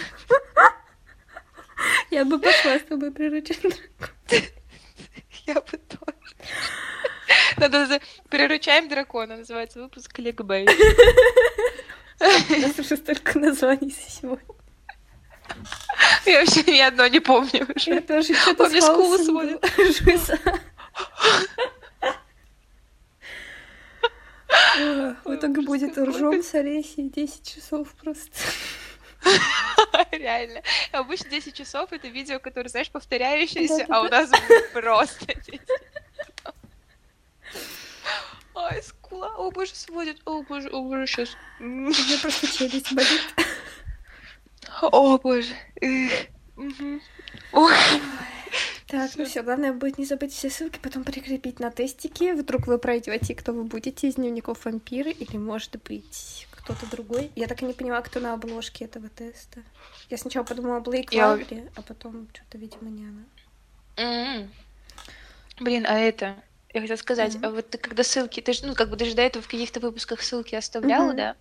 Я бы пошла с тобой приручить дракона. Я бы тоже. Надо приручаем дракона, называется выпуск Кликбейт. У нас уже столько названий сегодня. Я вообще ни одно не помню уже. Я тоже что-то Помню, скулы сводит. В итоге будет ржом с Олесей 10 часов просто. Реально. Обычно 10 часов это видео, которое, знаешь, повторяющееся, а у нас просто 10 Ай, скула. О, боже, сводит. О, боже, о, боже, сейчас. У меня просто челюсть болит. О, боже. Ой. Так, ну все, главное будет не забыть все ссылки, потом прикрепить на тестики. Вдруг вы пройдете, кто вы будете из дневников вампиры, или может быть кто-то другой. Я так и не поняла, кто на обложке этого теста. Я сначала подумала Блейк Я... Лаври, а потом что-то, видимо, не она. Mm-hmm. Блин, а это... Я хотела сказать, mm-hmm. а вот ты когда ссылки, ты же, ну, как бы даже до этого в каких-то выпусках ссылки оставляла, mm-hmm. да?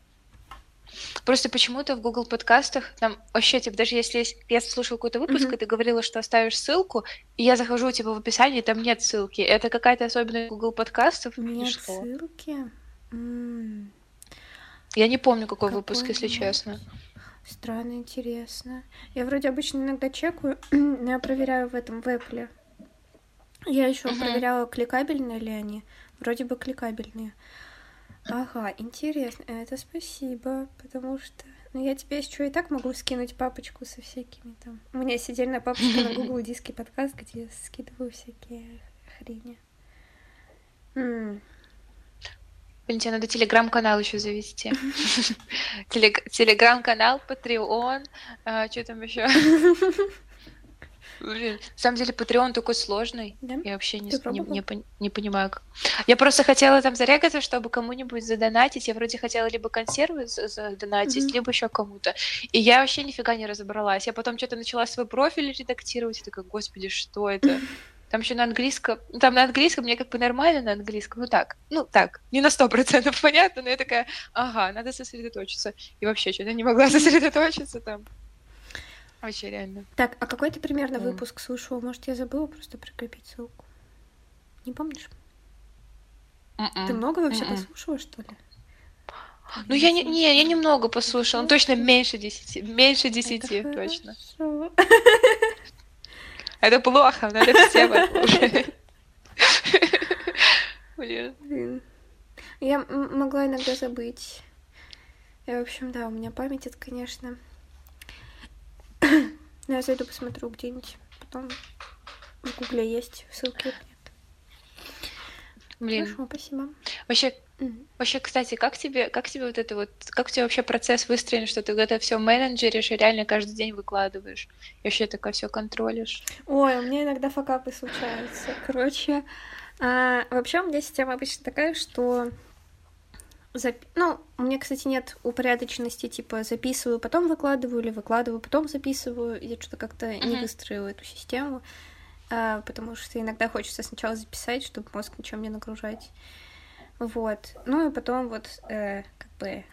Просто почему-то в Google подкастах там вообще, типа, даже если я слушал какой-то выпуск, mm-hmm. и ты говорила, что оставишь ссылку, и я захожу, типа, в описании, там нет ссылки. Это какая-то особенность Google подкастов? Нет ссылки? Mm. Я не помню, какой, какой выпуск, если честно. Странно, интересно. Я вроде обычно иногда чекаю, но я проверяю в этом, в Apple. Я еще uh-huh. проверяла, кликабельные ли они. Вроде бы кликабельные. Ага, интересно. Это спасибо, потому что... Ну, я тебе еще и так могу скинуть папочку со всякими там... У меня есть отдельная папочка на Google Диски подкаст, где я скидываю всякие хрени. М. Блин, тебе надо телеграм-канал еще завести. Телеграм-канал, Patreon, а, что там еще? Блин, на самом деле, Patreon такой сложный. Да? Я вообще не, не, не, не понимаю. Как... Я просто хотела там зарегаться, чтобы кому-нибудь задонатить. Я вроде хотела либо консервы задонатить, mm-hmm. либо еще кому-то. И я вообще нифига не разобралась. Я потом что-то начала свой профиль редактировать, и такая, господи, что это? Там еще на английском, там на английском мне как бы нормально на английском, ну так, ну так, не на сто процентов понятно, но я такая, ага, надо сосредоточиться. И вообще что-то не могла сосредоточиться там. Вообще реально. Так, а какой ты примерно mm. выпуск слушала? Может, я забыла просто прикрепить ссылку? Не помнишь? Mm-mm. Ты много вообще Mm-mm. послушала, что ли? Ну, я не, не, я немного послушала, ну, точно меньше десяти, меньше десяти, точно. Это плохо, надо все послушать. Блин. Я могла иногда забыть. И, в общем, да, у меня память это, конечно, ну, я зайду посмотрю где-нибудь. Потом в гугле есть, ссылки нет. Блин. Хорошо, спасибо. Вообще, mm. вообще, кстати, как тебе, как тебе вот это вот, как у тебя вообще процесс выстроен, что ты это все менеджеришь и реально каждый день выкладываешь? И вообще такое все контролишь? Ой, у меня иногда факапы случаются. Короче, А, вообще у меня система обычно такая, что Зап... Ну, у меня, кстати, нет упорядоченности, типа записываю, потом выкладываю, или выкладываю, потом записываю. Я что-то как-то uh-huh. не выстроила эту систему, а, потому что иногда хочется сначала записать, чтобы мозг ничем не нагружать. Вот. Ну и потом вот э, как бы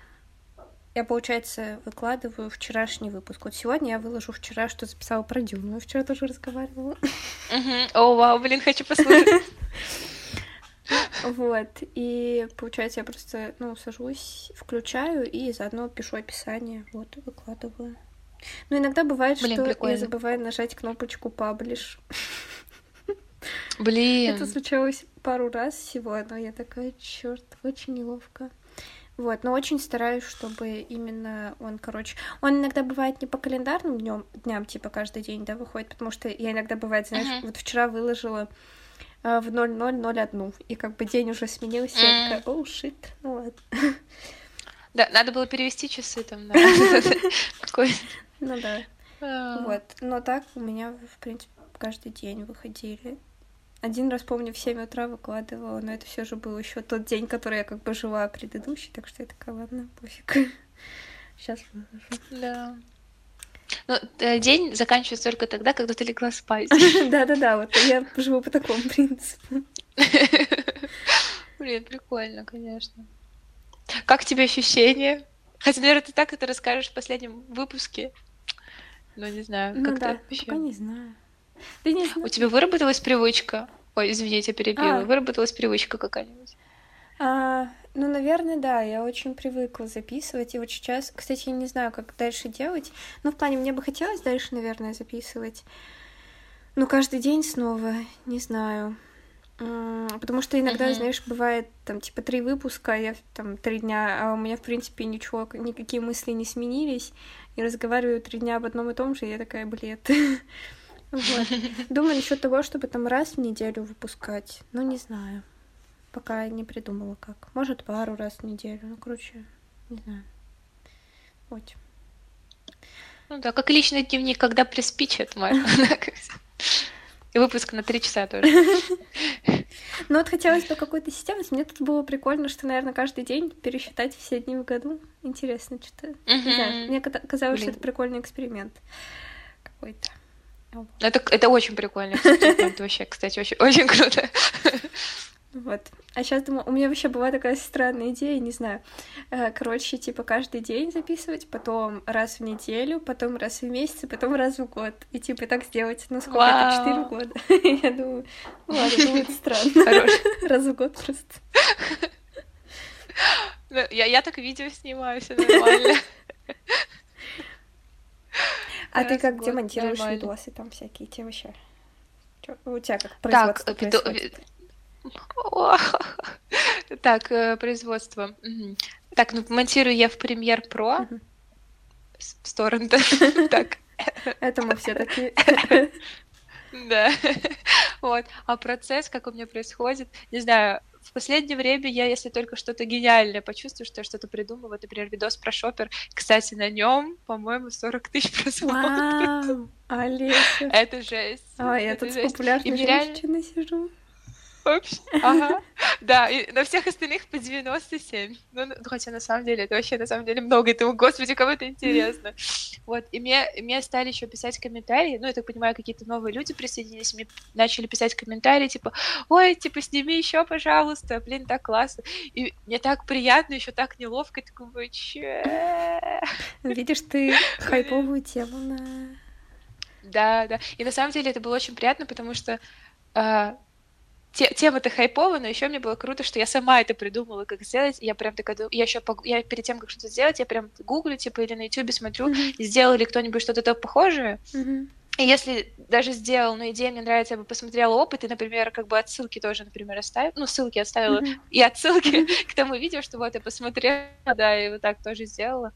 я, получается, выкладываю вчерашний выпуск. Вот сегодня я выложу вчера, что записала про Дюну. Вчера тоже разговаривала. О, вау, блин, хочу послушать. Вот, и получается, я просто, ну, сажусь, включаю и заодно пишу описание, вот, выкладываю. Ну, иногда бывает, Блин, что прикольно. я забываю нажать кнопочку «Паблиш». Блин. Это случалось пару раз всего, но я такая, черт, очень неловко. Вот, но очень стараюсь, чтобы именно он, короче, он иногда бывает не по календарным днем, дням, типа каждый день, да, выходит, потому что я иногда бывает, знаешь, uh-huh. вот вчера выложила в 0001, и как бы день уже сменился, я такая, оу, шит, ну ладно. Да, надо было перевести часы там, да. Ну да. А. Вот, но так у меня, в принципе, каждый день выходили. Один раз, помню, в 7 утра выкладывала, но это все же был еще тот день, который я как бы жила предыдущий, так что я такая, ладно, пофиг. Сейчас выложу. Да. Ну, э, день заканчивается только тогда, когда ты легла спать. Да-да-да, вот я живу по такому принципу. Блин, прикольно, конечно. Как тебе ощущения? Хотя, наверное, ты так это расскажешь в последнем выпуске. Ну, не знаю, как ну, да, вообще. Пока не знаю. Ты не знаю. У тебя выработалась привычка? Ой, извините, я перебила. А. Выработалась привычка какая-нибудь? А, ну, наверное, да, я очень привыкла записывать, и вот сейчас, кстати, я не знаю, как дальше делать, ну, в плане, мне бы хотелось дальше, наверное, записывать, ну, каждый день снова, не знаю, потому что иногда, uh-huh. знаешь, бывает, там, типа, три выпуска, я там три дня, а у меня, в принципе, ничего, никакие мысли не сменились, и разговариваю три дня об одном и том же, и я такая, блед. Вот. Думаю насчет того, чтобы там раз в неделю выпускать. Ну, не знаю. Пока не придумала как. Может, пару раз в неделю. Ну, короче, не знаю. Вот. Ну да, как личный дневник, когда приспичит. И выпуск на три часа тоже. Ну вот хотелось бы какой-то системы. Мне тут было прикольно, что, наверное, каждый день пересчитать все дни в году. Интересно, что-то. Не знаю, мне казалось, что это прикольный эксперимент какой-то. Это, это очень прикольно. Это вообще, кстати, очень, очень круто. Вот. А сейчас думаю, у меня вообще была такая странная идея, не знаю. Э, короче, типа каждый день записывать, потом раз в неделю, потом раз в месяц, потом раз в год. И типа так сделать. Ну, сколько Вау. это? Четыре года. Я думаю, ладно, будет странно. Раз в год просто. Ну, я, я так видео снимаю, все нормально. А ты как демонтируешь видосы там всякие, те вообще? У тебя как производство так, происходит? Так, э, производство. Так, ну монтирую я в Premiere Pro. В сторону. Так. Это мы все такие. Да. Вот. А процесс, как у меня происходит, не знаю, в последнее время я, если только что-то гениальное почувствую, что я что-то придумала, вот, например, видос про шопер, кстати, на нем, по-моему, 40 тысяч просмотров. Олеся. Это жесть. А, я тут с популярной женщиной сижу. Вообще. Ага. Да, и на всех остальных по 97. Ну, хотя на самом деле, это вообще на самом деле много. Это, господи, кому это интересно. Вот, и мне, мне стали еще писать комментарии, ну, я так понимаю, какие-то новые люди присоединились, мне начали писать комментарии, типа, ой, типа, сними еще, пожалуйста, блин, так классно. И мне так приятно, еще так неловко, такой, че? Видишь, ты хайповую тему на... Да, да. И на самом деле это было очень приятно, потому что а, те, тема-то хайповая, но еще мне было круто, что я сама это придумала, как сделать. Я прям такая, я еще я перед тем, как что-то сделать, я прям гуглю, типа, или на ютубе смотрю, mm-hmm. сделал ли кто-нибудь что-то то похожее. Mm-hmm. И если даже сделал, но идея мне нравится, я бы посмотрела опыт, и, например, как бы отсылки тоже, например, оставила, ну, ссылки оставила, mm-hmm. и отсылки к тому видео, что вот я посмотрела, да, и вот так тоже сделала.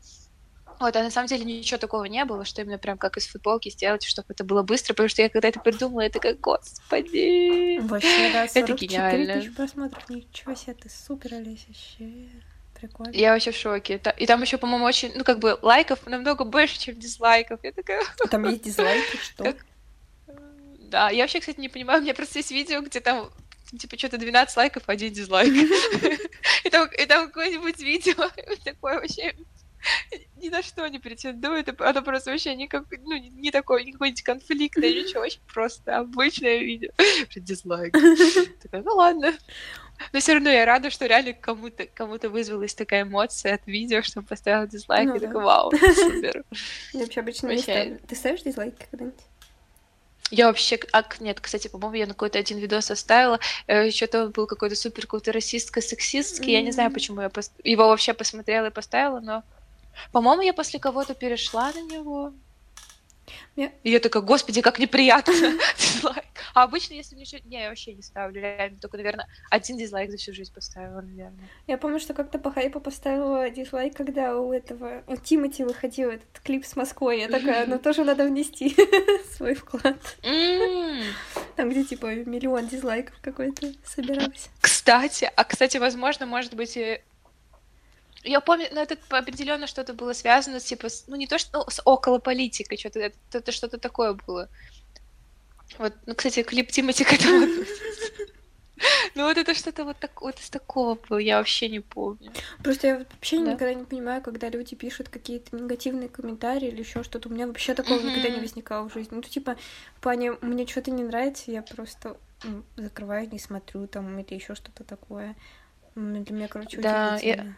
Вот, а на самом деле ничего такого не было, что именно прям как из футболки сделать, чтобы это было быстро, потому что я когда это придумала, это как, господи, Вообще, да, это гениально. тысяч просмотров, ничего себе, ты супер, Олеся, вообще прикольно. Я вообще в шоке. И там еще, по-моему, очень, ну, как бы, лайков намного больше, чем дизлайков. Я такая... Там есть дизлайки, что? Да, я вообще, кстати, не понимаю, у меня просто есть видео, где там типа, что-то 12 лайков, один дизлайк. И там, и там какое-нибудь видео такое вообще ни на что не претендует, оно просто вообще никак, ну, не такое, не какой-нибудь конфликтное, ничего, очень просто обычное видео. Дизлайк. Такая, ну ладно. Но все равно я рада, что реально кому-то кому-то вызвалась такая эмоция от видео, что он поставил дизлайк, ну, и да. такой, вау, супер. Я вообще обычно не ставлю. Ты ставишь дизлайки когда-нибудь? Я вообще, а, нет, кстати, по-моему, я на какой-то один видос оставила, э, что-то был какой-то супер какой-то расистско-сексистский, mm-hmm. я не знаю, почему я пос... его вообще посмотрела и поставила, но по-моему, я после кого-то перешла на него. Я... И я такая, господи, как неприятно. дизлайк. А обычно, если мне что-то... Не, я вообще не ставлю, реально. Только, наверное, один дизлайк за всю жизнь поставила, наверное. Я помню, что как-то по хайпу поставила дизлайк, когда у этого... У Тимати выходил этот клип с Москвой. Я такая, ну тоже надо внести свой вклад. Там, где, типа, миллион дизлайков какой-то собирался. Кстати, а, кстати, возможно, может быть, я помню, но это определенно что-то было связано типа, с, ну не то, что ну, с около политикой, что-то это, это что-то такое было. Вот, ну, кстати, клип Тимати к этому Ну вот это что-то вот, так, вот из такого было, я вообще не помню. Просто я вообще да? никогда не понимаю, когда люди пишут какие-то негативные комментарии или еще что-то. У меня вообще такого mm-hmm. никогда не возникало в жизни. Ну, типа, в плане, мне что-то не нравится, я просто ну, закрываю, не смотрю там или еще что-то такое. Для меня, короче, да, я...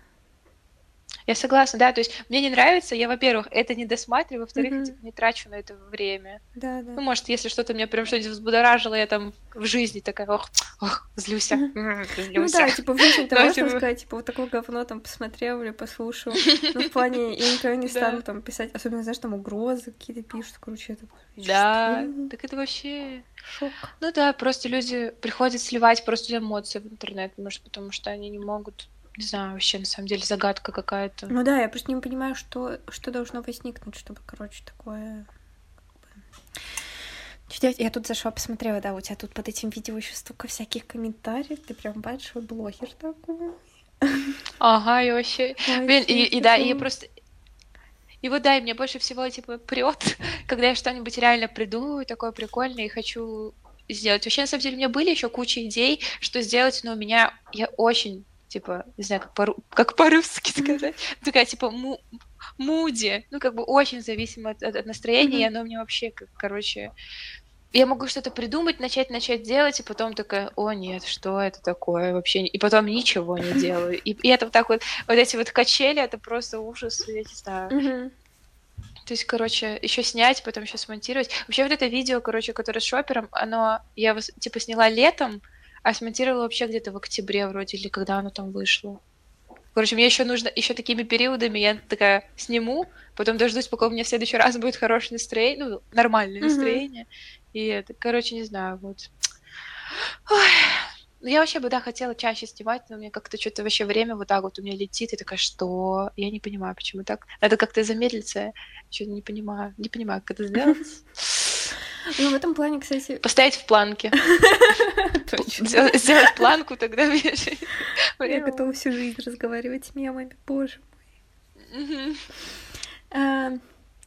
Я согласна, да, то есть мне не нравится, я, во-первых, это не досматриваю, во-вторых, mm-hmm. типа, не трачу на это время. Да, да. Ну, может, если что-то меня прям что-нибудь взбудоражило, я там в жизни такая, ох, ох, злюсь, mm-hmm. Ну да, типа в жизни ты можешь сказать, типа, вот такое говно там посмотрел или послушал. Ну, в плане, я никогда не стану там писать, особенно, знаешь, там угрозы какие-то пишут, короче, это... Да, так это вообще... Шок. Ну да, просто люди приходят сливать просто эмоции в интернет, может, потому что они не могут не знаю, вообще на самом деле загадка какая-то. Ну да, я просто не понимаю, что, что должно возникнуть, чтобы, короче, такое... Я тут зашла, посмотрела, да, у тебя тут под этим видео еще столько всяких комментариев, ты прям большой блогер такой. Ага, и вообще... Блин, и, и да, и я просто... И вот да, и мне больше всего, типа, прет, когда я что-нибудь реально придумываю такое прикольное и хочу сделать. Вообще, на самом деле, у меня были еще куча идей, что сделать, но у меня... Я очень типа, не знаю, как, по, как по-русски сказать, такая, типа, му, муди, ну, как бы очень зависимо от, от, настроения, и оно мне вообще, как, короче, я могу что-то придумать, начать, начать делать, и потом такая, о нет, что это такое вообще, и потом ничего не делаю, и, и это вот так вот, вот эти вот качели, это просто ужас, я не знаю. То есть, короче, еще снять, потом еще смонтировать. Вообще вот это видео, короче, которое с шопером, оно, я типа, сняла летом, а смонтировала вообще где-то в октябре вроде, или когда оно там вышло. Короче, мне еще нужно, еще такими периодами я такая сниму, потом дождусь, пока у меня в следующий раз будет хорошее настроение, ну, нормальное mm-hmm. настроение. И это, короче, не знаю, вот. Ой. Ну, я вообще бы, да, хотела чаще снимать, но у меня как-то что-то вообще время вот так вот у меня летит, и такая, что? Я не понимаю, почему так. Надо как-то замедлиться, что-то не понимаю. Не понимаю, как это сделать. Ну, в этом плане, кстати... Поставить в планке. Сделать планку, тогда Я готова всю жизнь разговаривать с мемами, боже мой. А,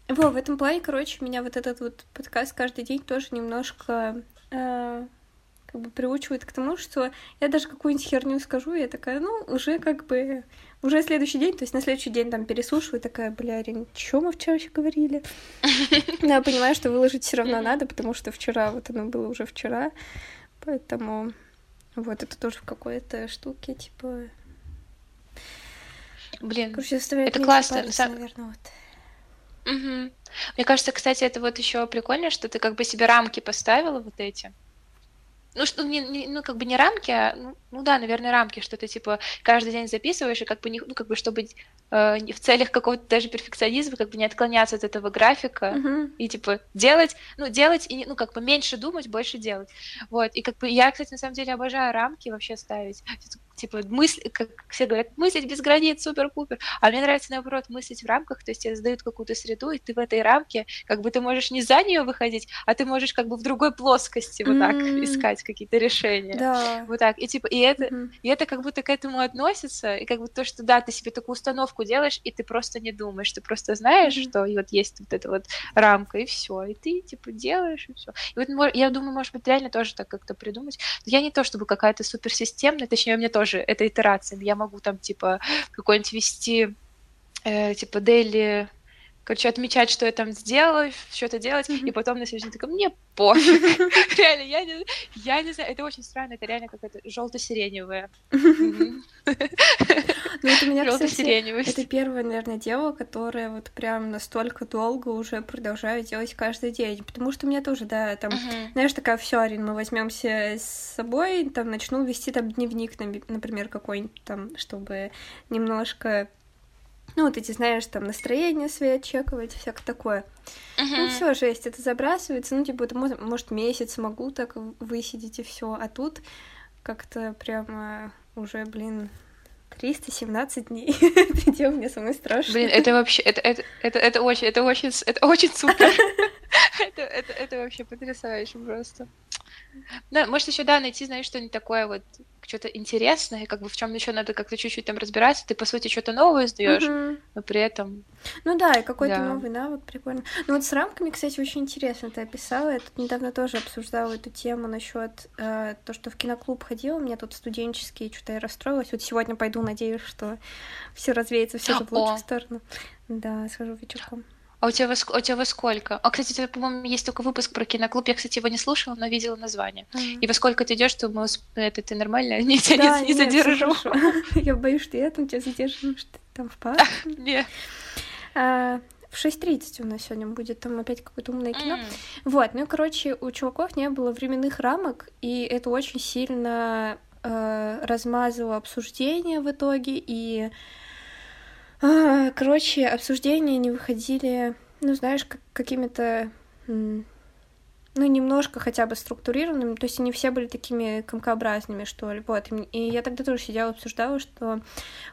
во, в этом плане, короче, меня вот этот вот подкаст каждый день тоже немножко а, как бы приучивает к тому, что я даже какую-нибудь херню скажу, я такая, ну, уже как бы, уже следующий день, то есть на следующий день там переслушиваю, такая, бля, Рин, что мы вчера еще говорили? Но я понимаю, что выложить все равно надо, потому что вчера, вот оно было уже вчера, поэтому вот это тоже в какой-то штуке, типа... Блин, Короче, это классно. Париться, наверное, вот. Угу. Мне кажется, кстати, это вот еще прикольно, что ты как бы себе рамки поставила вот эти ну, что, не, не, ну, как бы не рамки, а, ну, ну да, наверное, рамки, что ты, типа, каждый день записываешь, и как бы, не, ну, как бы, чтобы э, в целях какого-то даже перфекционизма, как бы не отклоняться от этого графика, uh-huh. и, типа, делать, ну, делать, и, ну, как бы меньше думать, больше делать, вот, и, как бы, я, кстати, на самом деле обожаю рамки вообще ставить, типа, мысль, как все говорят, мыслить без границ, супер-пупер. А мне нравится, наоборот, мыслить в рамках, то есть тебе задают какую-то среду, и ты в этой рамке, как бы ты можешь не за нее выходить, а ты можешь как бы в другой плоскости вот так mm-hmm. искать какие-то решения. Да. Вот так. И типа, и это, mm-hmm. и это как будто к этому относится, и как бы то, что да, ты себе такую установку делаешь, и ты просто не думаешь, ты просто знаешь, mm-hmm. что и вот есть вот эта вот рамка, и все, и ты типа делаешь, и все. И вот я думаю, может быть, реально тоже так как-то придумать. Я не то чтобы какая-то суперсистемная, точнее, у меня тоже это итерациями. Я могу там, типа, какой-нибудь вести, э, типа, daily короче, отмечать, что я там сделала, что-то делать, mm-hmm. и потом на следующий день такая, мне пофиг. Реально, я не, я не знаю, это очень странно, это реально какая-то желто-сиреневая. Ну, это меня, кстати, это первое, наверное, дело, которое вот прям настолько долго уже продолжаю делать каждый день, потому что у меня тоже, да, там, знаешь, такая, все, Арин, мы возьмемся с собой, там, начну вести там дневник, например, какой-нибудь там, чтобы немножко ну, вот эти, знаешь, там настроение свои чековать, всякое такое. Uh-huh. Ну, все, жесть, это забрасывается. Ну, типа, это, может, месяц могу так высидеть и все. А тут как-то прямо уже, блин, 317 дней. это дело мне самое страшное. Блин, это вообще, это, это, это, это очень, это очень, это очень супер. это, это, это вообще потрясающе просто. Да, может еще да найти, знаешь, что-нибудь такое вот что-то интересное, как бы в чем еще надо как-то чуть-чуть там разбираться, ты по сути что-то новое сдаешь, угу. но при этом. Ну да, и какой-то да. новый навык прикольно. Ну вот с рамками, кстати, очень интересно ты описала. Я тут недавно тоже обсуждала эту тему насчет э, то, что в киноклуб ходила, у меня тут студенческие, что-то я расстроилась. Вот сегодня пойду, надеюсь, что все развеется, все в лучшую сторону. Да, схожу вечерком. А у тебя, во, у тебя во сколько? А, кстати, у тебя, по-моему, есть только выпуск про киноклуб. Я, кстати, его не слушала, но видела название. Mm-hmm. И во сколько ты идешь, что мы это ты нормально? Не, тебя да, не, не задержу. Я боюсь, что я там тебя задержу, что ты там в парке. Нет. А, в 6.30 у нас сегодня будет там опять какое-то умное кино. Mm. Вот, ну, короче, у чуваков не было временных рамок, и это очень сильно э, размазало обсуждение в итоге, и а, короче, обсуждения не выходили, ну, знаешь, как, какими-то, ну, немножко хотя бы структурированными, то есть они все были такими комкообразными, что ли, вот. И я тогда тоже сидела, обсуждала, что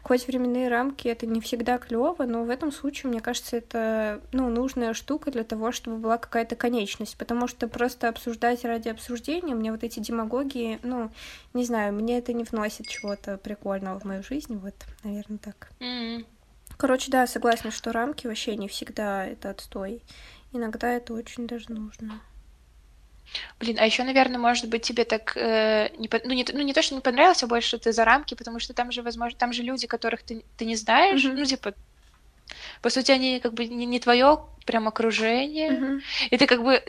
хоть временные рамки это не всегда клево, но в этом случае, мне кажется, это, ну, нужная штука для того, чтобы была какая-то конечность, потому что просто обсуждать ради обсуждения, мне вот эти демагогии, ну, не знаю, мне это не вносит чего-то прикольного в мою жизнь, вот, наверное, так. Mm-hmm. Короче, да, согласна, что рамки вообще не всегда это отстой. Иногда это очень даже нужно. Блин, а еще, наверное, может быть, тебе так э, не, ну, не, ну, не то, что не понравилось, а больше, что ты за рамки, потому что там же, возможно, там же люди, которых ты, ты не знаешь, mm-hmm. ну, типа, по сути, они как бы не, не твое прям окружение, mm-hmm. и ты как бы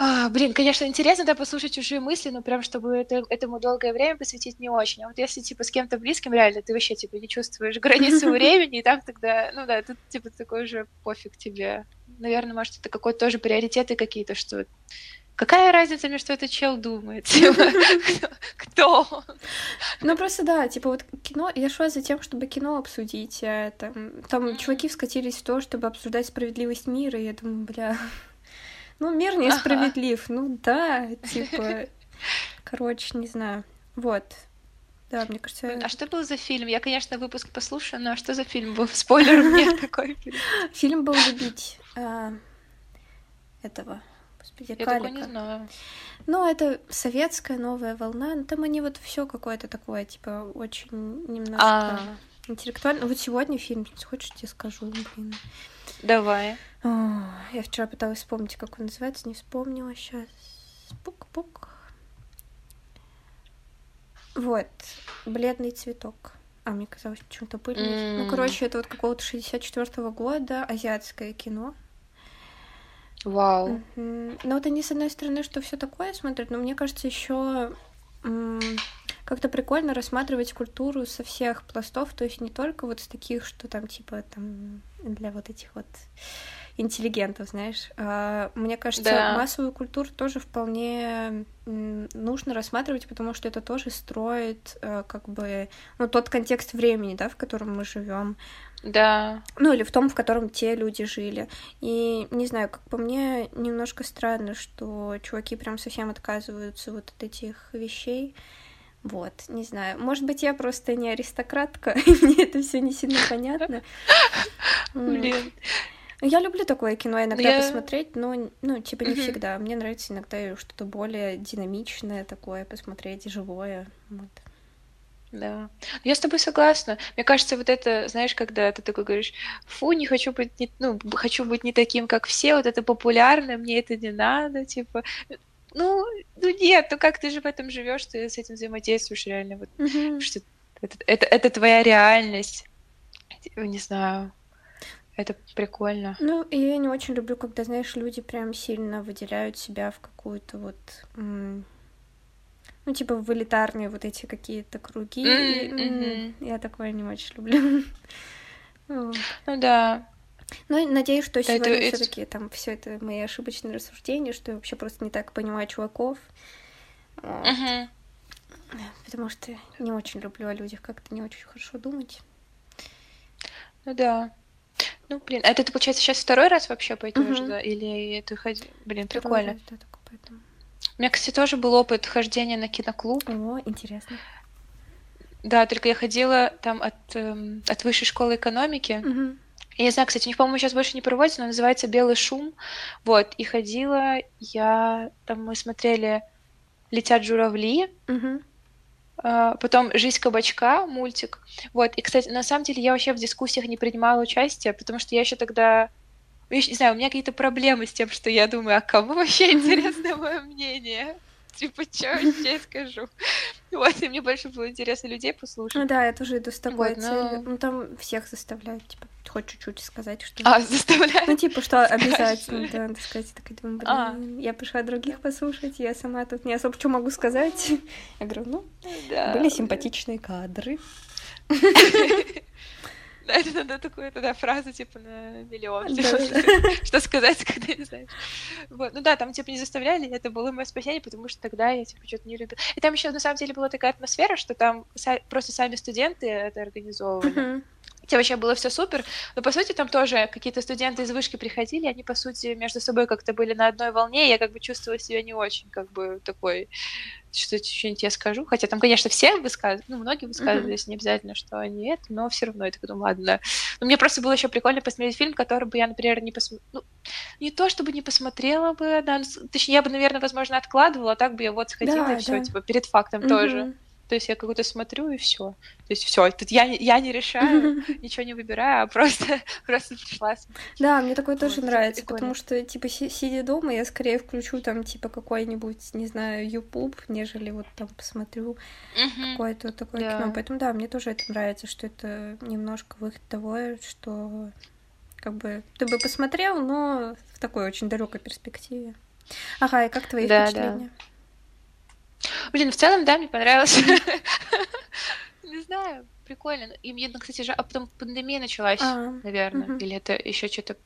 а, блин, конечно, интересно, да, послушать чужие мысли, но прям, чтобы это, этому долгое время посвятить не очень. А вот если, типа, с кем-то близким, реально, ты вообще, типа, не чувствуешь границы времени, и там тогда, ну да, тут, типа, такой же пофиг тебе. Наверное, может, это какой-то тоже приоритеты какие-то, что Какая разница мне, что этот чел думает? Типа, кто? Ну, просто да, типа вот кино, я шла за тем, чтобы кино обсудить. А там, там чуваки вскатились в то, чтобы обсуждать справедливость мира, и я думаю, бля, ну, мир несправедлив. Ага. Ну да, типа. Короче, не знаю. Вот. Да, мне кажется... А что был за фильм? Я, конечно, выпуск послушаю, но что за фильм был? Спойлер мне такой фильм. Фильм был «Любить» а, этого, господи, Я такой не знаю. Ну, это советская новая волна. Там они вот все какое-то такое, типа, очень немножко а. Интеллектуально. Вот сегодня фильм, хочешь, тебе скажу, блин. Давай. О, я вчера пыталась вспомнить, как он называется, не вспомнила сейчас. Пук-пук. Вот, бледный цветок. А, мне казалось, почему-то пыльный. Mm. Ну, короче, это вот какого-то 64-го года азиатское кино. Вау. Wow. Mm-hmm. Ну, вот они, с одной стороны, что все такое смотрят, но мне кажется, еще как-то прикольно рассматривать культуру со всех пластов, то есть не только вот с таких, что там типа там для вот этих вот интеллигентов, знаешь. А, мне кажется, да. массовую культуру тоже вполне нужно рассматривать, потому что это тоже строит э, как бы ну, тот контекст времени, да, в котором мы живем. Да. Ну, или в том, в котором те люди жили. И, не знаю, как по мне, немножко странно, что чуваки прям совсем отказываются вот от этих вещей. Вот, не знаю. Может быть, я просто не аристократка, и мне это все не сильно понятно. Блин. Я люблю такое кино иногда Я- посмотреть, но, ну, типа, не всегда. Мне нравится иногда что-то более динамичное такое посмотреть, живое. Вот. Да. Я с тобой согласна. Мне кажется, вот это, знаешь, когда ты такой говоришь, фу, не хочу быть, не, ну, хочу быть не таким, как все, вот это популярно, мне это не надо, типа, ну, ну нет, ну как ты же в этом живешь, ты с этим взаимодействуешь реально, вот, Мгм. что это, это, это твоя реальность. Типа, Не знаю. Это прикольно. Ну, и я не очень люблю, когда, знаешь, люди прям сильно выделяют себя в какую-то вот... м, Ну, типа, в элитарные вот эти какие-то круги. и, М. Я такое не очень люблю. Ну да. Ну, надеюсь, что это- сегодня это- все таки там все это мои ошибочные рассуждения, что я вообще просто не так понимаю чуваков. Вот. Мгм. Потому что не очень люблю о людях как-то не очень хорошо думать. Ну да. Ну, блин, а это ты, получается, сейчас второй раз вообще пойдешь, Мгм. да? Или ты ходи... Блин, Второй прикольно. раз, да, только поэтому. У меня, кстати, тоже был опыт хождения на киноклуб. О, интересно. Да, только я ходила там от, эм, от высшей школы экономики. Мгм. Я не знаю, кстати, у них, по-моему, сейчас больше не проводится, но называется «Белый шум». Вот, и ходила я... Там мы смотрели «Летят журавли», а, потом «Жизнь кабачка» мультик. Вот, и, кстати, на самом деле я вообще в дискуссиях не принимала участие, потому что я еще тогда... Я ещё не знаю, у меня какие-то проблемы с тем, что я думаю, а кому вообще интересно мое мнение? Типа, что я скажу? Вот, и мне больше было интересно людей послушать. Ну да, я тоже иду с такой Вот, но- целью. Ну там всех заставляют, типа, хоть чуть-чуть сказать, что... А, заставляют? Ну, типа, что обязательно, да, надо сказать. Я такая думаю, А. блин, я пришла других послушать, я сама тут не особо что могу сказать. Я говорю, ну, Да. были симпатичные кадры. Да, это надо такую тогда фразу, типа, на миллион. Что сказать, когда не знаешь. Вот. Ну да, там, типа, не заставляли, это было мое спасение, потому что тогда я, типа, что-то не любила. И там еще, на самом деле, была такая атмосфера, что там просто сами студенты это организовывали. Хотя вообще было все супер, но по сути там тоже какие-то студенты из вышки приходили, они по сути между собой как-то были на одной волне, я как бы чувствовала себя не очень как бы такой, что что-нибудь я скажу, хотя там, конечно, все высказывались, ну, многие высказывались, не обязательно, что они это, но все равно я так думаю, ладно. Но мне просто было еще прикольно посмотреть фильм, который бы я, например, не посмотрела, ну, не то чтобы не посмотрела бы, да, ну, точнее, я бы, наверное, возможно, откладывала, а так бы я вот сходила Да, и все, да. типа, перед фактом тоже. То есть я какую-то смотрю и все. То есть все, тут я, не- я не решаю, ничего не выбираю, а просто, просто пришла. смотреть. Да, мне такое тоже Вот, нравится, потому что, типа, си- сидя дома, я скорее включу там, типа, какой-нибудь, не знаю, YouTube, нежели вот там посмотрю какое-то такое Да. кино. Поэтому, да, мне тоже это нравится, что это немножко выход того, что как бы ты бы посмотрел, но в такой очень далекой перспективе. Ага, и как твои Да, да. Блин, в целом, да, мне понравилось. Не знаю, прикольно. И мне, ну, кстати, же, а потом пандемия началась, А, наверное, или это еще что-то.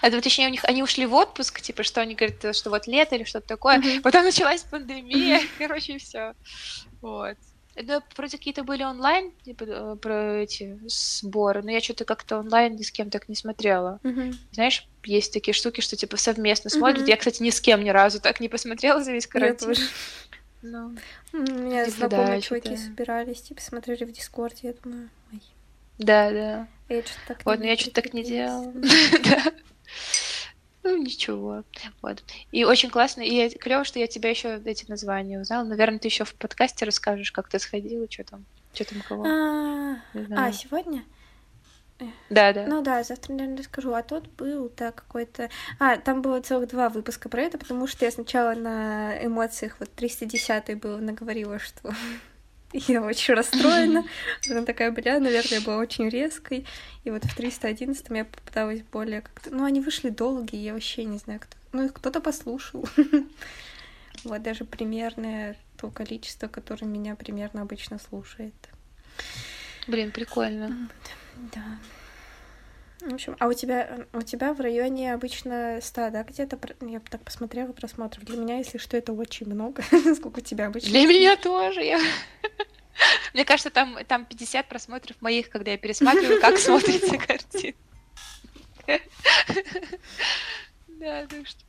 А ну, точнее, у них они ушли в отпуск, типа, что они говорят, что вот лето или что-то такое. Потом началась пандемия, короче, все. Вот. Да, вроде какие-то были онлайн, типа, э, про эти сборы, но я что-то как-то онлайн ни с кем так не смотрела. Мгм. Знаешь, есть такие штуки, что типа совместно смотрят. Мгм. Я, кстати, ни с кем ни разу так не посмотрела за весь Я карантин. тоже. Ну, У меня Типа, знакомые да, чуваки чё-то- собирались, типа, смотрели в Дискорде, я думаю, ой, да, да. я что-то так Вот, но я что-то так не делала. Да. Ну, ничего. Вот. И очень классно. И клево, что я тебя еще эти названия узнала. Наверное, ты еще в подкасте расскажешь, как ты сходила, что там, что там кого. А, Не а, сегодня? Да, да. Ну да, завтра, наверное, расскажу. А тот был, так, какой-то... А, там было целых два выпуска про это, потому что я сначала на эмоциях, вот 310 был, наговорила, что я очень расстроена. Она такая, бля, наверное, я была очень резкой. И вот в 311 я попыталась более как-то... Ну, они вышли долгие, я вообще не знаю, кто... Ну, их кто-то послушал. Вот даже примерное то количество, которое меня примерно обычно слушает. Блин, прикольно. Да. В общем, а у тебя, у тебя в районе обычно 100, да, где-то? Я так посмотрела просмотров. Для меня, если что, это очень много. Сколько у тебя обычно? Для меня тоже. Я... Мне кажется, там, там 50 просмотров моих, когда я пересматриваю, как смотрится картина. Да, так что...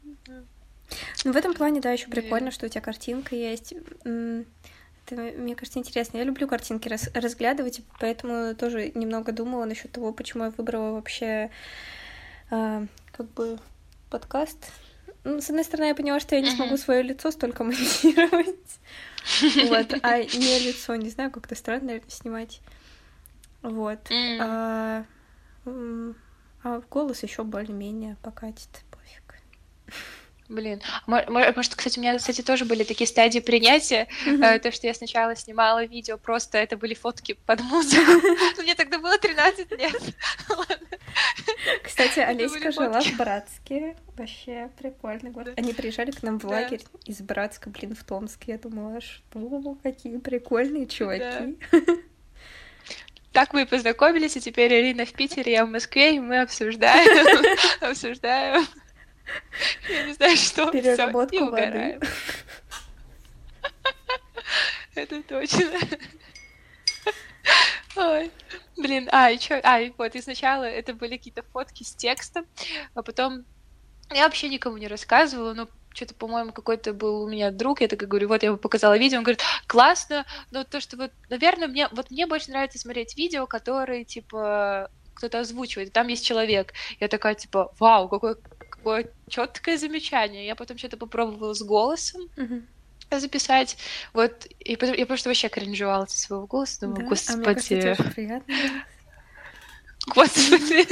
Ну, в этом плане, да, еще прикольно, что у тебя картинка есть. Это мне кажется, интересно. Я люблю картинки раз разглядывать, поэтому тоже немного думала насчет того, почему я выбрала вообще э, как бы подкаст. Ну, с одной стороны, я поняла, что я не смогу свое лицо столько монтировать. Вот, а не лицо, не знаю, как-то странно, снимать. Вот. А, а голос еще более-менее покатит. Блин, может, кстати, у меня, кстати, тоже были такие стадии принятия, mm-hmm. то, что я сначала снимала видео, просто это были фотки под музыку. Мне тогда было 13 лет. Кстати, Олеська жила в Братске. Вообще прикольный город. Они приезжали к нам в лагерь из Братска, блин, в Томск. Я думала, что какие прикольные чуваки. Так мы и познакомились, и теперь Ирина в Питере, я в Москве, и мы обсуждаем, обсуждаем я не знаю, что. Переработку Всё, воды. Это точно. Ой, блин, а, и чё, а, и вот, и сначала это были какие-то фотки с текстом, а потом я вообще никому не рассказывала, но что-то, по-моему, какой-то был у меня друг, я такая говорю, вот я ему показала видео, он говорит, классно, но то, что вот, наверное, мне, вот мне больше нравится смотреть видео, которые, типа, кто-то озвучивает, там есть человек. Я такая, типа, вау, какой такое четкое замечание. Я потом что-то попробовала с голосом mm-hmm. записать. Вот, и потом я просто вообще кринжевала со своего голоса. Думаю, да? господи. А кажется, приятно. Господи.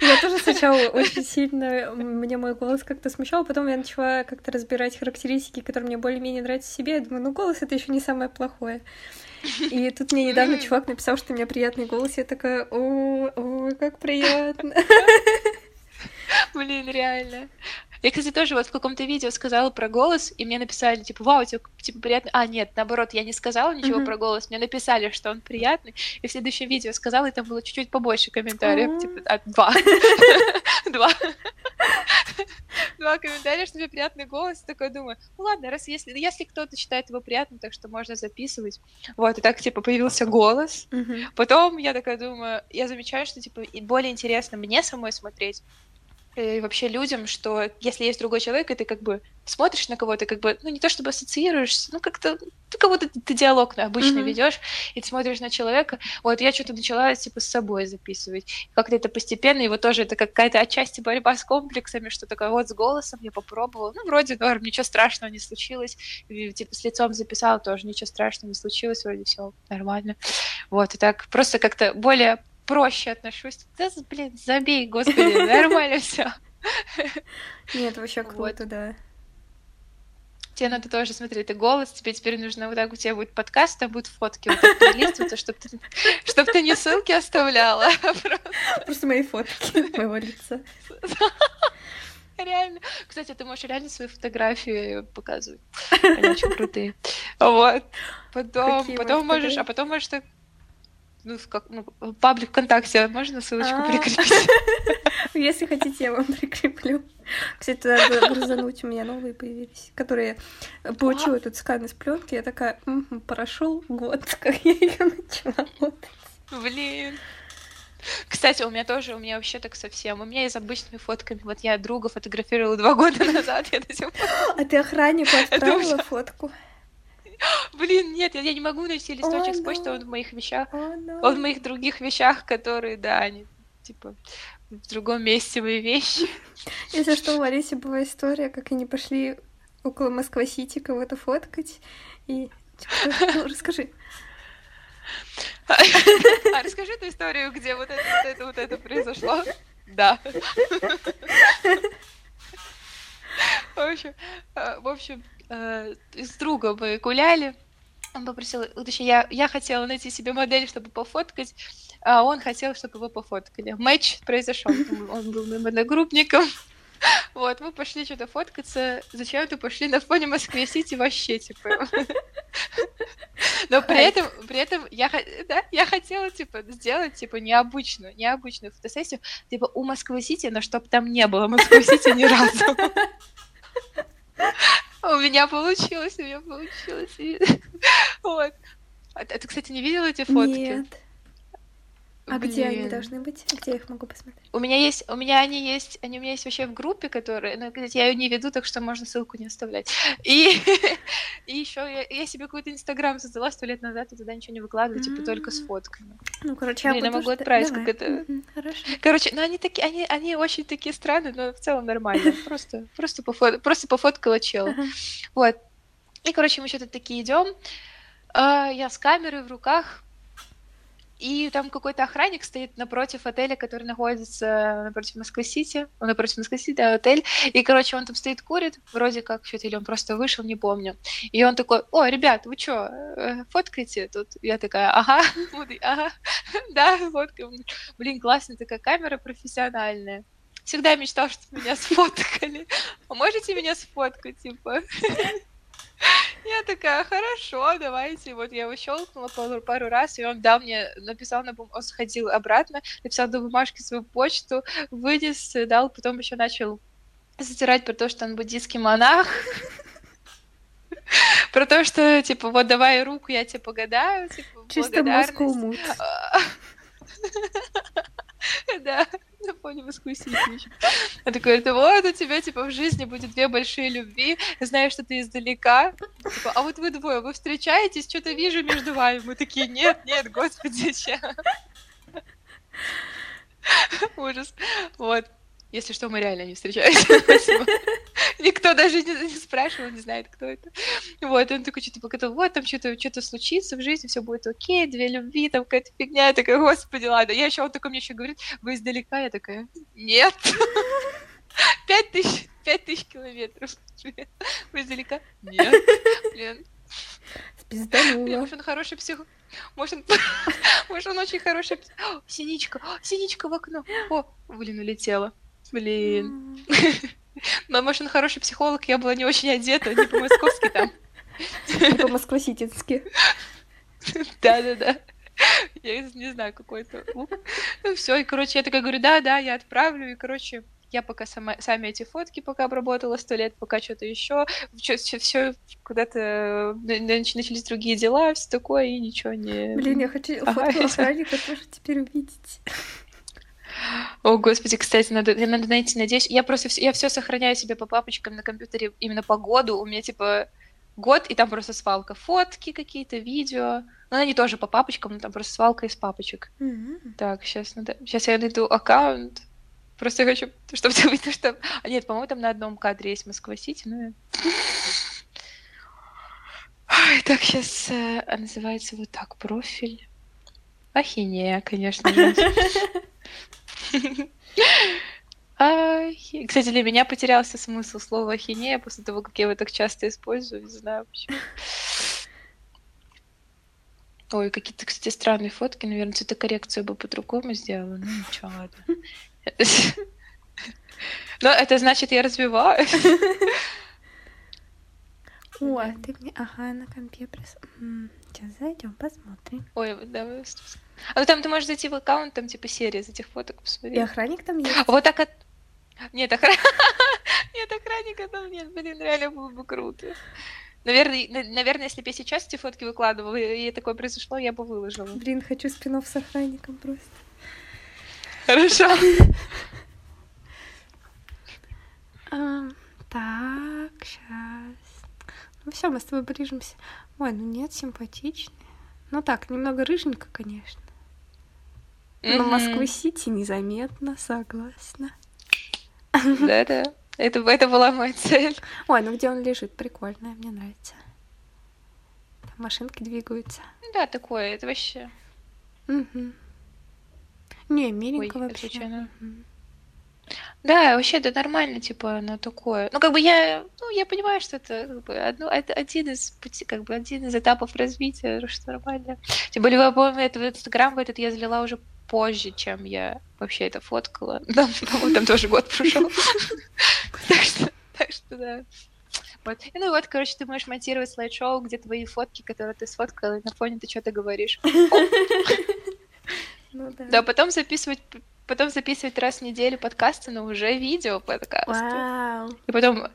Я тоже сначала очень сильно, мне мой голос как-то смущал, потом я начала как-то разбирать характеристики, которые мне более-менее нравятся в себе. Я думаю, ну голос — это еще не самое плохое. И тут мне недавно чувак написал, что у меня приятный голос, я такая, о, о, как приятно. Блин, реально. Я, кстати, тоже вот в каком-то видео сказала про голос, и мне написали, типа, вау, тебе, типа, приятный... А, нет, наоборот, я не сказала ничего mm-hmm. про голос, мне написали, что он приятный, и в следующем видео сказала, и там было чуть-чуть побольше комментариев, mm-hmm. типа, а, два. Два. Два комментария, что тебе приятный голос, такой думаю, ну ладно, раз если, если кто-то считает его приятным, так что можно записывать. Вот, и так, типа, появился голос. Потом я такая думаю, я замечаю, что, типа, более интересно мне самой смотреть, и вообще людям, что если есть другой человек, и ты как бы смотришь на кого-то, как бы, ну, не то чтобы ассоциируешься, ну, как-то, ты кого-то ты диалог обычно mm-hmm. ведешь, и ты смотришь на человека. Вот я что-то начала, типа, с собой записывать. Как-то это постепенно, и вот тоже это какая-то отчасти борьба с комплексами, что такое вот с голосом я попробовала. Ну, вроде норм, ничего страшного не случилось. И, типа, с лицом записала тоже, ничего страшного не случилось, вроде все нормально. Вот, и так просто как-то более проще отношусь. Да, блин, забей, господи, нормально все. Нет, вообще круто, да. Тебе надо тоже смотреть, ты голос, тебе теперь нужно вот так, у тебя будет подкаст, там будут фотки вот так перелистываться, чтобы ты, чтоб ты не ссылки оставляла. А просто. просто мои фотки моего лица. Реально. Кстати, ты можешь реально свои фотографии показывать. Они очень крутые. Вот. Потом, потом можешь, а потом можешь так ну, как, ну, паблик ВКонтакте, можно ссылочку а. прикрепить? Если хотите, я вам прикреплю. Кстати, надо грузануть, у меня новые появились, которые получила этот скан из пленки. Я такая, прошел год, как я ее начала работать. Блин. Кстати, у меня тоже, у меня вообще так совсем. У меня и с обычными фотками. Вот я друга фотографировала два года назад, я до сих пор... А ты охраннику отправила фотку? Блин, нет, я, не могу найти листочек с почты, он в моих вещах. Он в моих других вещах, которые, да, они типа в другом месте мои вещи. Если что, у Ларисе была история, как они пошли около Москва-Сити кого-то фоткать. И типа, ну, расскажи. А расскажи эту историю, где вот это, вот это, вот это произошло. Да. В общем, э, в общем, э, с другом мы гуляли, он попросил, точнее, я, я хотела найти себе модель, чтобы пофоткать, а он хотел, чтобы его пофоткали. Матч произошел, он был моим одногруппником. Вот, мы пошли что-то фоткаться, зачем-то пошли на фоне Москвы-Сити вообще, типа. Но при этом, при этом я, да, я хотела, типа, сделать, типа, необычную, необычную фотосессию, типа, у Москвы-Сити, но чтоб там не было Москвы-Сити ни разу. У меня получилось, у меня получилось. Вот. А ты, кстати, не видела эти фотки? Нет. А где они Блин. должны быть? Где я их могу посмотреть? У меня есть, у меня они есть, они у меня есть вообще в группе, которые, ну, я ее не веду, так что можно ссылку не оставлять. И, и еще я, я себе какой-то инстаграм создала сто лет назад, и туда ничего не выкладываю, типа только с фотками. Ну, короче, я Блин, я могу отправить, как это- Хорошо. Короче, ну они такие, они, они очень такие странные, но в целом нормально. Просто, просто, пофо- просто пофоткала. Ага. Вот. И, короче, мы что-то такие идем. Я с камерой в руках. И там какой-то охранник стоит напротив отеля, который находится напротив Москвы-Сити. Он напротив Москвы-Сити, да, отель. И, короче, он там стоит, курит, вроде как, что-то, или он просто вышел, не помню. И он такой, о, ребят, вы что, фоткаете тут? Я такая, ага, ага, да, фоткаем. Блин, классная такая камера профессиональная. Всегда мечтал, чтобы меня сфоткали. А можете меня сфоткать, типа? Я такая, хорошо, давайте. Вот я его щелкнула пару, пару раз, и он дал мне, написал на бум... он сходил обратно, написал на бумажке свою почту, вынес, дал, потом еще начал затирать про то, что он буддийский монах. Про то, что, типа, вот давай руку, я тебе погадаю, типа, Чисто Moscow благодарность. Да, на фоне Москвы Сити ещё. Он такой, это вот у тебя, типа, в жизни будет две большие любви, знаю, что ты издалека, Типа, а вот вы двое, вы встречаетесь, что-то вижу между вами. Мы такие, нет, нет, господи, чё? Ужас. Вот. Если что, мы реально не встречаемся. Спасибо. Никто даже не, не спрашивал, не знает, кто это. Вот, он такой, что-то показал, вот, там что-то что случится в жизни, все будет окей, две любви, там какая-то фигня. Я такая, господи, ладно. Я еще, он такой мне еще говорит, вы издалека? Я такая, нет. Пять тысяч, пять тысяч километров. Вы издалека? Нет. Блин, Блин, Спизданула. может, он хороший псих... Может, он... может, он очень хороший... Синичка! Синичка в окно! О, блин, улетела. Блин. Но, может, он хороший психолог, я была не очень одета, не по-московски там. Не по-москвоситински. Да-да-да. Я не знаю, какой это. Ну все, и, короче, я такая говорю, да-да, я отправлю, и, короче, я пока сама, сами эти фотки пока обработала сто лет, пока что-то еще, все куда-то на- начались другие дела, все такое, и ничего не... Блин, я хочу Ага, фотку охранника тоже теперь увидеть. О, господи, кстати, надо, надо найти, надеюсь. Я просто всё- я все сохраняю себе по папочкам на компьютере именно по году. У меня типа год, и там просто свалка фотки какие-то, видео. Ну, они тоже по папочкам, но там просто свалка из папочек. М. Так, сейчас надо. Сейчас я найду аккаунт. Просто я хочу, чтобы ты увидел, что. А нет, по-моему, там на одном кадре есть Москва-Сити, ну. Ой, так, сейчас называется вот так профиль. Ахинея, конечно же. Кстати, для меня потерялся смысл слова ахинея после того, как я его так часто использую. Не знаю почему. Ой, какие-то, кстати, странные фотки. Наверное, цветокоррекцию бы по-другому сделала. Ну, ничего, ладно. Но это значит, я развиваю. О, ты мне... Ага, на компе прис... Сейчас зайдем, посмотрим. Ой, давай. А ну там ты можешь зайти в аккаунт, там типа серия из этих фоток И посмотреть. охранник там есть? Вот так от... Нет, охран... Нет, охранника там нет. Блин, реально было бы круто. Наверное, на- наверное, если бы я сейчас эти фотки выкладывала, и такое произошло, я бы выложила. Блин, хочу спинов с охранником просто. Хорошо. А, так, сейчас. Ну все, мы с тобой ближимся. Ой, ну нет, симпатичный. Ну так, немного рыженько, конечно. Но Москвы-Сити незаметно, согласна. Да-да. Это, это была моя цель. Ой, ну где он лежит? Прикольно, мне нравится. Там машинки двигаются. Да, такое, это вообще... Мгм. Не, миленько Ой, вообще. случайно. Да, вообще это нормально, типа, оно такое. Ну, как бы я, ну, я понимаю, что это, как бы, одно, это один из пути, как бы, один из этапов развития, что нормально. Тем более, помню, это в Инстаграм этот я залила уже позже, чем я вообще это фоткала. Там, по-моему, там тоже год прошел. Так что, так что, да. Вот. И ну вот, короче, ты можешь монтировать слайд-шоу, где твои фотки, которые ты сфоткала, и на фоне ты что-то говоришь. Ну да. Да, потом записывать потом записывать раз в неделю подкасты, но уже видео подкасты. Вау. И потом,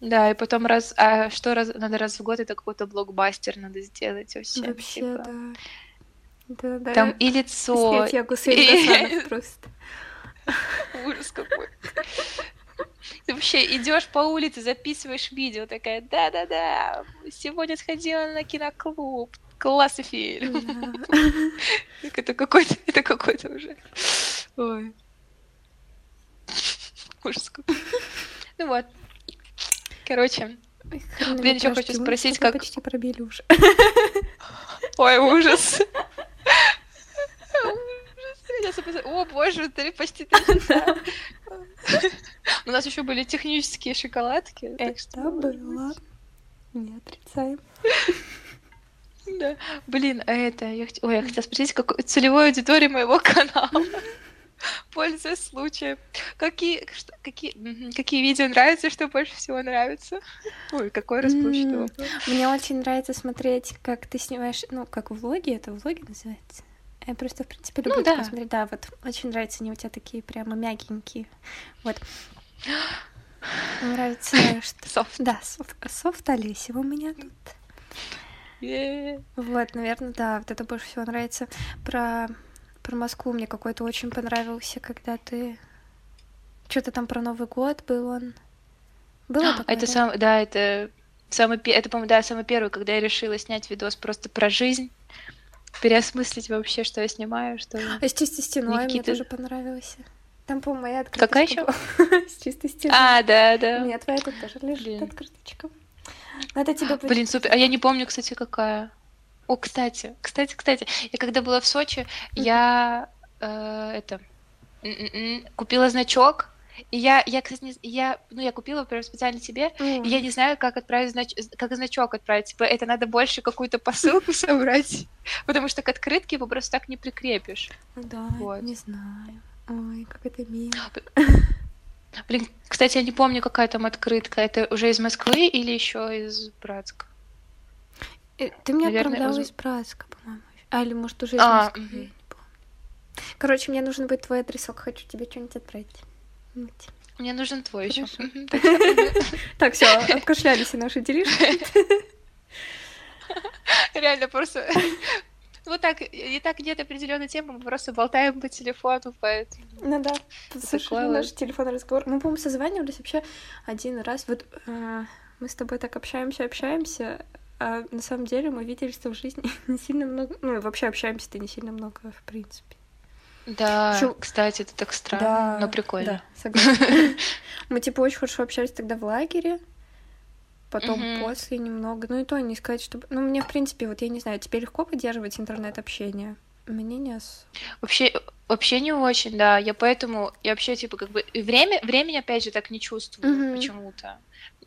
да, и потом раз, а что раз, надо раз в год, это какой-то блокбастер надо сделать вообще. Вообще, типа. да. Да, да. Там и лицо. Снять и... просто. Ужас какой. Ты вообще идешь по улице, записываешь видео, такая, да-да-да, сегодня сходила на киноклуб, классный фильм. Это какой-то, это какой-то уже. Ой. Ужас какой. Ну вот. Короче, Блин, еще хочу спросить, как... почти пробили уже. Ой, ужас. О, боже, ты почти У нас еще были технические шоколадки. Это было. Не отрицаем. Да. Блин, а это... Я... Ой, я хотела спросить, какой целевой аудитории моего канала. Пользуясь случаем. Какие, что, какие, какие видео нравятся, что больше всего нравится? Ой, какой расплывчатый вопрос. Мне очень нравится смотреть, как ты снимаешь, ну, как влоги, это влоги называется? Я просто, в принципе, люблю ну, да. смотреть. Да, вот очень нравится, они у тебя такие прямо мягенькие. Вот. Мне нравится, что... Софт. Да, софт, софт Олесева у меня тут. Yeah. Вот, наверное, да, вот это больше всего нравится. Про про Москву мне какой-то очень понравился, когда ты... Что-то там про Новый год был он. Было такое, это да? сам, да, это самый, это, по-моему, да, самый первый, когда я решила снять видос просто про жизнь, переосмыслить вообще, что я снимаю, что... А с чистой стеной Никита... мне тоже понравился. Там, по-моему, моя открыточка Какая еще? С чистой стеной. А, да, да. У меня твоя тут тоже лежит открыточка. Надо тебе Блин, супер. А я не помню, кстати, какая. О, кстати, кстати, кстати, я когда была в Сочи, я э, это купила значок. И я, я, кстати, не, я, ну, я купила, например, специально тебе, mm. и я не знаю, как отправить знач, как значок отправить. Типа, это надо больше какую-то посылку собрать, потому что к открытке его просто так не прикрепишь. Да, вот. не знаю. Ой, как это мило. Блин, кстати, я не помню, какая там открытка. Это уже из Москвы или еще из Братска? Э, ты мне отправляла из Братска, по-моему. А, или, может, уже из а, Москвы, угу. Короче, мне нужен будет твой адресок, хочу тебе что-нибудь отправить. Вот. Мне нужен твой еще. Так, все, обкашлялись наши делишки. Реально просто вот так, и так нет определенной темы, мы просто болтаем по телефону, поэтому... Ну да, слушай, наш телефонный разговор. Мы, по-моему, созванивались вообще один раз. Вот э, мы с тобой так общаемся, общаемся, а на самом деле мы видели, что в жизни не сильно много... Ну, вообще общаемся-то не сильно много, в принципе. Да, Шо... кстати, это так странно, да, но прикольно. Да, согласна. Мы, типа, очень хорошо общались тогда в лагере, потом после немного. Ну, и то не сказать, что... Ну, мне, в принципе, вот я не знаю, тебе легко поддерживать интернет-общение? Мне не Вообще, вообще не очень, да. Я поэтому, я вообще, типа, как бы, время, времени, опять же, так не чувствую mm-hmm. почему-то.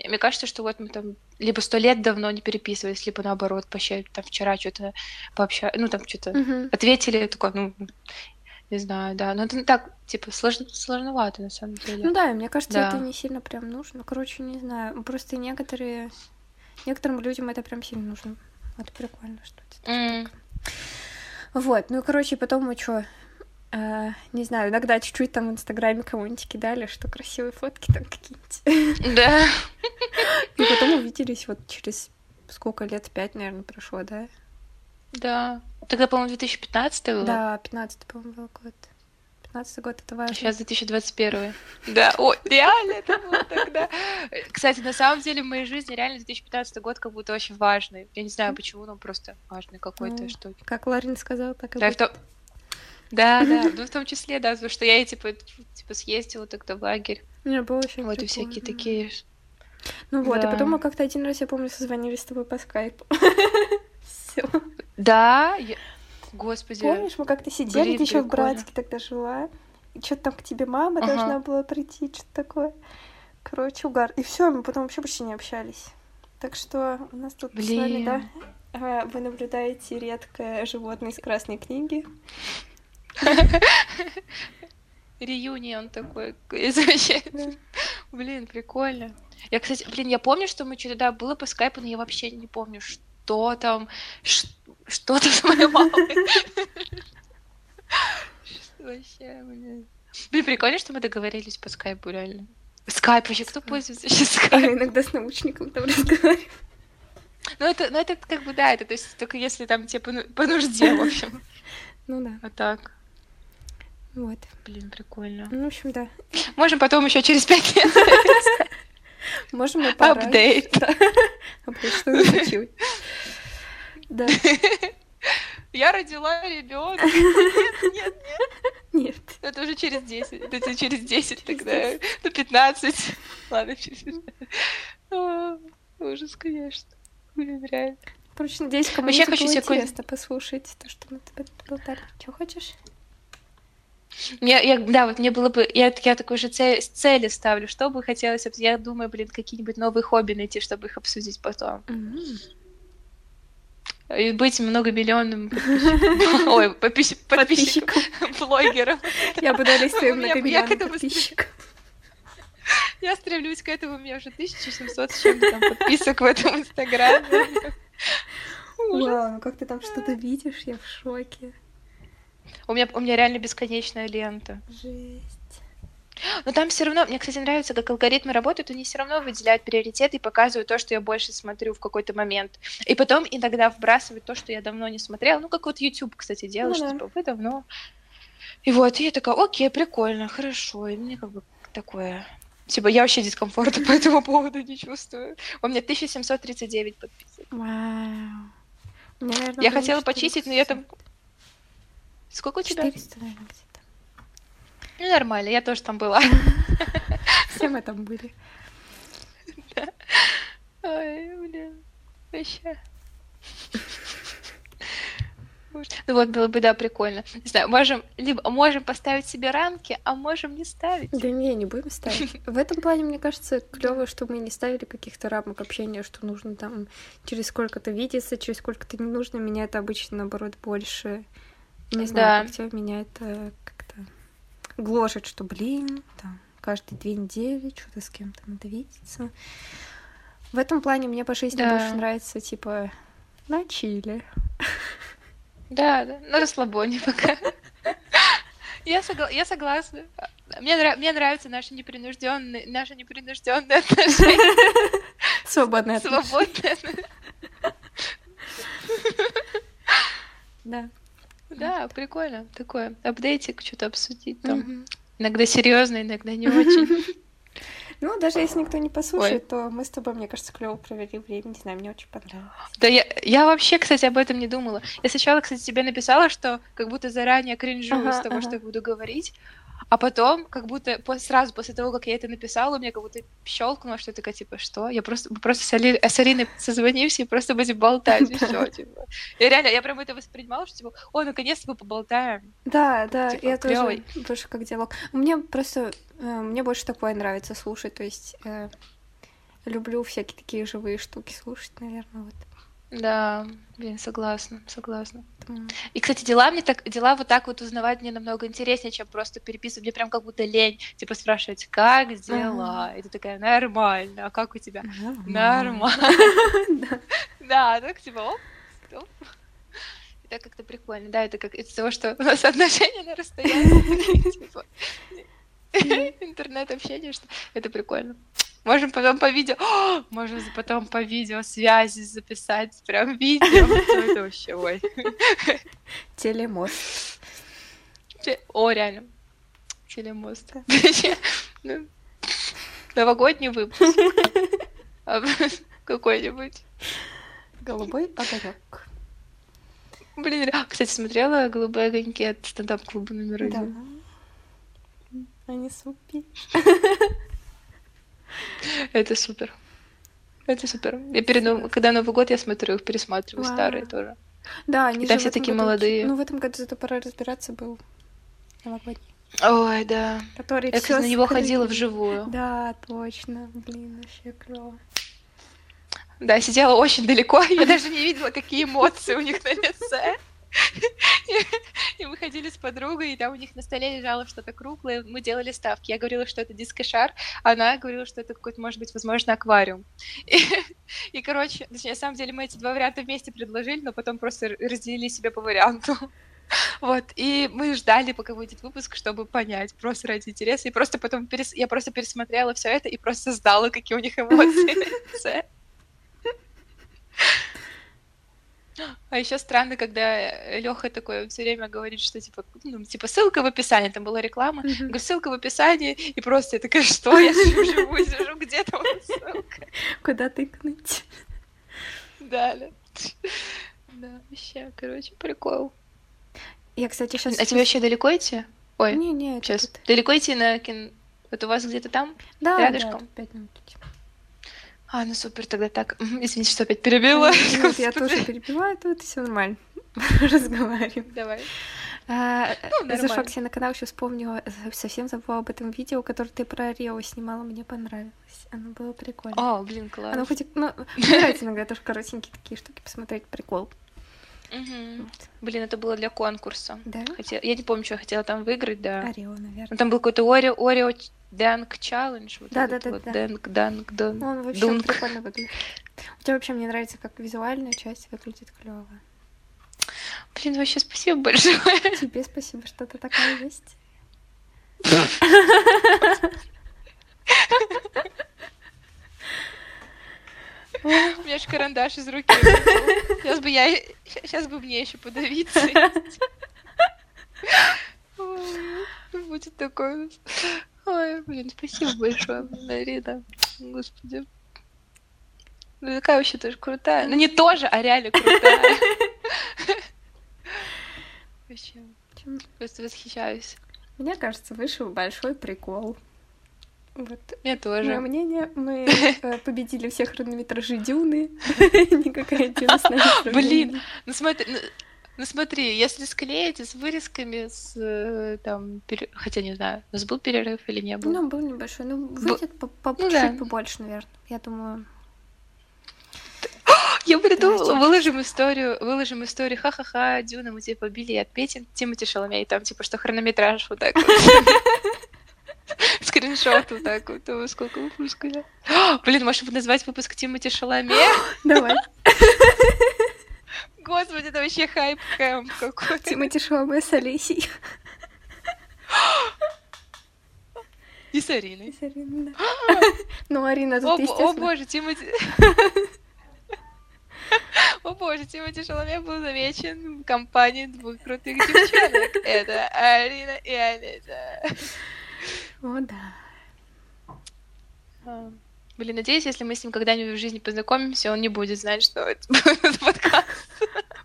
Мне кажется, что вот мы там либо сто лет давно не переписывались, либо наоборот, вообще там вчера что-то пообщались, ну там что-то uh-huh. ответили, такое, ну, не знаю, да. Но это так, типа, сложно, сложновато на самом деле. Ну да, мне кажется, да. это не сильно прям нужно. Короче, не знаю. Просто некоторые. Некоторым людям это прям сильно нужно. Это прикольно, что это mm. Вот, ну, короче, потом мы что, Uh, не знаю, иногда чуть-чуть там в Инстаграме кому-нибудь кидали, что красивые фотки там какие-нибудь. Да. И потом увиделись вот через сколько лет? Пять, наверное, прошло, да? Да. Тогда, по-моему, 2015 было? Да, 15 по-моему, был год. 15 год это важно. Сейчас 2021. Да, о, реально это было тогда. Кстати, на самом деле в моей жизни реально 2015 год как будто очень важный. Я не знаю почему, но просто важный какой-то, ну, что... Как Ларин сказал, так и да, будет. Да, да, ну в том числе, да, потому что я типа, типа съездила тогда в лагерь. Не, было очень Вот и всякие такие. Ну вот, да. и потом мы как-то один раз, я помню, созвонились с тобой по скайпу. Все. Да, я... господи. Помнишь, мы как-то сидели, ты еще в Братске тогда жила, и что-то там к тебе мама ага. должна была прийти, что-то такое. Короче, угар. И все, мы потом вообще почти не общались. Так что у нас тут Блин. с вами, да, а, вы наблюдаете редкое животное из красной книги. Реюнион такой изучается. Блин, прикольно. Я, кстати, блин, я помню, что мы что-то, да, было по скайпу, но я вообще не помню, что там, что там с моей мамой. Вообще, блин. Блин, прикольно, что мы договорились по скайпу, реально. Скайп вообще, кто пользуется сейчас скайпом? иногда с научником там разговариваю. Ну, это, ну, это как бы, да, это то есть только если там тебе по, по нужде, в общем. Ну да. А так. Вот. Блин, прикольно. Ну, в общем, да. Можем потом еще через пять лет. Можем мы Апдейт. Апдейт, что случилось? Да. Я родила ребенка. Нет, нет, нет. Нет. Это уже через 10. Это через 10 тогда. Ну, 15. Ладно, через 15. Ужас, конечно. Блин, реально. Короче, надеюсь, кому Вообще, это хочу было интересно послушать то, что мы тебе болтали. Что хочешь? Мне, я, да, вот мне было бы, я, я такой же цель, цели ставлю, что бы хотелось, я думаю, блин, какие-нибудь новые хобби найти, чтобы их обсудить потом. И быть многомиллионным подписчиком. Ой, подписчик- подписчиком, блогером. Я буду лезть своим многомиллионным этому подписчикам. Я стремлюсь к этому, у меня уже 1700 с чем-то там подписок в этом инстаграме. Вау, ну как ты там что-то видишь? Я в шоке. У меня, у меня реально бесконечная лента. Жесть. Но там все равно, мне, кстати, нравится, как алгоритмы работают, они все равно выделяют приоритеты и показывают то, что я больше смотрю в какой-то момент. И потом иногда вбрасывают то, что я давно не смотрела. Ну, как вот YouTube, кстати, делает, Ну да. типа вы давно. И вот, и я такая, окей, прикольно, хорошо. И мне как бы такое... Типа, я вообще дискомфорта по этому поводу не чувствую. У меня 1739 подписок. Вау. Наверное, Я хотела почистить, но я там... Сколько у тебя? 400, наверное. Ну, нормально, я тоже там была. Все мы там были. Ой, блин, вообще. Ну вот, было бы, да, прикольно. Не знаю, можем, либо можем поставить себе рамки, а можем не ставить. Да не, не будем ставить. В этом плане, мне кажется, клево, что мы не ставили каких-то рамок общения, что нужно там через сколько-то видеться, через сколько-то не нужно. Меня это обычно, наоборот, больше... Не знаю, Да. как тебя меня это как-то гложет, что, блин, там, каждые две недели что-то с кем-то надо видеться. В этом плане мне по жизни Да. больше нравится, типа, на чили. Да, да, на расслабоне пока. Я, согла- я согласна. Мне, нра- мне нравятся наши непринужденные, наши непринужденные отношения, Свободное отношение. свободные. Да. Да, прикольно. Такое. Апдейтик, что-то обсудить там. Иногда серьезно, иногда не очень. Ну, даже если никто не послушает, то мы с тобой, мне кажется, клево провели время. Не знаю, мне очень понравилось. Да я, я вообще, кстати, об этом не думала. Я сначала, кстати, тебе написала, что как будто заранее кринжую Ага, с того, ага. что я буду говорить. А потом, как будто по- сразу после того, как я это написала, у меня как будто щелкнуло, что я такая, типа, что? Я просто, мы просто с, Али- с Алиной созвонимся и просто будем болтать, и все, типа. Я реально, я прям это воспринимала, что, типа, о, наконец-то мы поболтаем. Да, да, Типа, я тоже клёвый. больше как диалог. Мне просто, э, мне больше такое нравится слушать, то есть э, люблю всякие такие живые штуки слушать, наверное, вот. Да, блин, согласна, согласна. И, кстати, дела мне так, дела вот так вот узнавать мне намного интереснее, чем просто переписывать. Мне прям как будто лень, типа спрашивать, как дела? И ты такая, нормально, а как у тебя? Нормально. Да, так типа, оп, так как-то прикольно. Да, это как из-за того, что у нас отношения на расстоянии. типа, Интернет-общение, что это прикольно. Можем потом по видео, О, можем потом по видеосвязи записать прям видео. Ну, Это вообще, ой. Телемост. Те- О, реально. Телемост. Ну, Новогодний выпуск. А, Какой-нибудь. Голубой огонек. Блин, ре- кстати, смотрела «Голубые огоньки» от стендап-клуба номер Да. один. Они супи. Это супер. Это супер. Я перед Нов- когда Новый год, я смотрю их, пересматриваю Вау. старые тоже. Да, они там же в все этом такие году- молодые. Ну, в этом году зато пора разбираться был новогодний. Ой, да. Который Я, кстати, на него скрыли. ходила вживую. Да, точно. Блин, вообще клево. Да, сидела очень далеко, я даже не видела, какие эмоции у них на лице. И- мы ходили с подругой, и там у них на столе лежало что-то круглое, мы делали ставки. Я говорила, что это дискошар, а она говорила, что это какой-то, может быть, возможно, аквариум. И, и, короче, точнее, на самом деле мы эти два варианта вместе предложили, но потом просто разделили себя по варианту. Вот, и мы ждали, пока выйдет выпуск, чтобы понять, просто ради интереса. И просто потом перес- я просто пересмотрела все это и просто сдала, какие у них эмоции. А еще странно, когда Леха такой все время говорит, что типа, ну, типа ссылка в описании, там была реклама, Мгм. говорю, ссылка в описании, и просто я такая, что я сижу, живу, сижу, где там ссылка? Куда тыкнуть? Далее. Да, вообще, короче, прикол. Я, кстати, сейчас... А тебе вообще далеко идти? Ой, Не, не, сейчас. Далеко идти на кин... Вот у вас где-то там? Да, рядышком? да, пять минут. идти. А, ну супер, тогда так. Извините, что опять перебила. Нет, я тоже перебиваю, тут все нормально. Разговариваем. Давай. А, Ну. Зашла к себе на канал, еще вспомнила, э, совсем забыла об этом видео, которое ты про Рио снимала, мне понравилось. Оно было прикольно. О, блин, класс. Оно хоть ну, мне нравится иногда тоже коротенькие такие штуки посмотреть, прикол. Вот. Блин, это было для конкурса. Да? Хотела... Я не помню, что я хотела там выиграть, да. А Рио, наверное. Ну, там был какой-то Орео, Орео Данк Челлендж. Вот Да, да, да, вот да. Данк, Данк. Ну, он вообще Дунк. прикольно выглядит. У тебя вообще мне нравится, как визуальная часть выглядит клево. Блин, вообще спасибо большое. Тебе спасибо, что ты такая есть. У меня же карандаш из руки. Сейчас бы я... Сейчас бы мне еще подавиться. Будет такой... Ой, блин, спасибо большое, Марина. Господи. Ну, такая вообще тоже крутая. Ну, не тоже, а реально крутая. Вообще, просто восхищаюсь. Мне кажется, вышел большой прикол. Вот. Мне Мое тоже. мнение, мы э, победили все хронометражи Дюны. Никакая Дюна с нами. Блин, ну смотри, ну, смотри, если склеить с вырезками, с э, там, пере- хотя не знаю, у нас был перерыв или не был? Ну, был небольшой. Ну, выйдет по- по- Ну чуть да. побольше, наверное. Я думаю, Я придумала, выложим историю, выложим историю, ха-ха-ха, Дюна, мы тебя побили, и отметим Тимати Шаламей, там типа что хронометраж вот так вот. Скриншот вот так вот, сколько выпусков. да. Блин, может назвать выпуск Тимати Шаламе? давай. Господи, это вообще хайп кэмп какой-то. Тимати Шаламе с Олесей. И с Ариной. С Ариной, да. Ну, Арина О, тут, о естественно. боже, Тимати... О боже, Тимати Шаломе был замечен в компании двух крутых девчонок. Это Арина и Анета. О, да. А, Блин, надеюсь, если мы с ним когда-нибудь в жизни познакомимся, он не будет знать, что это подкаст.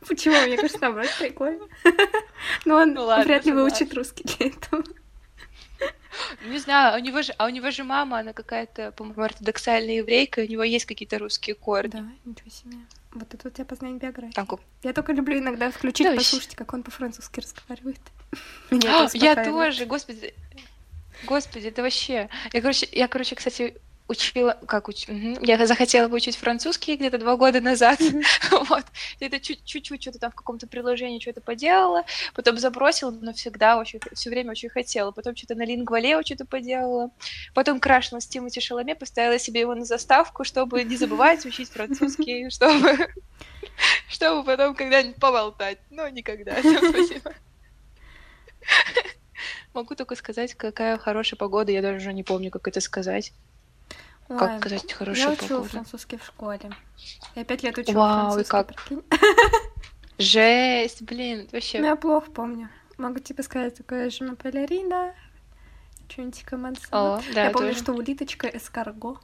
Почему? Мне кажется, наоборот, прикольно. Но он Ну ладно, вряд ли выучит русский для этого. Не знаю, а у него же, а у него же мама, она какая-то, по-моему, ортодоксальная еврейка, у него есть какие-то русские корни. Да, ничего себе. Вот это вот я познаю биографию. Там ку- Я только люблю иногда включить, Да, послушать, как он по-французски разговаривает. Меня А, Я тоже, господи. Господи, это вообще... Я, короче, я, короче, кстати, учила... Как уч... Я захотела выучить французский где-то два года назад. Вот. Это чуть- чуть-чуть что-то там в каком-то приложении что-то поделала, потом забросила, но всегда очень... все время очень хотела. Потом что-то на лингвалео что-то поделала. Потом крашнула с Тимати Шаломе, поставила себе его на заставку, чтобы не забывать учить французский, чтобы... Чтобы потом когда-нибудь поболтать. Но никогда. Всем спасибо. Могу только сказать, какая хорошая погода. Я даже уже не помню, как это сказать. Ой, Как сказать Я хорошая учила погода? французский в школе. Я пять лет учила Вау, и французский, как? прикинь. Жесть, блин, вообще... Ну, я плохо помню. Могу тебе сказать такое же Пелерина, что-нибудь командса. О, да, Я помню, тоже. что улиточка эскарго.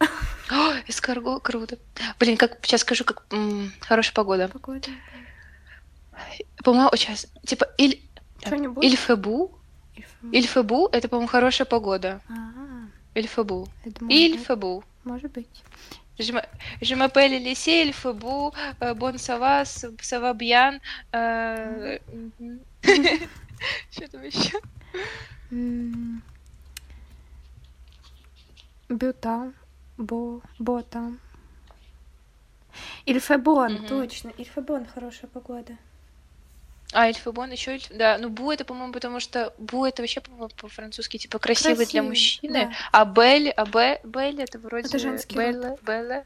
О, эскарго, круто. Блин, как сейчас скажу, как м, хорошая погода. Погода. По-моему, сейчас, типа, иль, Что-нибудь? Ильфебу, Ильф- Ильфебу, это, по-моему, хорошая погода. А, Нет. Ильфебу. Может быть. Je m'a- je m'appelle Elise, il fait beau, euh, bon ça va, ça va bien. euh. Что там еще? Бюта. Бо. Бота. Ильфебон, точно. Ильфебон, хорошая погода. А, Эльфебон еще, да. Ну, Бу это, по-моему, потому что Бу это вообще, по-моему, по-французски, типа, красивый для Красивый, мужчины. да. А Бель, а Бе, Бель это вроде... Это женский род. Белла, Белла.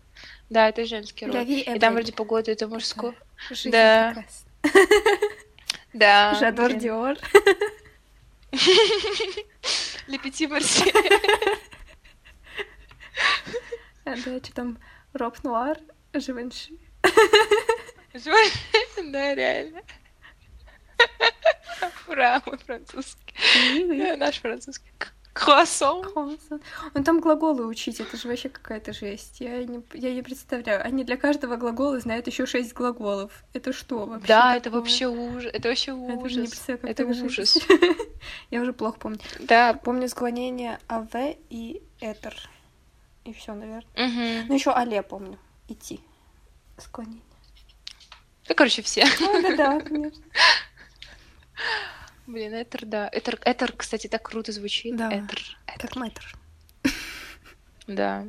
Да, это женский род. И там вроде погода это мужской. Жизнь Да. прекрасна. Да. Жадор блин. Диор. Petit Marseille. А, Да, что там? Роб Нуар, Живенши. Да, реально. Ура, мой французский. Наш французский. Круассан. Круассан. Ну там глаголы учить, это же вообще какая-то жесть. Я не, я не представляю. Они для каждого глагола знают еще шесть глаголов. Это что вообще? Да, такое? это вообще ужас. Это вообще ужас. Это, это ужас. я уже плохо помню. Да. Помню склонение АВ и Этер. И все, наверное. Угу. Ну еще Але помню. Идти. Склонение. Ну, короче, все. Ну, да, да, конечно. Блин, Этер, да. Этер, Этер, кстати, так круто звучит. Да. Этер. Как мэтр. Да.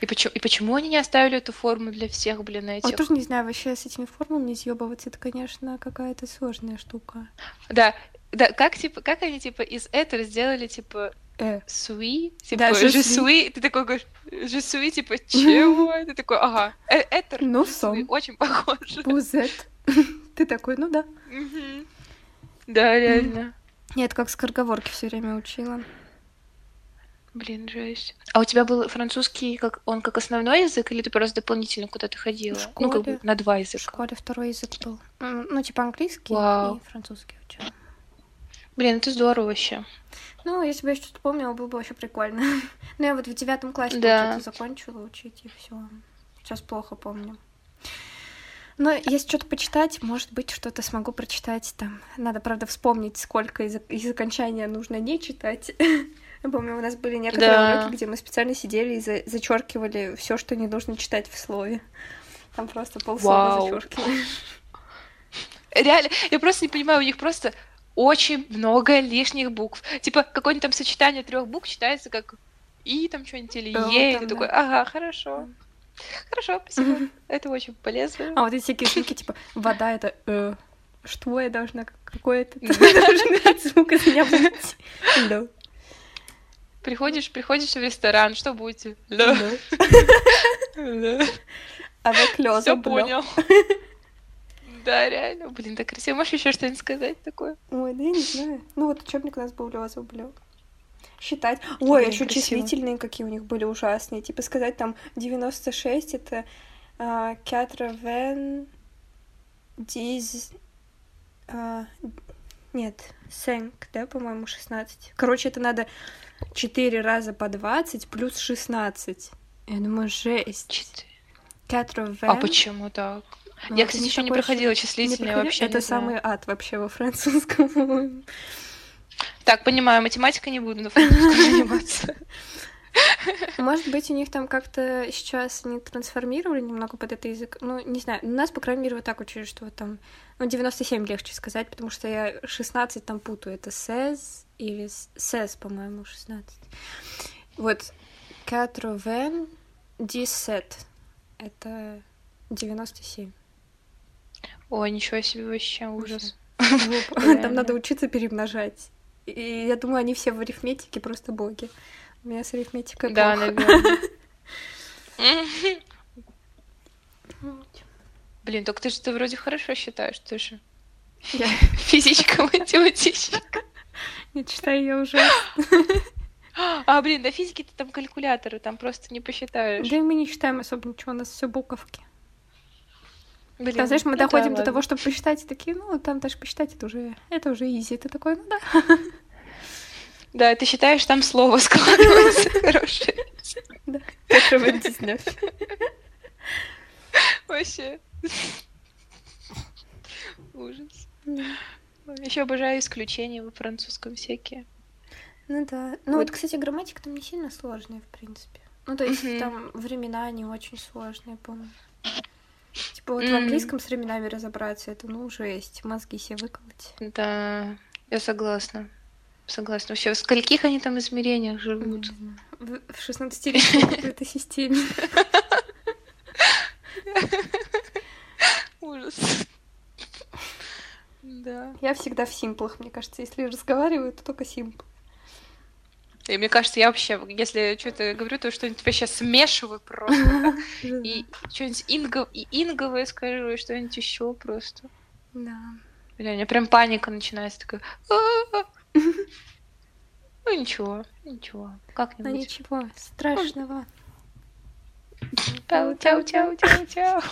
И почему, и почему они не оставили эту форму для всех, блин, этих? Я тоже не знаю, вообще с этими формулами не съебываться, это, конечно, какая-то сложная штука. Да, да, как, типа, как они, типа, из Этер сделали, типа, Э. суи, типа, Да, suis, ты такой говоришь, je suis, типа, чего? Ты такой, ага, э, Этер, Ну, je suis». сом. очень похоже. Бузет. Ты такой, ну да. Да, реально. Нет, как скороговорки все время учила. Блин, жесть. А у тебя был французский, как он как основной язык, или ты просто дополнительно куда-то ходила? В Ну, как школе. бы на два В языка. школе второй язык был. Ну, типа английский Вау. и французский учила. Блин, это здорово вообще. Ну, если бы я что-то помнила, было бы вообще прикольно. Ну, я вот в девятом классе Да. получается, закончила учить, и все. Сейчас плохо помню. Но если что-то почитать, может быть, что-то смогу прочитать там. Надо, правда, вспомнить, сколько из, из окончания нужно не читать. Я помню, у нас были некоторые Да. уроки, где мы специально сидели и за- зачеркивали все, что не нужно читать в слове. Там просто полслова Вау. зачеркивали. Реально, я просто не понимаю, у них просто очень много лишних букв. Типа, какое-нибудь там сочетание трех букв читается как и там что-нибудь или Да, е, и ты да. такой, ага, хорошо. Хорошо, спасибо. Это очень полезно. А вот эти всякие звуки, типа, вода — это «э». Что я должна, какой это звук из меня. Приходишь, приходишь в ресторан, что будете? Да. Le Все забыл. понял. Да, реально. Блин, так красиво. Можешь еще что-нибудь сказать такое? Ой, да я не знаю. Ну вот учебник у нас был Лёза блё. Считать. Ой, Блин, еще красиво. числительные какие у них были ужасные. Типа сказать там 96 это а, 80, 10... а, Нет, 5, да, по-моему, 16. Короче, это надо 4 раза по 20 плюс 16. Я думаю, жесть. Четыре. 80. А почему так? Ну, Я, кстати, еще не проходила числительные, вообще Это самый ад вообще во французском. Так, понимаю, математика не буду на французском заниматься. Может быть, у них там как-то сейчас они трансформировали немного под этот язык. Ну, не знаю. У нас, по крайней мере, вот так учили, что вот там... Ну, 97 легче сказать, потому что я 16 там путаю. Это сэз или сэз, по-моему, 16. Вот. 97. Это 97. Ой, ничего себе, вообще ужас. Там надо учиться перемножать. И я думаю, они все в арифметике просто боги. У меня с арифметикой Да, плохо. наверное. Блин, только ты же ты вроде хорошо считаешь, ты же Я физичка, математичка. не читаю, я уже... А, блин, до физики-то там калькуляторы, там просто не посчитаешь. Да и мы не читаем особо ничего, у нас все буковки. Блин, Там, знаешь, мы ну да, доходим до ладно. того, чтобы посчитать, и такие, ну, там даже посчитать это уже, это уже изи. Ты такой, ну да. Да, ты считаешь, там слово складывается хорошее. да. 99. Вообще. Ужас. Еще обожаю исключения во французском всякие. Ну да. Ну вот, кстати, грамматика там не сильно сложная, в принципе. Ну, то есть там времена не очень сложные, по-моему. Типа вот в М. английском с временами разобраться, это, ну, жесть. Мозги себе выколоть. Да, я согласна. Согласна. Вообще, в скольких они там измерениях живут? В, в 16 какой-то системе. Ужас. Да. Я всегда в симплах, мне кажется. Если разговариваю, то только симпл. И мне кажется, я вообще, если что-то говорю, то что-нибудь вообще смешиваю просто. И что-нибудь инго... и инговое скажу, и что-нибудь еще просто. Да. Бля, у меня прям паника начинается такая. Ну ничего, ничего. Ну Как-нибудь. ничего, страшного. Чау, чау, чау, чау, чау.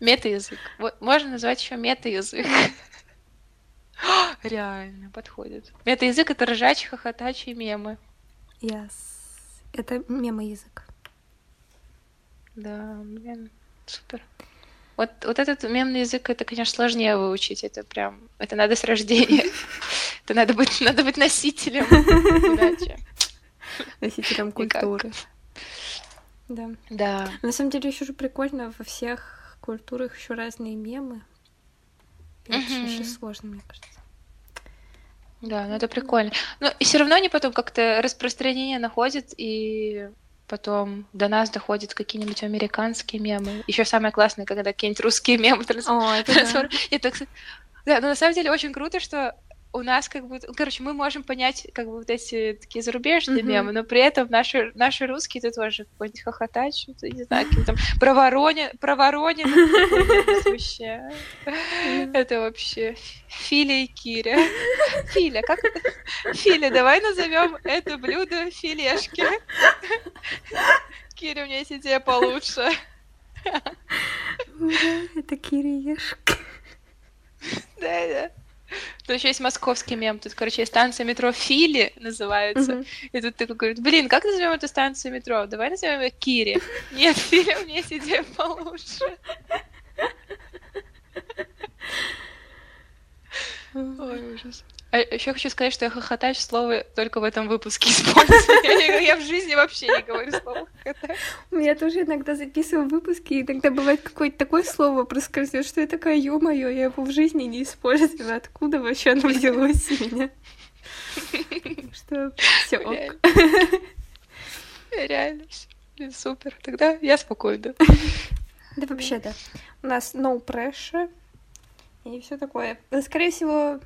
Мета-язык. Можно назвать еще мета-язык. Реально, подходит. Мета-язык — это ржачие, хохотачие мемы. Yes. Это мемо-язык. Да, блин, супер. Вот, вот этот мемный язык, это, конечно, сложнее выучить. Это прям, это надо с рождения. Это надо быть, надо быть носителем иначе. Носителем культуры. Да. Да. На самом деле еще же прикольно во всех культурах еще разные мемы. Это очень сложно, мне кажется. Да, ну это прикольно. Но и все равно они потом как-то распространение находят, и потом до нас доходят какие-нибудь американские мемы. Еще самое классное, когда какие-нибудь русские мемы трансформируют. Да, но на самом деле очень круто, что у нас как бы, короче, мы можем понять как бы вот эти такие зарубежные mm-hmm. мемы, но при этом наши, наши русские это тоже какой-нибудь хохотач, что-то, не знаю, там про Воронин, про Воронин вообще. Это вообще Филя и Киря. Филя, как это? Филя, давай назовем это блюдо филешки. Киря, у меня есть идея получше. Это кириешки. Да, да. Тут еще есть московский мем. Тут, короче, станция метро Фили называется. И тут такой говорит, блин, как назовем эту станцию метро? Давай назовем ее Кири. Нет, Фили, у меня есть идея получше. Ой, ужас. А еще хочу сказать, что я хохотач слово только в этом выпуске использую. Я, я в жизни вообще не говорю слово хохотач. У меня тоже иногда записываю выпуски, и иногда бывает какое-то такое слово проскользнет, что я такая, ё-моё, я его в жизни не использую. Откуда вообще оно взялось у меня? Что все ок. Реально, супер. Тогда я спокойна. Да вообще, да. У нас no pressure и все такое. Скорее всего,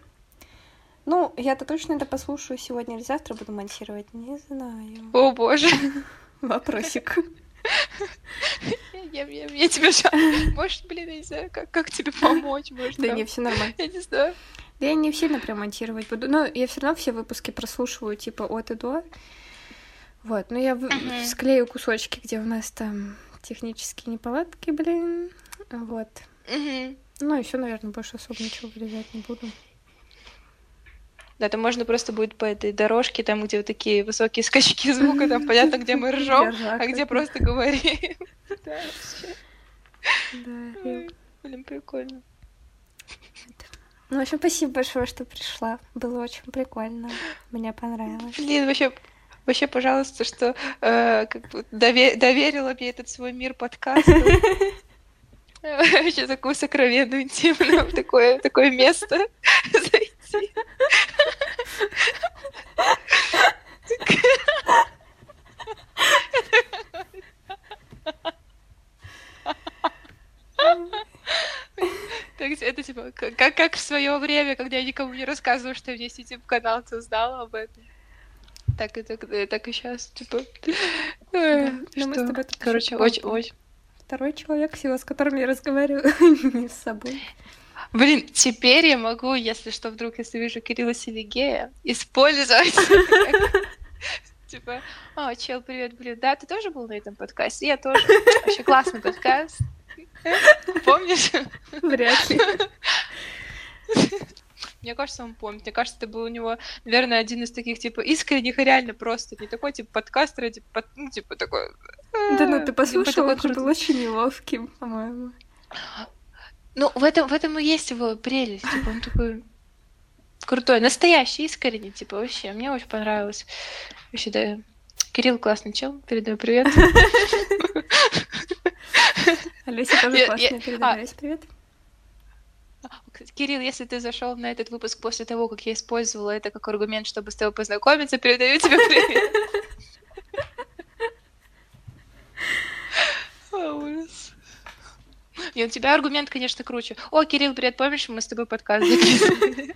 ну, я-то точно это послушаю сегодня или завтра буду монтировать, не знаю. О боже. Вопросик. Я, я, я тебе жаль. Может, блин, я не знаю, как, как тебе помочь, может. Да не, все нормально. Я не знаю. Да я не сильно прям монтировать буду. Но я все равно все выпуски прослушиваю, типа, от и до. Вот, но я uh-huh. склею кусочки, где у нас там технические неполадки, блин. Вот. Uh-huh. Ну, еще, наверное, больше особо ничего вырезать не буду. Да, там можно просто будет по этой дорожке, там, где вот такие высокие скачки звука, там понятно, где мы ржем, а где просто говорим. Да, Да. Блин, прикольно. Ну, в общем, спасибо большое, что пришла. Было очень прикольно. Мне понравилось. Блин, вообще, вообще, пожалуйста, что э, как бы дове- доверила мне этот свой мир подкаста. Вообще такую сокровенную, интимную, такое, такое место зайти. Это типа, как, как в свое время, когда я никому не рассказывала, что меня есть YouTube канал, ты узнала об этом. Так и так, так и сейчас, типа. Да, но мы с тобой Короче, очень, очень. Второй человек всего, с которым я разговариваю, не с собой. Блин, теперь я могу, если что, вдруг, если вижу Кирилла Селигея, использовать Типа, о, чел, привет, блин, да, ты тоже был на этом подкасте? Я тоже. Вообще классный подкаст. Помнишь? Вряд ли. Мне кажется, он помнит. Мне кажется, это был у него, наверное, один из таких, типа, искренних и реально просто. Не такой, типа, подкастер, а, типа, ну, типа, такой... Да ну, ты послушал, он был очень неловким, по-моему. Ну, в этом, в этом и есть его прелесть. Типа, он такой крутой, настоящий, искренний, типа, вообще. Мне очень понравилось. Вообще, да. Кирилл классный чел, передаю привет. Олеся тоже классная, передаю а, привет. Кирилл, если ты зашел на этот выпуск после того, как я использовала это как аргумент, чтобы с тобой познакомиться, передаю тебе привет. Ужас. И у тебя аргумент, конечно, круче. О, Кирилл, привет, помнишь, мы с тобой подкаст записывали?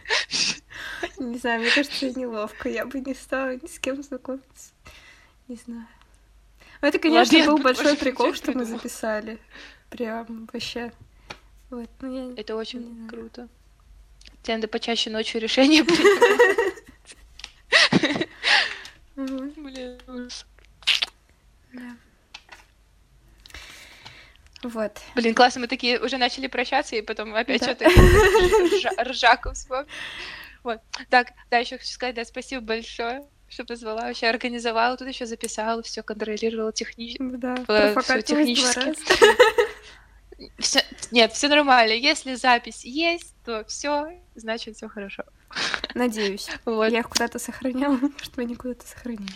Не знаю, мне кажется, неловко. Я бы не стала ни с кем знакомиться. Не знаю. Но это, конечно, был большой прикол, что мы записали. Прям вообще. Вот, ну я... Это очень круто. Тебе надо почаще ночью решение принимать. Блин, ужас. Да. Вот. Блин, классно, мы такие уже начали прощаться, и потом опять Да. что-то ржаку вспомнили. Вот. Так, да, еще хочу сказать, да, спасибо большое, что позвала, вообще организовала, тут еще записала, все контролировала технически. Да, два технически. Всё- Нет, все нормально. Если запись есть, то все, значит, все хорошо. Надеюсь. Вот. Я их куда-то сохраняла, чтобы они куда-то сохранились.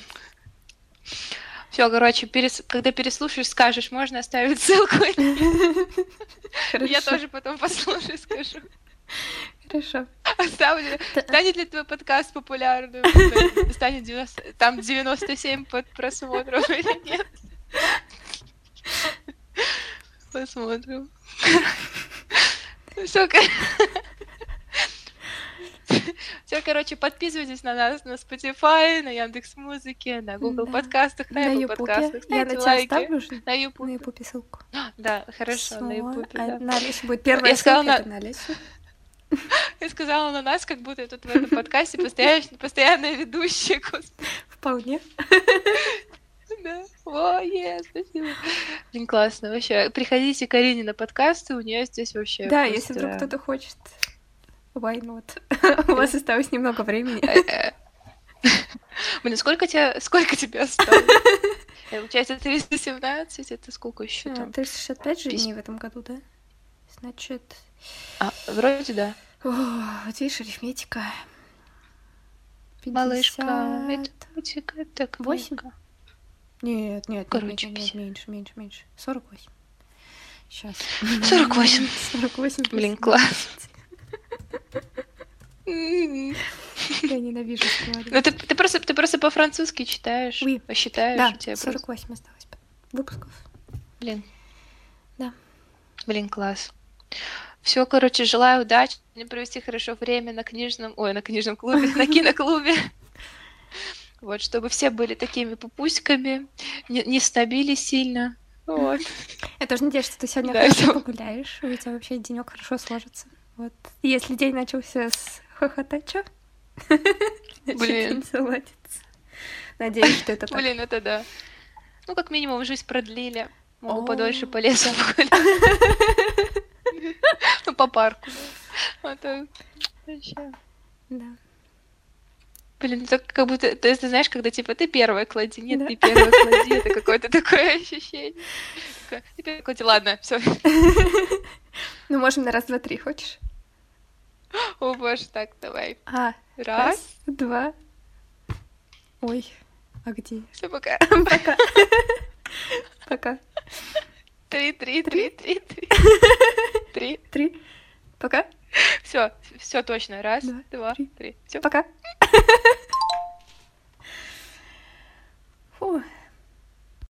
Все, короче, перес- когда переслушаешь, скажешь, можно оставить ссылку. Я тоже потом послушаю, скажу. Хорошо. Оставлю. Станет ли твой подкаст популярным? Станет 90... там 97 под просмотров или нет? Посмотрим. Все, все, короче, подписывайтесь на нас на Spotify, на Яндекс Музыке, на Google Да. подкастах, на На Apple Ютубе. подкастах. Я на Ставьте тебя лайки. оставлю же. На На Ютубе. Ютубе ссылку. Да, хорошо, на. Ютубе, А да. На Олесе будет первая Я сказала ссылка, на- это на Олесю. Я сказала на нас, как будто я тут в этом подкасте постоянная, постоянная ведущая. Вполне. Да. О, е, спасибо. Блин, классно вообще. Приходите к Арине на подкасты, у нее здесь вообще Да, просто- если вдруг кто-то хочет. Why not? У вас осталось немного времени. Э, э. Блин, сколько тебе, сколько тебе осталось? Э, Получается, 317, это сколько еще А, там? 365 же дней в этом году, да? Значит... А, вроде да. О, вот видишь, арифметика. Малышка, 50. это у тебя так Восемь? много. Нет, нет, Короче, нет, нет, 50. меньше, меньше, меньше. 48. Сейчас. 48. 48. Блин, класс. 20. Я ненавижу. Ну ты, ты просто ты просто по-французски читаешь, Oui. считаешь, Да, у тебя просто- 48 осталось выпусков. Блин. Да. Блин, класс. Все, короче, желаю удачи, провести хорошо время на книжном, ой, на книжном клубе, на киноклубе. Вот, чтобы все были такими пупуськами, не, не снобили сильно. Вот. Я тоже надеюсь, что ты сегодня Да, хорошо погуляешь, у тебя вообще денек хорошо сложится. Вот. Если день начался с хохотача, Блин. заладится. Надеюсь, что это так. Блин, это да. Ну, как минимум, жизнь продлили. Могу подольше по лесу. Ну, по парку. да. Блин, это как будто, то есть, ты знаешь, когда типа ты первая клади, нет, Да. ты первая клади, это какое-то такое ощущение. Ты первая клади, ладно, все. Ну, можем на раз, два, три, хочешь? О боже, так, давай. А, раз, раз два. Ой, а где? Все, пока. Пока. Пока. Три, три, три, три, три. Три. Три. Пока. Все, все точно. Раз, два, два три. три. Все. Пока. Фу.